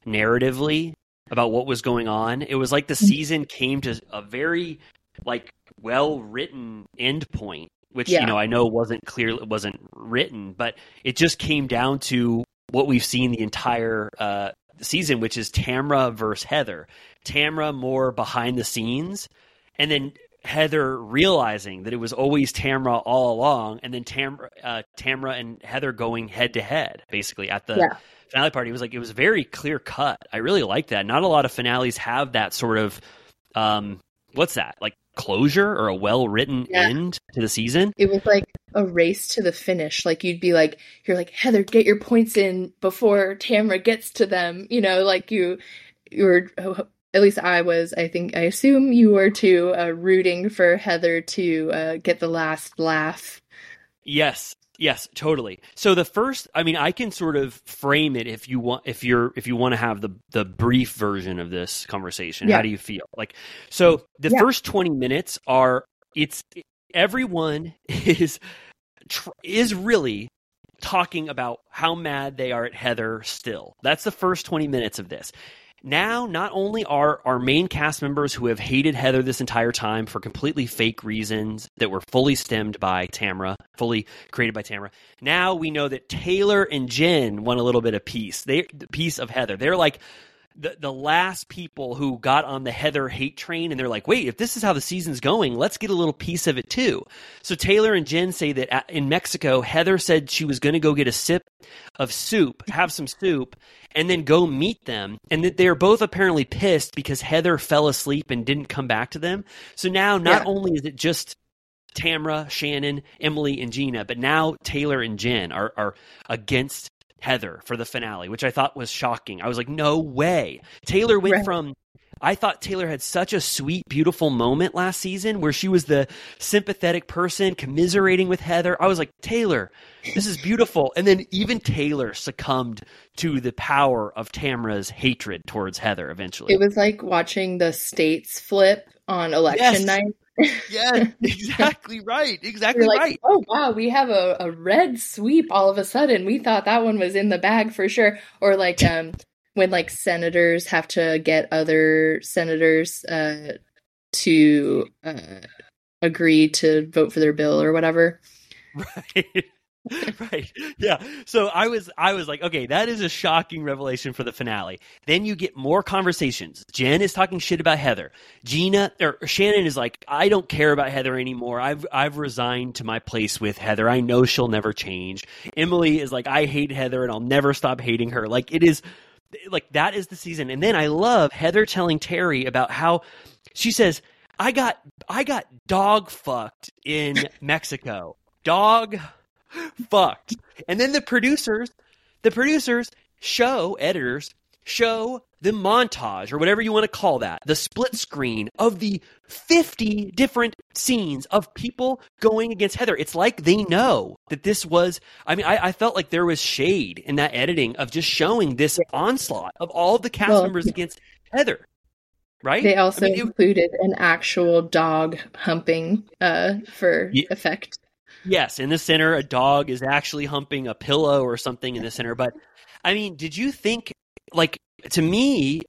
narratively about what was going on. It was like the season came to a very like well written endpoint, which Yeah. you know I know wasn't clear it wasn't written, but it just came down to what we've seen the entire uh season, which is Tamra versus Heather. Tamra more behind the scenes, and then Heather realizing that it was always Tamra all along, and then Tamra, uh, Tamra and Heather going head to head, basically at the Yeah. finale party. It was like it was very clear cut. I really like that. Not a lot of finales have that sort of, um, what's that like closure or a well written Yeah. end to the season. It was like a race to the finish. Like you'd be like, you're like, Heather, get your points in before Tamra gets to them. You know, like you, you were, at least I was, I think, I assume you were too, uh, rooting for Heather to uh, get the last laugh. Yes. Yes, totally. So the first, I mean, I can sort of frame it if you want, if you're, if you want to have the the brief version of this conversation. Yeah. How do you feel? Like, so the Yeah. first twenty minutes are it's everyone is tr- is really talking about how mad they are at Heather still. That's the first 20 minutes of this. Now, not only are our main cast members who have hated Heather this entire time for completely fake reasons that were fully stemmed by Tamra, fully created by Tamra, now we know that Taylor and Jen want a little bit of peace. They the piece of Heather. They're like the the last people who got on the Heather hate train and they're like, wait, if this is how the season's going, let's get a little piece of it too. So Taylor and Jen say that in Mexico, Heather said she was going to go get a sip of soup, have some soup, and then go meet them. And that they're both apparently pissed because Heather fell asleep and didn't come back to them. So now not Yeah. only is it just Tamra, Shannon, Emily, and Gina, but now Taylor and Jen are, are against Heather for the finale, which I thought was shocking. I was like, no way. Taylor went Right. from I thought Taylor had such a sweet, beautiful moment last season where she was the sympathetic person commiserating with Heather. I was like, Taylor, this is beautiful. And then even Taylor succumbed to the power of Tamra's hatred towards Heather eventually. It was like watching the states flip on election Yes. night. Yes, exactly right. Exactly like, right. oh wow, we have a, a red sweep all of a sudden. We thought that one was in the bag for sure. Or like um when like senators have to get other senators uh to uh agree to vote for their bill or whatever. right right. Yeah. So i was i was like okay that is a shocking revelation for the finale. Then you get more conversations. Jen is talking shit about heather. Gina or shannon is like i don't care about heather anymore. I've i've resigned to my place with heather. I know she'll never change. Emily is like i hate heather and i'll never stop hating her. Like it is like that is the season. And then i love heather telling terry about how she says i got i got dog fucked in mexico. Dog fucked. And then the producers, the producers show editors show the montage or whatever you want to call that, the split screen of the 50 different scenes of people going against Heather. It's like they know that this was, I mean, I, I felt like there was shade in that editing of just showing this onslaught of all the cast Well, members against Heather. Right? They also I mean, it- included an actual dog humping uh for Yeah. effect. Yes, in the center, a dog is actually humping a pillow or something in the center. But I mean, did you think, like, to me,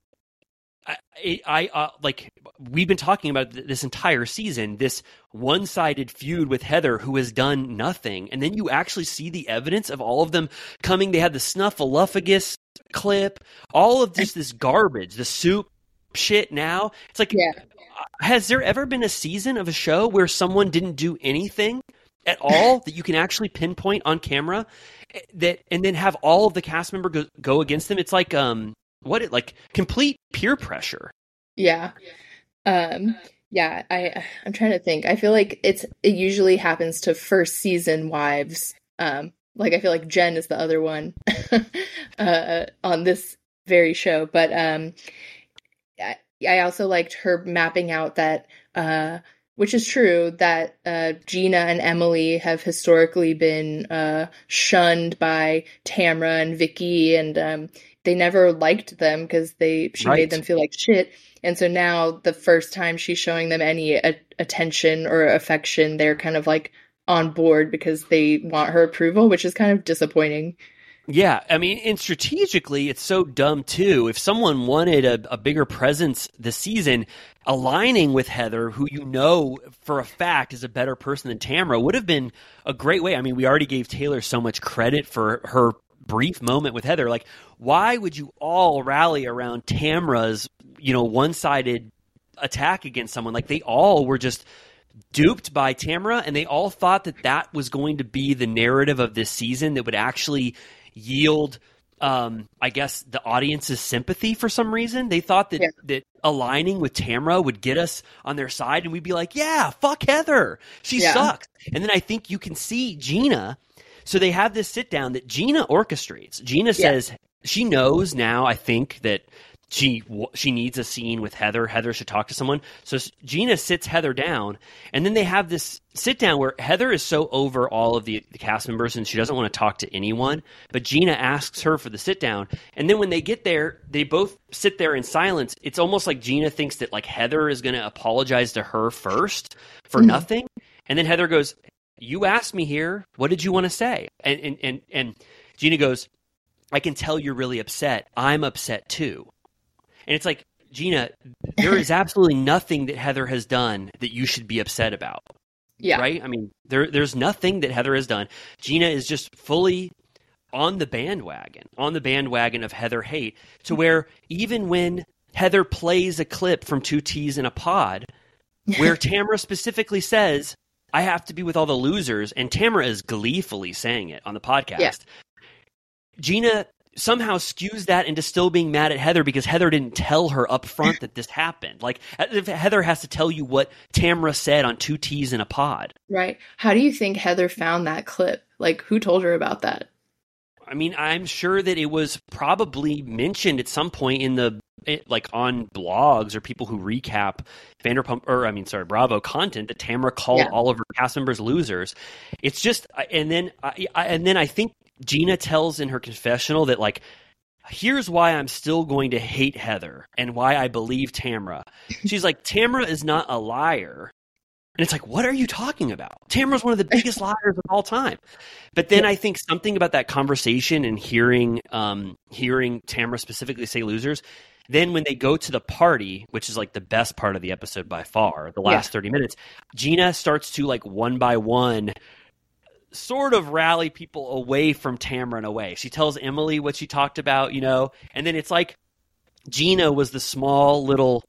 I, I uh, like we've been talking about th- this entire season, this one-sided feud with Heather, who has done nothing, and then you actually see the evidence of all of them coming. They had the snuffleupagus clip, all of just this garbage, the soup shit. Now it's like, Yeah. has there ever been a season of a show where someone didn't do anything at all that you can actually pinpoint on camera eh, that and then have all of the cast member go, go against them it's like um what it like complete peer pressure Yeah. Um yeah, I I'm trying to think. I feel like it's it usually happens to first season wives. Um like I feel like Jen is the other one uh on this very show, but um I, I also liked her mapping out that uh which is true that uh, Gina and Emily have historically been uh, shunned by Tamra and Vicky, and um, they never liked them because they she Right. made them feel like shit. And so now, the first time she's showing them any a- attention or affection, they're kind of like on board because they want her approval, which is kind of disappointing. Yeah i mean and strategically it's so dumb too. If someone wanted a, a bigger presence this season aligning with heather who you know for a fact is a better person than tamara would have been a great way. I mean we already gave taylor so much credit for her brief moment with heather. Like why would you all rally around tamara's you know one-sided attack against someone? Like they all were just duped by Tamara, and they all thought that that was going to be the narrative of this season that would actually yield, um, I guess, the audience's sympathy for some reason. They thought that Yeah. that aligning with Tamra would get us on their side, and we'd be like, "Yeah, fuck Heather, she Yeah. sucks." And then I think you can see Gina. So they have this sit down that Gina orchestrates. Gina says she knows now. I think that she she needs a scene with Heather. Heather should talk to someone. So Gina sits Heather down, and then they have this sit down where Heather is so over all of the, the cast members and she doesn't want to talk to anyone. But Gina asks her for the sit down, and then when they get there, they both sit there in silence. It's almost like Gina thinks that like Heather is going to apologize to her first for Mhm. nothing, and then Heather goes, "You asked me here. What did you want to say?" And and and and Gina goes, "I can tell you're really upset. I'm upset too." And it's like, Gina, there is absolutely nothing that Heather has done that you should be upset about. Yeah. Right? I mean, there there's nothing that Heather has done. Gina is just fully on the bandwagon, on the bandwagon of Heather hate, to mm-hmm. where even when Heather plays a clip from Two T's in a Pod, where Tamara specifically says, I have to be with all the losers, and Tamara is gleefully saying it on the podcast. Yeah. Gina somehow skews that into still being mad at Heather because Heather didn't tell her up front that this happened. Like if Heather has to tell you what Tamra said on two T's in a pod. Right. How do you think Heather found that clip? Like, who told her about that? I mean, I'm sure that it was probably mentioned at some point in the eh, like on blogs or people who recap Vanderpump or I mean, sorry, Bravo content that Tamara called Yeah. all of her cast members losers. It's just, and then I, I, and then I think Gina tells in her confessional that like. Here's why I'm still going to hate Heather and why I believe Tamra. She's like, Tamra is not a liar. And it's like, what are you talking about? Tamra's one of the biggest liars of all time. But then I think something about that conversation and hearing um, hearing Tamra specifically say losers. Then when they go to the party, which is like the best part of the episode by far, the last Yeah. thirty minutes, Gina starts to like one by one sort of rally people away from Tamra in a. She tells Emily what she talked about, you know, and then it's like Gina was the small little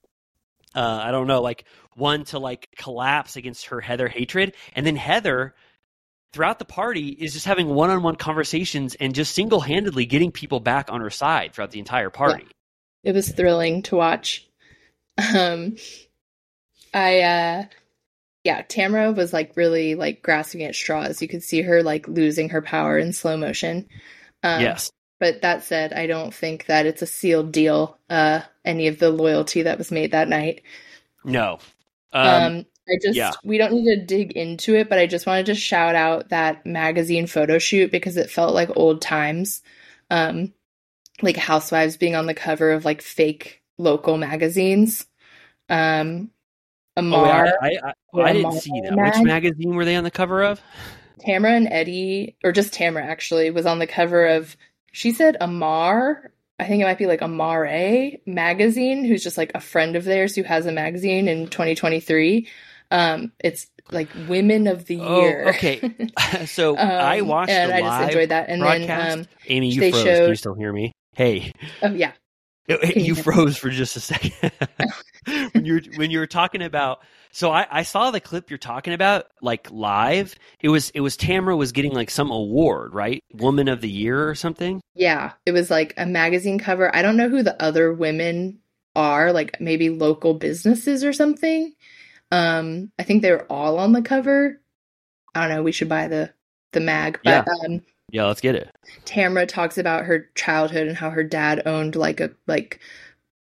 uh, I don't know, like one to like collapse against her Heather hatred, and then Heather throughout the party is just having one-on-one conversations and just single-handedly getting people back on her side throughout the entire party. It was thrilling to watch. Um, I, uh, yeah, Tamara was like really like grasping at straws. You could see her like losing her power in slow motion. Um, yes. But that said, I don't think that it's a sealed deal, uh, any of the loyalty that was made that night. No. Um, Um, I just, yeah. we don't need to dig into it, but I just wanted to shout out that magazine photo shoot because it felt like old times. Um, like housewives being on the cover of like fake local magazines. Um, oh, Amar, wait, I, I, I, I didn't Amar see that. mag. Which magazine were they on the cover of? Tamara and Eddie, or just Tamara actually, was on the cover of, she said Amar, I think it might be like Amare magazine, who's just like a friend of theirs who has a magazine in 2023. Um, it's like Women of the Oh, Year. okay. so I Um, watched and I just enjoyed that. And broadcast. then, um, Amy, you froze. Can you still hear me? Hey. oh yeah, You froze for just a second when you were when you were talking about. So I, I saw the clip you're talking about, like live. It was it was Tamara was getting like some award, right? Woman of the Year or something. yeah, it was like a magazine cover. I don't know who the other women are, like maybe local businesses or something. Um, I think they were all on the cover. I don't know. We should buy the the mag, but Yeah. um, Yeah, let's get it. Tamara talks about her childhood and how her dad owned like a like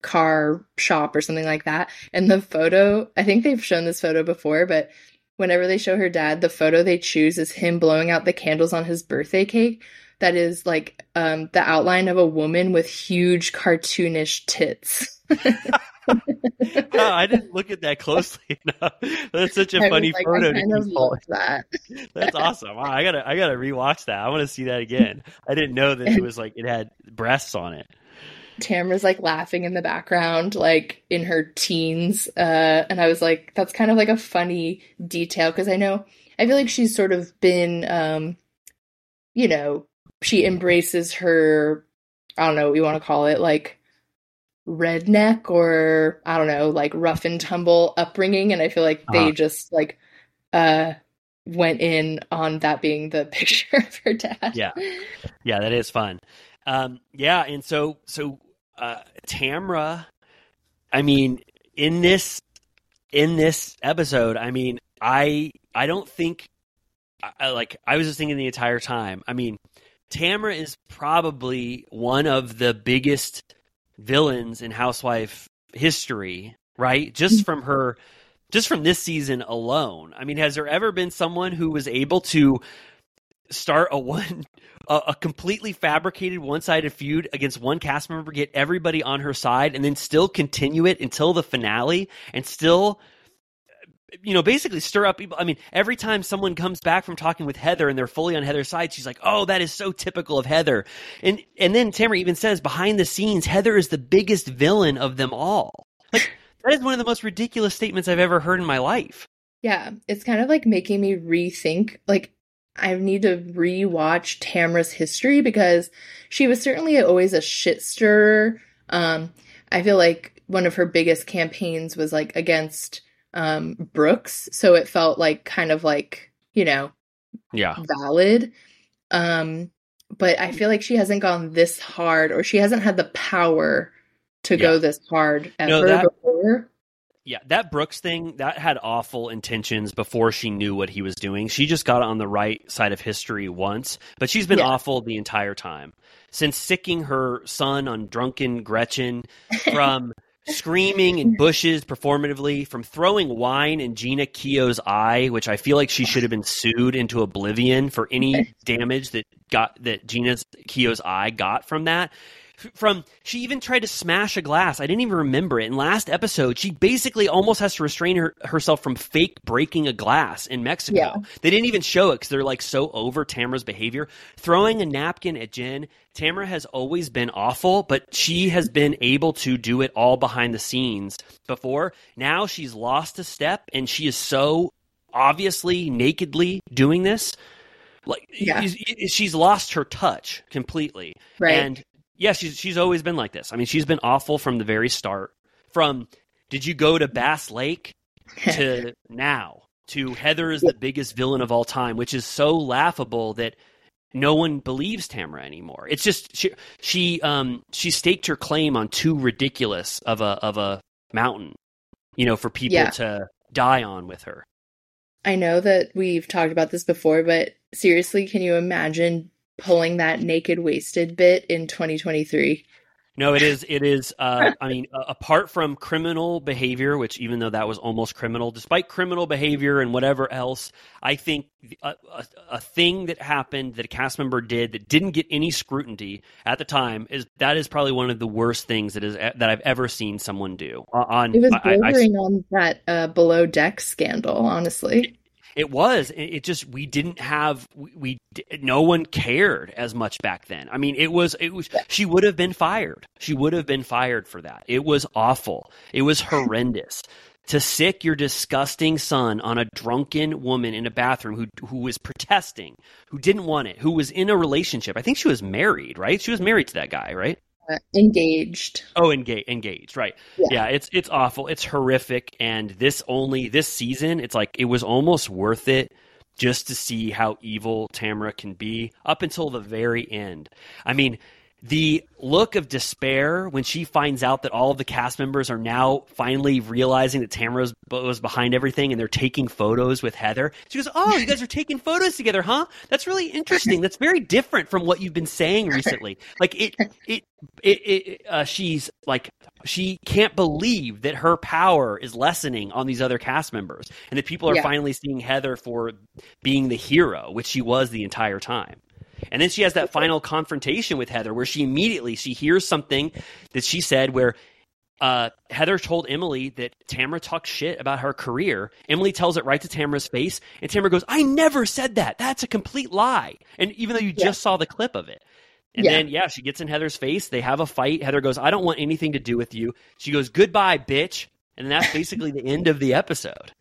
car shop or something like that. And the photo, I think they've shown this photo before, but whenever they show her dad, the photo they choose is him blowing out the candles on his birthday cake. That is like um the outline of a woman with huge cartoonish tits. Oh, I didn't look at that closely enough. That's such a I funny like, photo. I to kind of keep love pulling. that. That's awesome. Wow, I gotta I gotta rewatch that. I want to see that again. I didn't know that it was like it had breasts on it. Tamara's like laughing in the background, like in her teens. Uh, and I was like, that's kind of like a funny detail because I know, I feel like she's sort of been, um, you know, she embraces her, I don't know what you want to call it, like redneck or I don't know, like rough and tumble upbringing. And I feel like they Uh-huh. just like, uh, went in on that being the picture of her dad. Yeah. Yeah, that is fun. Um, yeah, and so so uh, Tamra, I mean, in this in this episode, I mean, I I don't think I, like I was just thinking the entire time. I mean, Tamra is probably one of the biggest villains in Housewife history, right? Just from her just from this season alone. I mean, has there ever been someone who was able to start a one a, a completely fabricated one-sided feud against one cast member, get everybody on her side, and then still continue it until the finale, and still, you know, basically stir up people. I mean, every time someone comes back from talking with Heather and they're fully on Heather's side, she's like, "Oh, that is so typical of Heather," and and then Tamara even says behind the scenes, Heather is the biggest villain of them all. Like that is one of the most ridiculous statements I've ever heard in my life. Yeah, it's kind of like making me rethink. Like, I need to rewatch Tamra's history because she was certainly always a shit stirrer. Um, I feel like one of her biggest campaigns was like against um, Brooks, so it felt like kind of like you know Yeah. valid. Um, but I feel like she hasn't gone this hard, or she hasn't had the power to go this hard No, ever that- before. Yeah, that Brooks thing that had awful intentions before she knew what he was doing. She just got on the right side of history once, but she's been Yeah. awful the entire time. Since sicking her son on drunken Gretchen, from screaming in bushes performatively, from throwing wine in Jeana Keough's eye, which I feel like she should have been sued into oblivion for any damage that got that Jeana Keough's eye got from that. From she even tried to smash a glass. I didn't even remember it. In last episode, she basically almost has to restrain her, herself from fake breaking a glass in Mexico. Yeah. They didn't even show it because they're like so over Tamara's behavior. Throwing a napkin at Jen, Tamara has always been awful, but she has been able to do it all behind the scenes before. Now she's lost a step and she is so obviously nakedly doing this. Like Yeah. she's lost her touch completely. Right. And yeah, she's she's always been like this. I mean, she's been awful from the very start. From did you go to Bass Lake to now to Heather is the biggest villain of all time, which is so laughable that no one believes Tamara anymore. It's just she she um she staked her claim on too ridiculous of a of a mountain, you know, for people Yeah. to die on with her. I know that we've talked about this before, but seriously, can you imagine pulling that naked wasted bit in 2023? No, it is. It is. Uh, I mean, apart from criminal behavior, which even though that was almost criminal, despite criminal behavior and whatever else, I think a, a, a thing that happened that a cast member did that didn't get any scrutiny at the time is that is probably one of the worst things that is that I've ever seen someone do. On, It was I- I- I- bordering on that uh, below deck scandal, honestly. It was. It just we didn't have we, we no one cared as much back then. I mean, it was it was she would have been fired. She would have been fired for that. It was awful. It was horrendous. To sick your disgusting son on a drunken woman in a bathroom who who was protesting, who didn't want it, who was in a relationship. I think she was married, right? She was married to that guy, right? Uh, engaged. Oh, engaged, engaged, right? Yeah. Yeah. it's it's awful. It's horrific, and this only this season, it's like it was almost worth it just to see how evil Tamara can be up until the very end. I mean, the look of despair when she finds out that all of the cast members are now finally realizing that Tamara was behind everything and they're taking photos with Heather. She goes, "Oh, you guys are taking photos together, huh? That's really interesting. That's very different from what you've been saying recently." Like it it it, it uh, she's like she can't believe that her power is lessening on these other cast members and that people are Yeah. finally seeing Heather for being the hero, which she was the entire time. And then she has that final confrontation with Heather where she immediately she hears something that she said where uh, Heather told Emily that Tamara talks shit about her career. Emily tells it right to Tamara's face, and Tamara goes, "I never said that. That's a complete lie." And even though you Yeah. just saw the clip of it, and Yeah. then yeah, she gets in Heather's face. They have a fight. Heather goes, "I don't want anything to do with you." She goes, "Goodbye, bitch," and that's basically the end of the episode.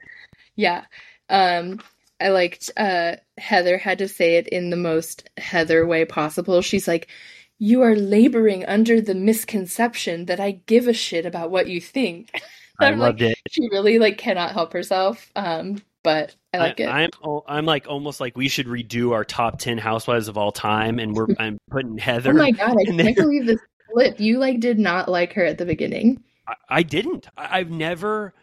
Yeah. Um, I liked uh, Heather had to say it in the most Heather way possible. She's like, You are laboring under the misconception that I give a shit about what you think. I I'm like, loved it. She really like cannot help herself. Um, but I like it. I'm I'm like almost like we should redo our top ten housewives of all time, and we're I'm putting Heather. oh my god, I can't there. believe this flip. You like did not like her at the beginning. I, I didn't. I, I've never.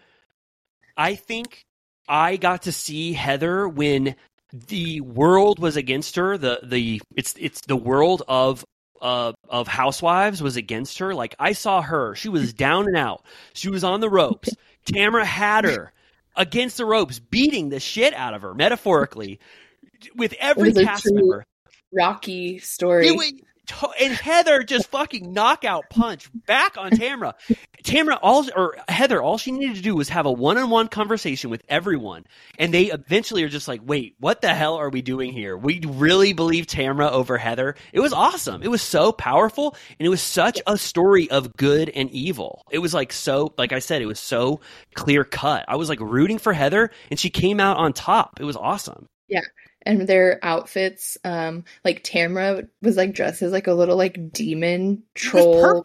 I think I got to see Heather when the world was against her. The the it's it's the world of uh, of housewives was against her. Like I saw her, she was down and out. She was on the ropes. Tamara had her against the ropes, beating the shit out of her, metaphorically, with every It was a cast member. Rocky story. It and Heather just fucking knockout punch back on Tamara. Tamara, all or Heather, all she needed to do was have a one-on-one conversation with everyone, and they eventually are just like, "Wait, what the hell are we doing here? We really believe Tamara over Heather." It was awesome. It was so powerful, and it was such a story of good and evil. It was like so, like I said, it was so clear cut. I was like rooting for Heather, and she came out on top. It was awesome. Yeah. And their outfits, um, like Tamra was like dressed as like a little like demon troll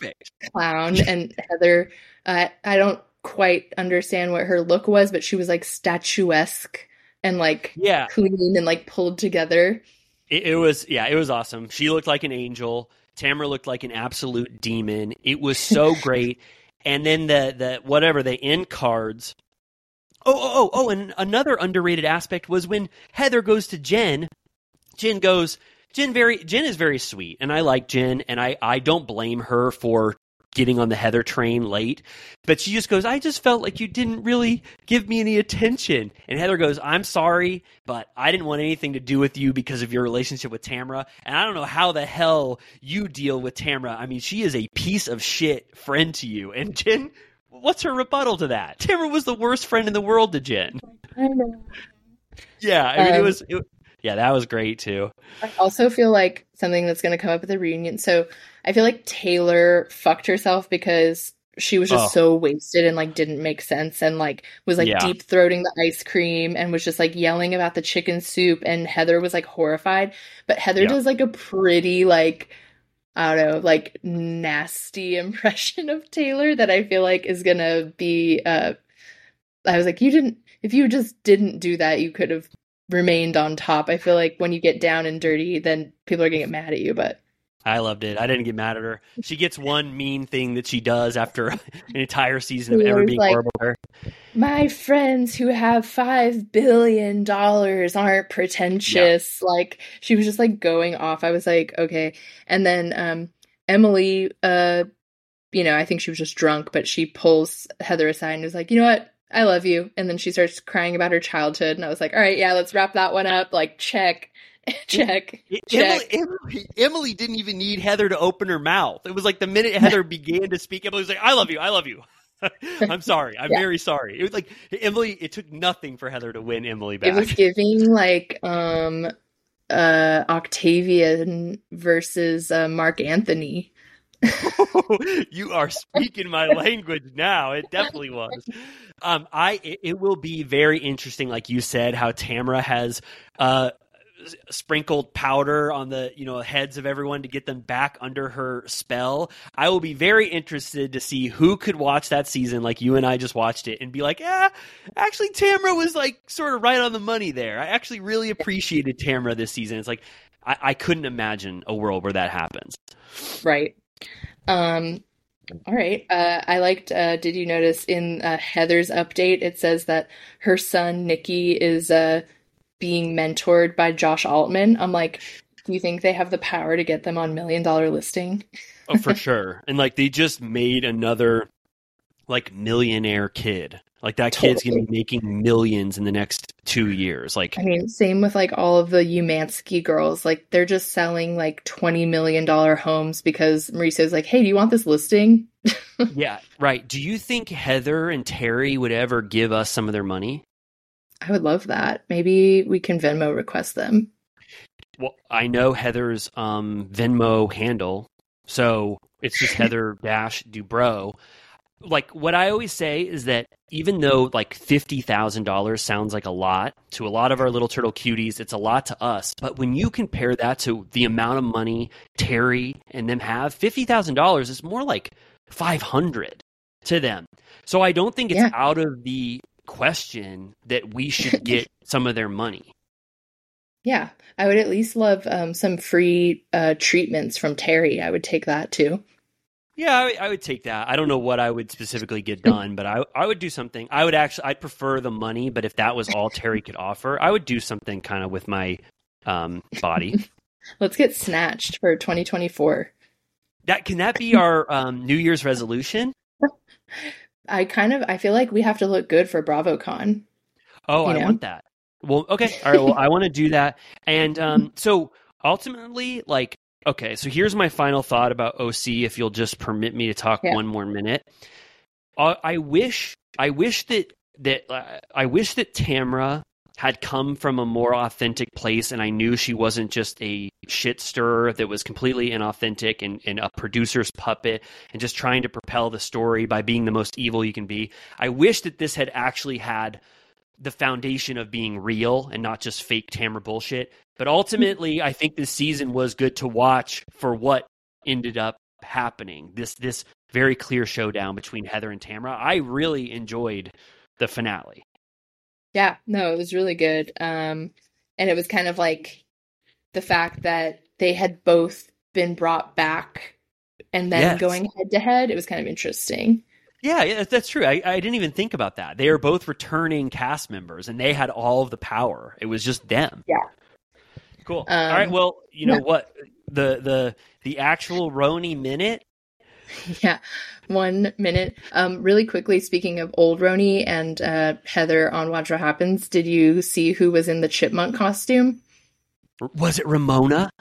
clown, and Heather, uh, I don't quite understand what her look was, but she was like statuesque and like Yeah. clean and like pulled together. It, it was yeah, it was awesome. She looked like an angel. Tamra looked like an absolute demon. It was so great. And then the the whatever the end cards. Oh oh oh oh, and another underrated aspect was when Heather goes to Jen. Jen goes. Jen very Jen is very sweet, and I like Jen, and I I don't blame her for getting on the Heather train late. But she just goes, I just felt like you didn't really give me any attention. And Heather goes, I'm sorry, but I didn't want anything to do with you because of your relationship with Tamra. And I don't know how the hell you deal with Tamra. I mean, she is a piece of shit friend to you. And Jen, what's her rebuttal to that? Tamra was the worst friend in the world to Jen. I know. Yeah, I mean, it Um, was. It, yeah, that was great too. I also feel like something that's going to come up at the reunion. So I feel like Taylor fucked herself because she was just Oh. so wasted and like didn't make sense and like was like Yeah. deep throating the ice cream and was just like yelling about the chicken soup and Heather was like horrified. But Heather Yeah. does like a pretty like I don't know, like nasty impression of Taylor that I feel like is gonna be uh I was like, you didn't if you just didn't do that, you could have remained on top. I feel like when you get down and dirty, then people are gonna get mad at you. But I loved it. I didn't get mad at her. She gets one mean thing that she does after an entire season of ever being like- horrible. My friends who have five billion dollars aren't pretentious. Like she was just like going off. I was like, okay. And then um Emily, uh, you know, I think she was just drunk, but she pulls Heather aside and is like, you know what? I love you. And then she starts crying about her childhood. And I was like, all right, yeah, let's wrap that one up. Like, check, check, check. Emily, Emily, Emily didn't even need Heather to open her mouth. It was like the minute Heather began to speak, Emily was like, "I love you, I love you." I'm sorry. I'm Yeah. very sorry. It was like Emily. It took nothing for Heather to win Emily back. It was giving like um uh Octavian versus uh, Mark Antony. you are speaking my language now. It definitely was. Um, I it, it will be very interesting, like you said, how Tamara has uh sprinkled powder on the you know heads of everyone to get them back under her spell. I will be very interested to see who could watch that season, like you and I just watched it, and be like, yeah, actually Tamara was like sort of right on the money there. I actually really appreciated Tamara this season. It's like I, I couldn't imagine a world where that happens. Right. Um all right. Uh I liked uh did you notice in uh, Heather's update it says that her son Nikki is uh being mentored by Josh Altman. I'm like, do you think they have the power to get them on million dollar listing? Oh, for sure. And like they just made another like millionaire kid. Like that kid's gonna be making millions in the next two years. Like I mean, same with like all of the Umansky girls. Like they're just selling like twenty million dollar homes because Mauricio's like, hey, do you want this listing? yeah, right. Do you think Heather and Terry would ever give us some of their money? I would love that. Maybe we can Venmo request them. Well, I know Heather's um Venmo handle, so it's just Heather Dash Dubrow. Like what I always say is that even though like fifty thousand dollars sounds like a lot to a lot of our little turtle cuties, it's a lot to us. But when you compare that to the amount of money Terry and them have, fifty thousand dollars is more like five hundred to them. So I don't think it's Yeah. out of the question that we should get some of their money. Yeah, I would at least love um, some free uh, treatments from Terry. I would take that too. Yeah, I, would- I would take that. I don't know what I would specifically get done, but I I would do something. I would actually I'd prefer the money, but if that was all Terry could offer, I would do something kind of with my um body. Let's get snatched for 2024. That can that be our um, New Year's resolution? I kind of I feel like we have to look good for BravoCon. Oh, I know? want that. Well, okay, all right. Well, I want to do that, and um, so ultimately, like, okay, so here's my final thought about OC. If you'll just permit me to talk Yeah. one more minute, uh, I wish, I wish that that uh, I wish that Tamra had come from a more authentic place, and I knew she wasn't just a shit stirrer that was completely inauthentic and, and a producer's puppet and just trying to propel the story by being the most evil you can be. I wish that this had actually had the foundation of being real and not just fake Tamra bullshit. But ultimately, I think this season was good to watch for what ended up happening. This this very clear showdown between Heather and Tamra. I really enjoyed the finale. Yeah, no, it was really good. Um, and it was kind of like the fact that they had both been brought back and then Yes. going head to head. It was kind of interesting. Yeah, yeah, that's true. I, I didn't even think about that. They are both returning cast members, and they had all of the power. It was just them. Yeah. Cool. Um, all right. Well, you know yeah. what? The the the actual RHONY minute. Yeah, one minute. Um, really quickly, speaking of old RHONY and uh, Heather on Watch What Happens, did you see who was in the chipmunk costume? Was it Ramona?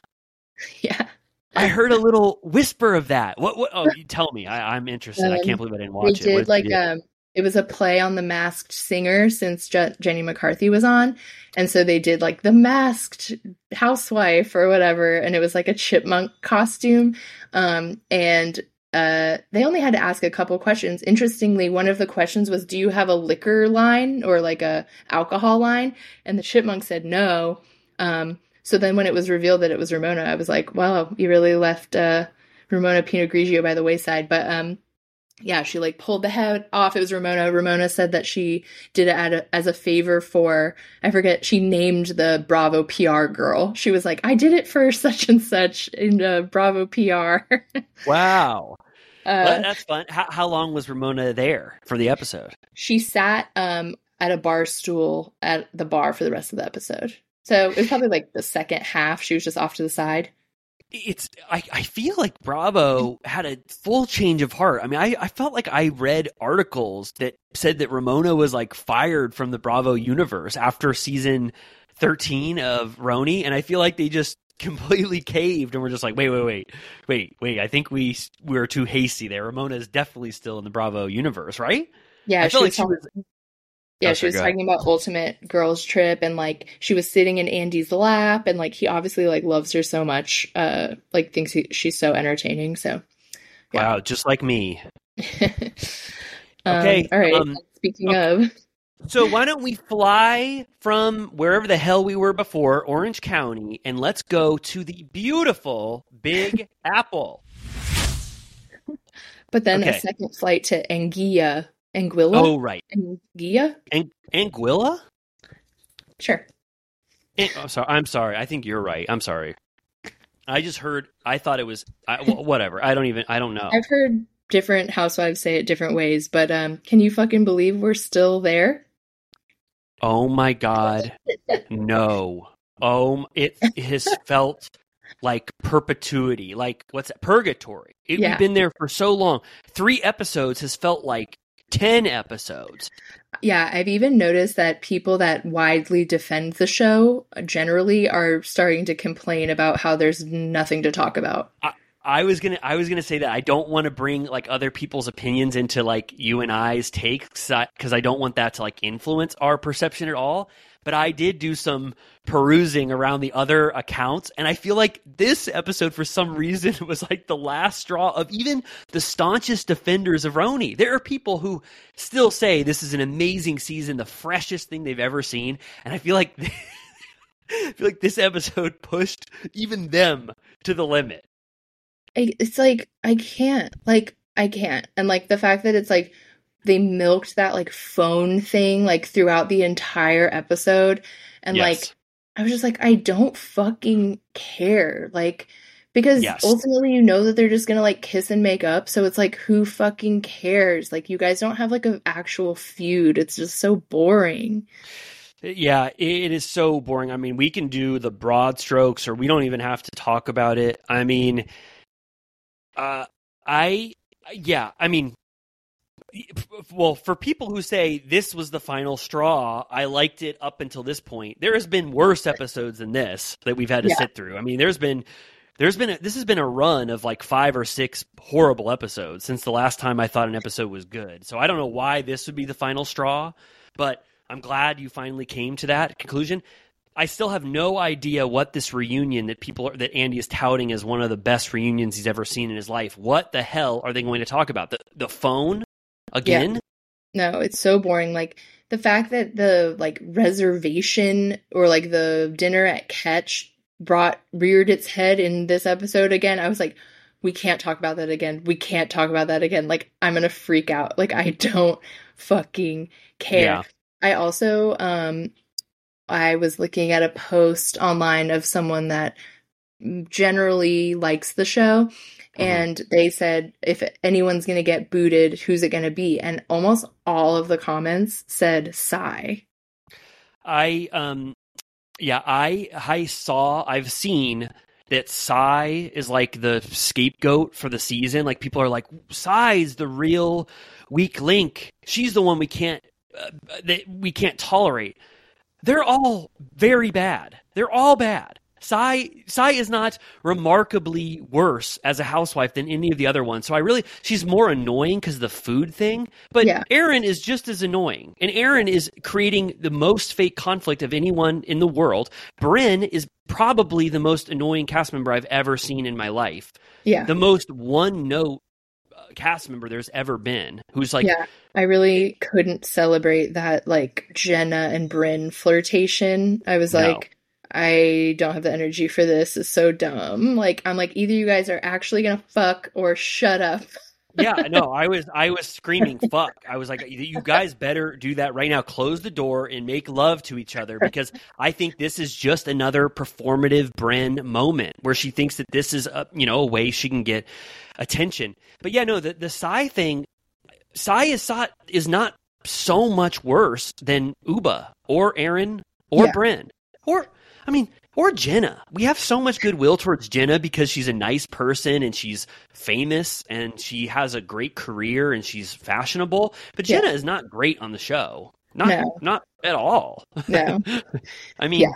Yeah. I heard a little whisper of that. What? What? Oh, you tell me. I, I'm interested. I Um, can't believe I didn't They watch it. Did did like they um, it was a play on the Masked Singer since Je- Jenny McCarthy was on, and so they did like the Masked Housewife or whatever, and it was like a chipmunk costume, um, and uh, they only had to ask a couple questions. Interestingly, one of the questions was, "Do you have a liquor line or like a alcohol line?" And the chipmunk said no. Um, so then when it was revealed that it was Ramona, I was like, "Wow, you really left uh, Ramona Pinot Grigio by the wayside." But um, yeah, she like pulled the head off. It was Ramona. Ramona said that she did it as a favor for, I forget, she named the Bravo PR girl. She was like, I did it for such and such in uh, Bravo PR. Wow. Uh, Well, that's fun. How, how long was Ramona there for the episode? she sat um, at a bar stool at the bar for the rest of the episode. So it was probably like the second half. She was just off to the side. it's I, I feel like Bravo had a full change of heart. I mean, I, I felt like I read articles that said that Ramona was like fired from the Bravo universe after season 13 of RHONY, and I feel like they just completely caved and we're just like, wait, wait, wait, wait, wait. I think we we were too hasty there. Ramona is definitely still in the Bravo universe, right? Yeah, I like was she talking- was. Yeah, Oh, she sorry, was talking about Ultimate Girls Trip and like she was sitting in Andy's lap and like he obviously like loves her so much, uh like thinks he, she's so entertaining. So Wow, just like me. um, Okay, all right. um, Speaking of So why don't we fly from wherever the hell we were before, Orange County, and let's go to the beautiful Big Apple. but then okay. a second flight to Anguilla. Anguilla? Oh, right. Anguilla? Ang- Anguilla? Sure. An- I'm sorry. I'm sorry. I think you're right. I'm sorry. I just heard. I thought it was. I, whatever. I don't even. I don't know. I've heard different housewives say it different ways, but um can you fucking believe we're still there? Oh my god. No. Oh, it has felt like perpetuity. Like what's that? Purgatory. It, Yeah. We've been there for so long. Three episodes has felt like ten episodes. Yeah, I've even noticed that people that widely defend the show generally are starting to complain about how there's nothing to talk about. I, I was gonna. I was gonna say that I don't want to bring like other people's opinions into like you and I's takes because I don't want that to like influence our perception at all. But I did do some perusing around the other accounts, and I feel like this episode, for some reason, was like the last straw of even the staunchest defenders of RHONY. There are people who still say this is an amazing season, the freshest thing they've ever seen, and I feel like I feel like this episode pushed even them to the limit. I, it's like I can't, like I can't, and like the fact that it's like they milked that like phone thing like throughout the entire episode, and Yes. like I was just like I don't fucking care, like because Yes. ultimately you know that they're just gonna like kiss and make up, so it's like who fucking cares? Like you guys don't have like an actual feud. It's just so boring. Yeah, it is so boring. I mean, we can do the broad strokes, or we don't even have to talk about it. I mean, uh, I, yeah, I mean, well, for people who say this was the final straw, I liked it up until this point. There has been worse episodes than this that we've had to Yeah. sit through. I mean, there's been. There's been a, this has been a run of like five or six horrible episodes since the last time I thought an episode was good. So I don't know why this would be the final straw, but I'm glad you finally came to that conclusion. I still have no idea what this reunion that people are, that Andy is touting as one of the best reunions he's ever seen in his life. What the hell are they going to talk about? The the phone again? No, it's so boring. Like the fact that the like reservation or like the dinner at Catch brought reared its head in this episode again. I was like, we can't talk about that again. We can't talk about that again. Like I'm gonna freak out. Like I don't fucking care. Yeah. I also um I was looking at a post online of someone that generally likes the show. And they said, if anyone's going to get booted, who's it going to be? And almost all of the comments said Sai. I um yeah, I I saw I've seen that Sai is like the scapegoat for the season. Like people are like Sai's the real weak link. She's the one we can't uh, that we can't tolerate. They're all very bad. They're all bad. Sai Sai is not remarkably worse as a housewife than any of the other ones. So I really she's more annoying because of the food thing. But Yeah. Erin is just as annoying. And Erin is creating the most fake conflict of anyone in the world. Brynn is probably the most annoying cast member I've ever seen in my life. Yeah. The most one note Uh, cast member there's ever been who's like yeah, I really couldn't celebrate that like Jenna and Brynn flirtation. I was No. like, I don't have the energy for this. It's so dumb. Like, I'm like, either you guys are actually gonna fuck or shut up. yeah, no, I was I was screaming fuck. I was like you guys better do that right now. Close the door and make love to each other because I think this is just another performative Brynn moment where she thinks that this is a, you know, a way she can get attention. But yeah, no, the the Sai thing Sai is not, is not so much worse than Ubah or Erin or Yeah. Brynn. Or I mean, or Jenna. We have so much goodwill towards Jenna because she's a nice person and she's famous and she has a great career and she's fashionable. But Yeah. Jenna is not great on the show. Not No. not at all. No. I mean, Yeah.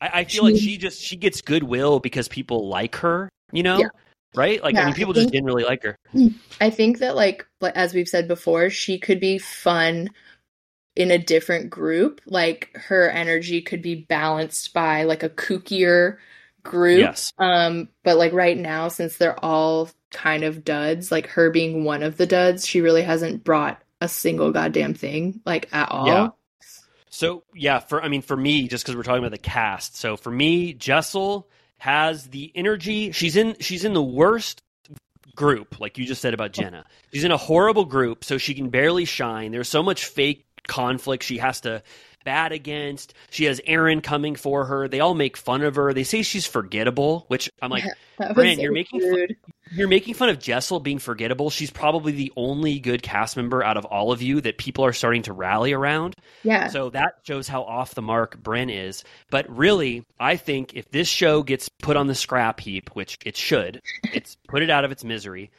I, I feel like she just she gets goodwill because people like her, you know? Yeah. Right? Like I Yeah, mean I people just didn't really like her. I think that like like as we've said before, she could be fun in a different group. Like her energy could be balanced by like a kookier group. Yes. Um but like right now since they're all kind of duds, like her being one of the duds, she really hasn't brought a single goddamn thing like at all. Yeah. So yeah, for I mean for me, just because we're talking about the cast. So for me, Jessel has the energy. She's in she's in the worst group, like you just said about Jenna. She's in a horrible group, so she can barely shine. There's so much fake conflict she has to bat against. She has Erin coming for her. They all make fun of her. They say she's forgettable, which I'm like, Brynn, you're making fun. You're making fun of Jessel being forgettable. She's probably the only good cast member out of all of you that people are starting to rally around. Yeah. So that shows how off the mark Brynn is. But really, I think if this show gets put on the scrap heap, which it should, it's put it out of its misery.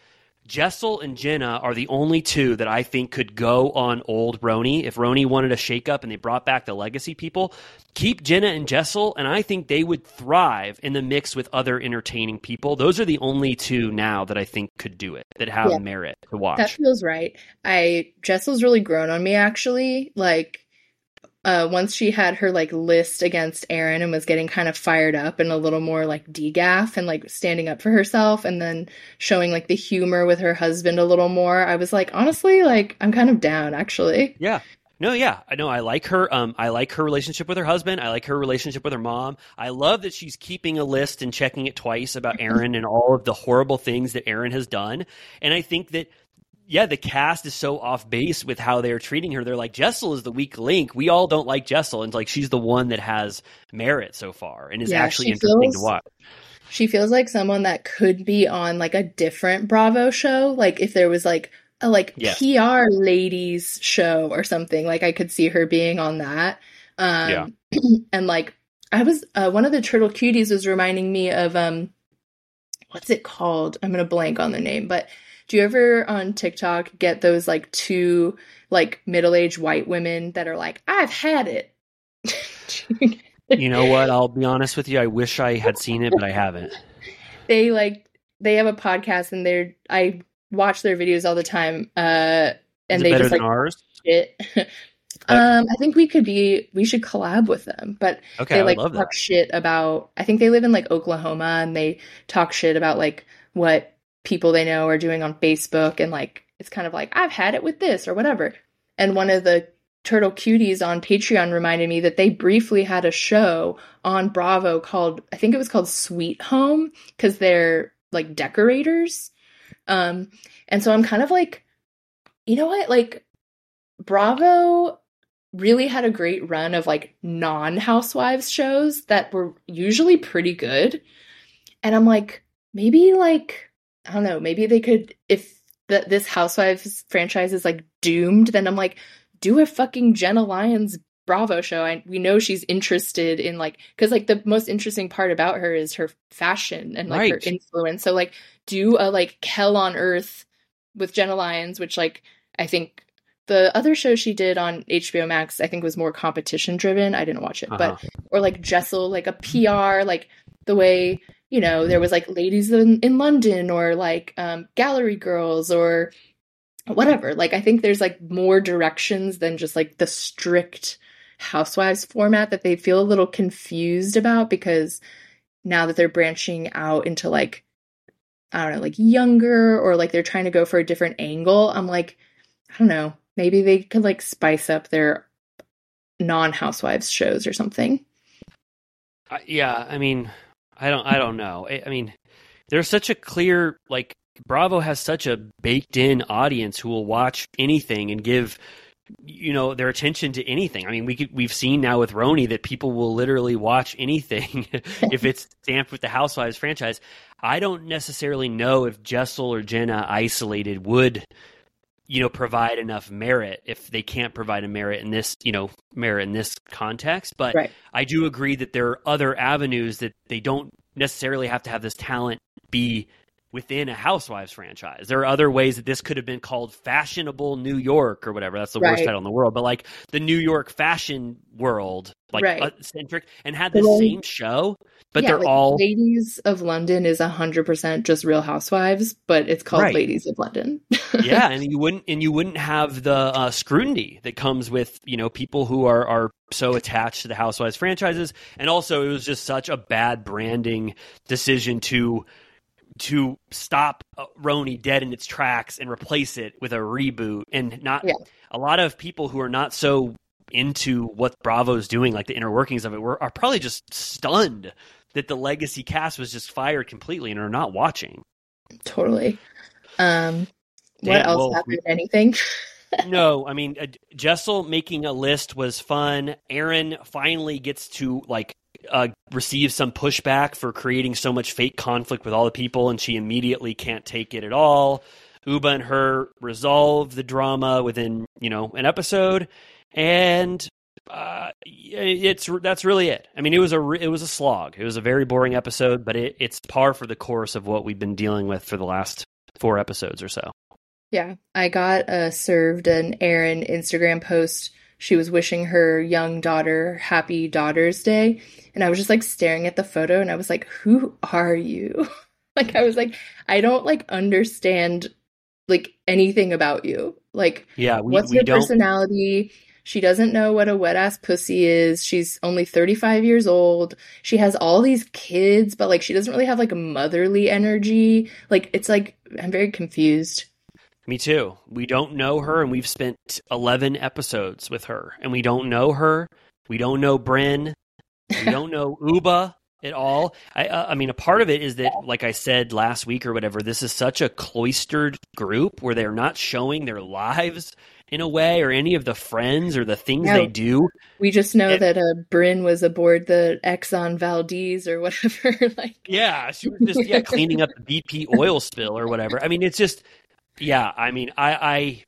Jessel and Jenna are the only two that I think could go on old RHONY. If RHONY wanted a shakeup and they brought back the legacy people, keep Jenna and Jessel, and I think they would thrive in the mix with other entertaining people. Those are the only two now that I think could do it, that have Yeah. merit to watch. That feels right. I Jessel's really grown on me actually. Like uh once she had her like list against Erin and was getting kind of fired up and a little more like degaff and like standing up for herself and then showing like the humor with her husband a little more, I was like, honestly, like I'm kind of down actually. Yeah. No, yeah, I know. I like her. Um, I like her relationship with her husband. I like her relationship with her mom. I love that she's keeping a list and checking it twice about Erin and all of the horrible things that Erin has done. And I think that, yeah, the cast is so off base with how they're treating her. They're like, Jessel is the weak link. We all don't like Jessel, and like she's the one that has merit so far and is Yeah, actually interesting feels- to watch. She feels like someone that could be on like a different Bravo show. Like if there was like a like Yes. PR ladies show or something, like I could see her being on that. Um and like I was uh, one of the turtle cuties was reminding me of um what's it called? I'm gonna blank on the name, but do you ever on TikTok get those like two like middle-aged white women that are like, I've had it. You know what? I'll be honest with you. I wish I had seen it, but I haven't. they like they have a podcast and they're I watch their videos all the time. Uh and they just like ours? shit. um I think we could be we should collab with them. But Okay, they I like love talk that. shit about I think they live in like Oklahoma and they talk shit about like what people they know are doing on Facebook and like it's kind of like I've had it with this or whatever. And one of the Turtle Cuties on Patreon reminded me that they briefly had a show on Bravo called I think it was called Sweet Home because they're like decorators. Um and so I'm kind of like you know what like Bravo really had a great run of like non housewives shows that were usually pretty good. And I'm like, maybe like, I don't know, maybe they could, if the, this housewives franchise is like doomed, then I'm like, do a fucking Jenna Lyons Bravo show. I, we know she's interested in like, because like the most interesting part about her is her fashion and like her influence. So like, do a like Hell on Earth with Jenna Lyons, which like I think the other show she did on HBO Max, I think was more competition driven. I didn't watch it, Uh-huh. but or like Jessel, like a PR, like the way you know there was like ladies in, in London or like um, gallery girls or whatever. Like I think there's like more directions than just like the strict housewives format that they feel a little confused about because now that they're branching out into like I don't know, like younger or like they're trying to go for a different angle. I'm like, I don't know, maybe they could like spice up their non housewives shows or something. I- yeah, I mean, I don't, I don't know. I, I mean, there's such a clear like Bravo has such a baked in audience who will watch anything and give you know their attention to anything. I mean, we could, we've seen now with RHONY that people will literally watch anything if it's stamped with the Housewives franchise. I don't necessarily know if Jessel or Jenna isolated would you know provide enough merit if they can't provide a merit in this you know merit in this context but Right. i do agree that there are other avenues that they don't necessarily have to have this talent be within a housewives franchise there are other ways that this could have been called fashionable new york or whatever that's the worst title in the world but like the new york fashion world like Right. centric and had the same show but Yeah, they're like, all Ladies of London is 100% just real housewives, but it's called Right. Ladies of London. yeah, and you wouldn't and you wouldn't have the uh, scrutiny that comes with you know people who are are so attached to the Housewives franchises, and also it was just such a bad branding decision to to stop uh, RHONY dead in its tracks and replace it with a reboot, and not Yeah. a lot of people who are not so into what Bravo's doing, like the inner workings of it, were are probably just stunned that the legacy cast was just fired completely and are not watching. totally. Um, what Damn, else well, happened? Anything? no, I mean, uh, Jessel making a list was fun. Erin finally gets to like uh, receive some pushback for creating so much fake conflict with all the people, and she immediately can't take it at all. Ubah and her resolve the drama within you know an episode, and uh, it's that's really it. I mean, it was a it was a slog. It was a very boring episode, but it, it's par for the course of what we've been dealing with for the last four episodes or so. Yeah, I got uh, served an Erin Instagram post. She was wishing her young daughter happy Daughter's Day. And I was just like staring at the photo and I was like, who are you? like, I was like, I don't like understand like anything about you. Like, Yeah, we, what's we your don't. personality? She doesn't know what a wet ass pussy is. She's only 35 years old. She has all these kids, but like she doesn't really have like a motherly energy. Like, it's like, I'm very confused. Me too. We don't know her, and we've spent 11 episodes with her, and we don't know her. We don't know Brynn. We don't know Ubah at all. I, uh, I mean, a part of it is that, like I said last week or whatever, this is such a cloistered group where they're not showing their lives in a way, or any of the friends or the things No. they do. We just know It- that uh, Brynn was aboard the Exxon Valdez or whatever. like, Yeah, she was just yeah cleaning up the BP oil spill or whatever. I mean, it's just yeah. I mean, I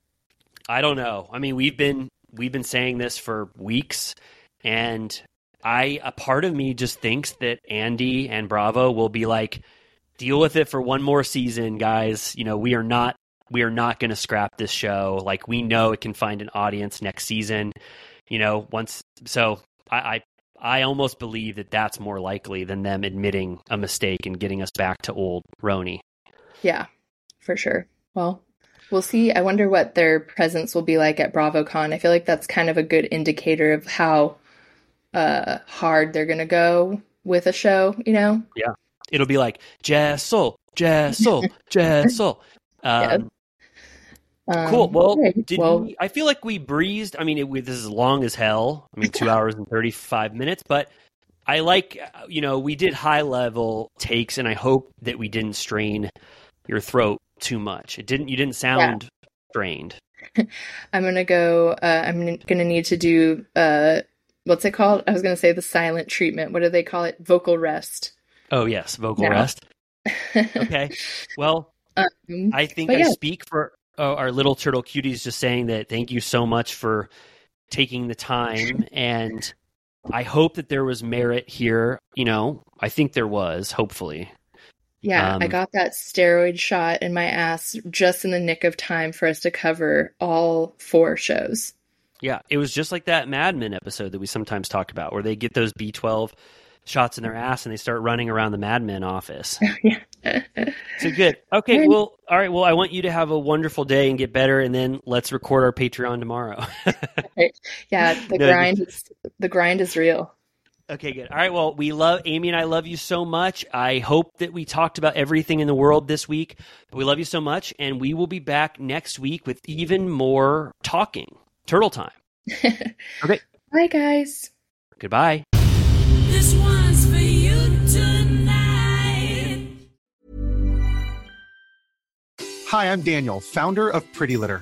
I I don't know. I mean, we've been we've been saying this for weeks, and I a part of me just thinks that Andy and Bravo will be like, deal with it for one more season, guys. You know, we are not we are not going to scrap this show. Like we know it can find an audience next season. You know, once so I. I I almost believe that that's more likely than them admitting a mistake and getting us back to old RHONY. yeah, for sure. Well, we'll see. I wonder what their presence will be like at BravoCon. I feel like that's kind of a good indicator of how uh, hard they're going to go with a show, you know? Yeah. It'll be like Jessel, Jessel, Jessel. Um, Um, cool. Well, okay, did well, we, I feel like we breezed. I mean, it, we- this is long as hell. I mean, two hours and thirty-five minutes. But I like, uh, you know, we did high-level takes, and I hope that we didn't strain your throat too much. It didn't. You didn't sound strained. I'm gonna go. Uh, I'm gonna need to do. Uh, what's it called? I was gonna say the silent treatment. What do they call it? Vocal rest. Oh yes, vocal rest. Okay. Well, Um, I think I yeah. speak for uh, our little turtle cuties just saying that thank you so much for taking the time and I hope that there was merit here, you know. I think there was, hopefully. Yeah, I Um, got that steroid shot in my ass just in the nick of time for us to cover all four shows. Yeah, it was just like that Mad Men episode that we sometimes talk about where they get those B12 shots in their ass and they start running around the Mad Men office. yeah. So good. Okay, well, all right. Well, I want you to have a wonderful day and get better, and then let's record our Patreon tomorrow. Yeah, the No, grind is the grind is real. Okay, good. All right. Well, we love Amy and I love you so much. I hope that we talked about everything in the world this week. We love you so much, and we will be back next week with even more talking. Turtle time. Okay. Bye guys. Goodbye. This one's for you tonight. Hi, I'm Daniel, founder of Pretty Litter.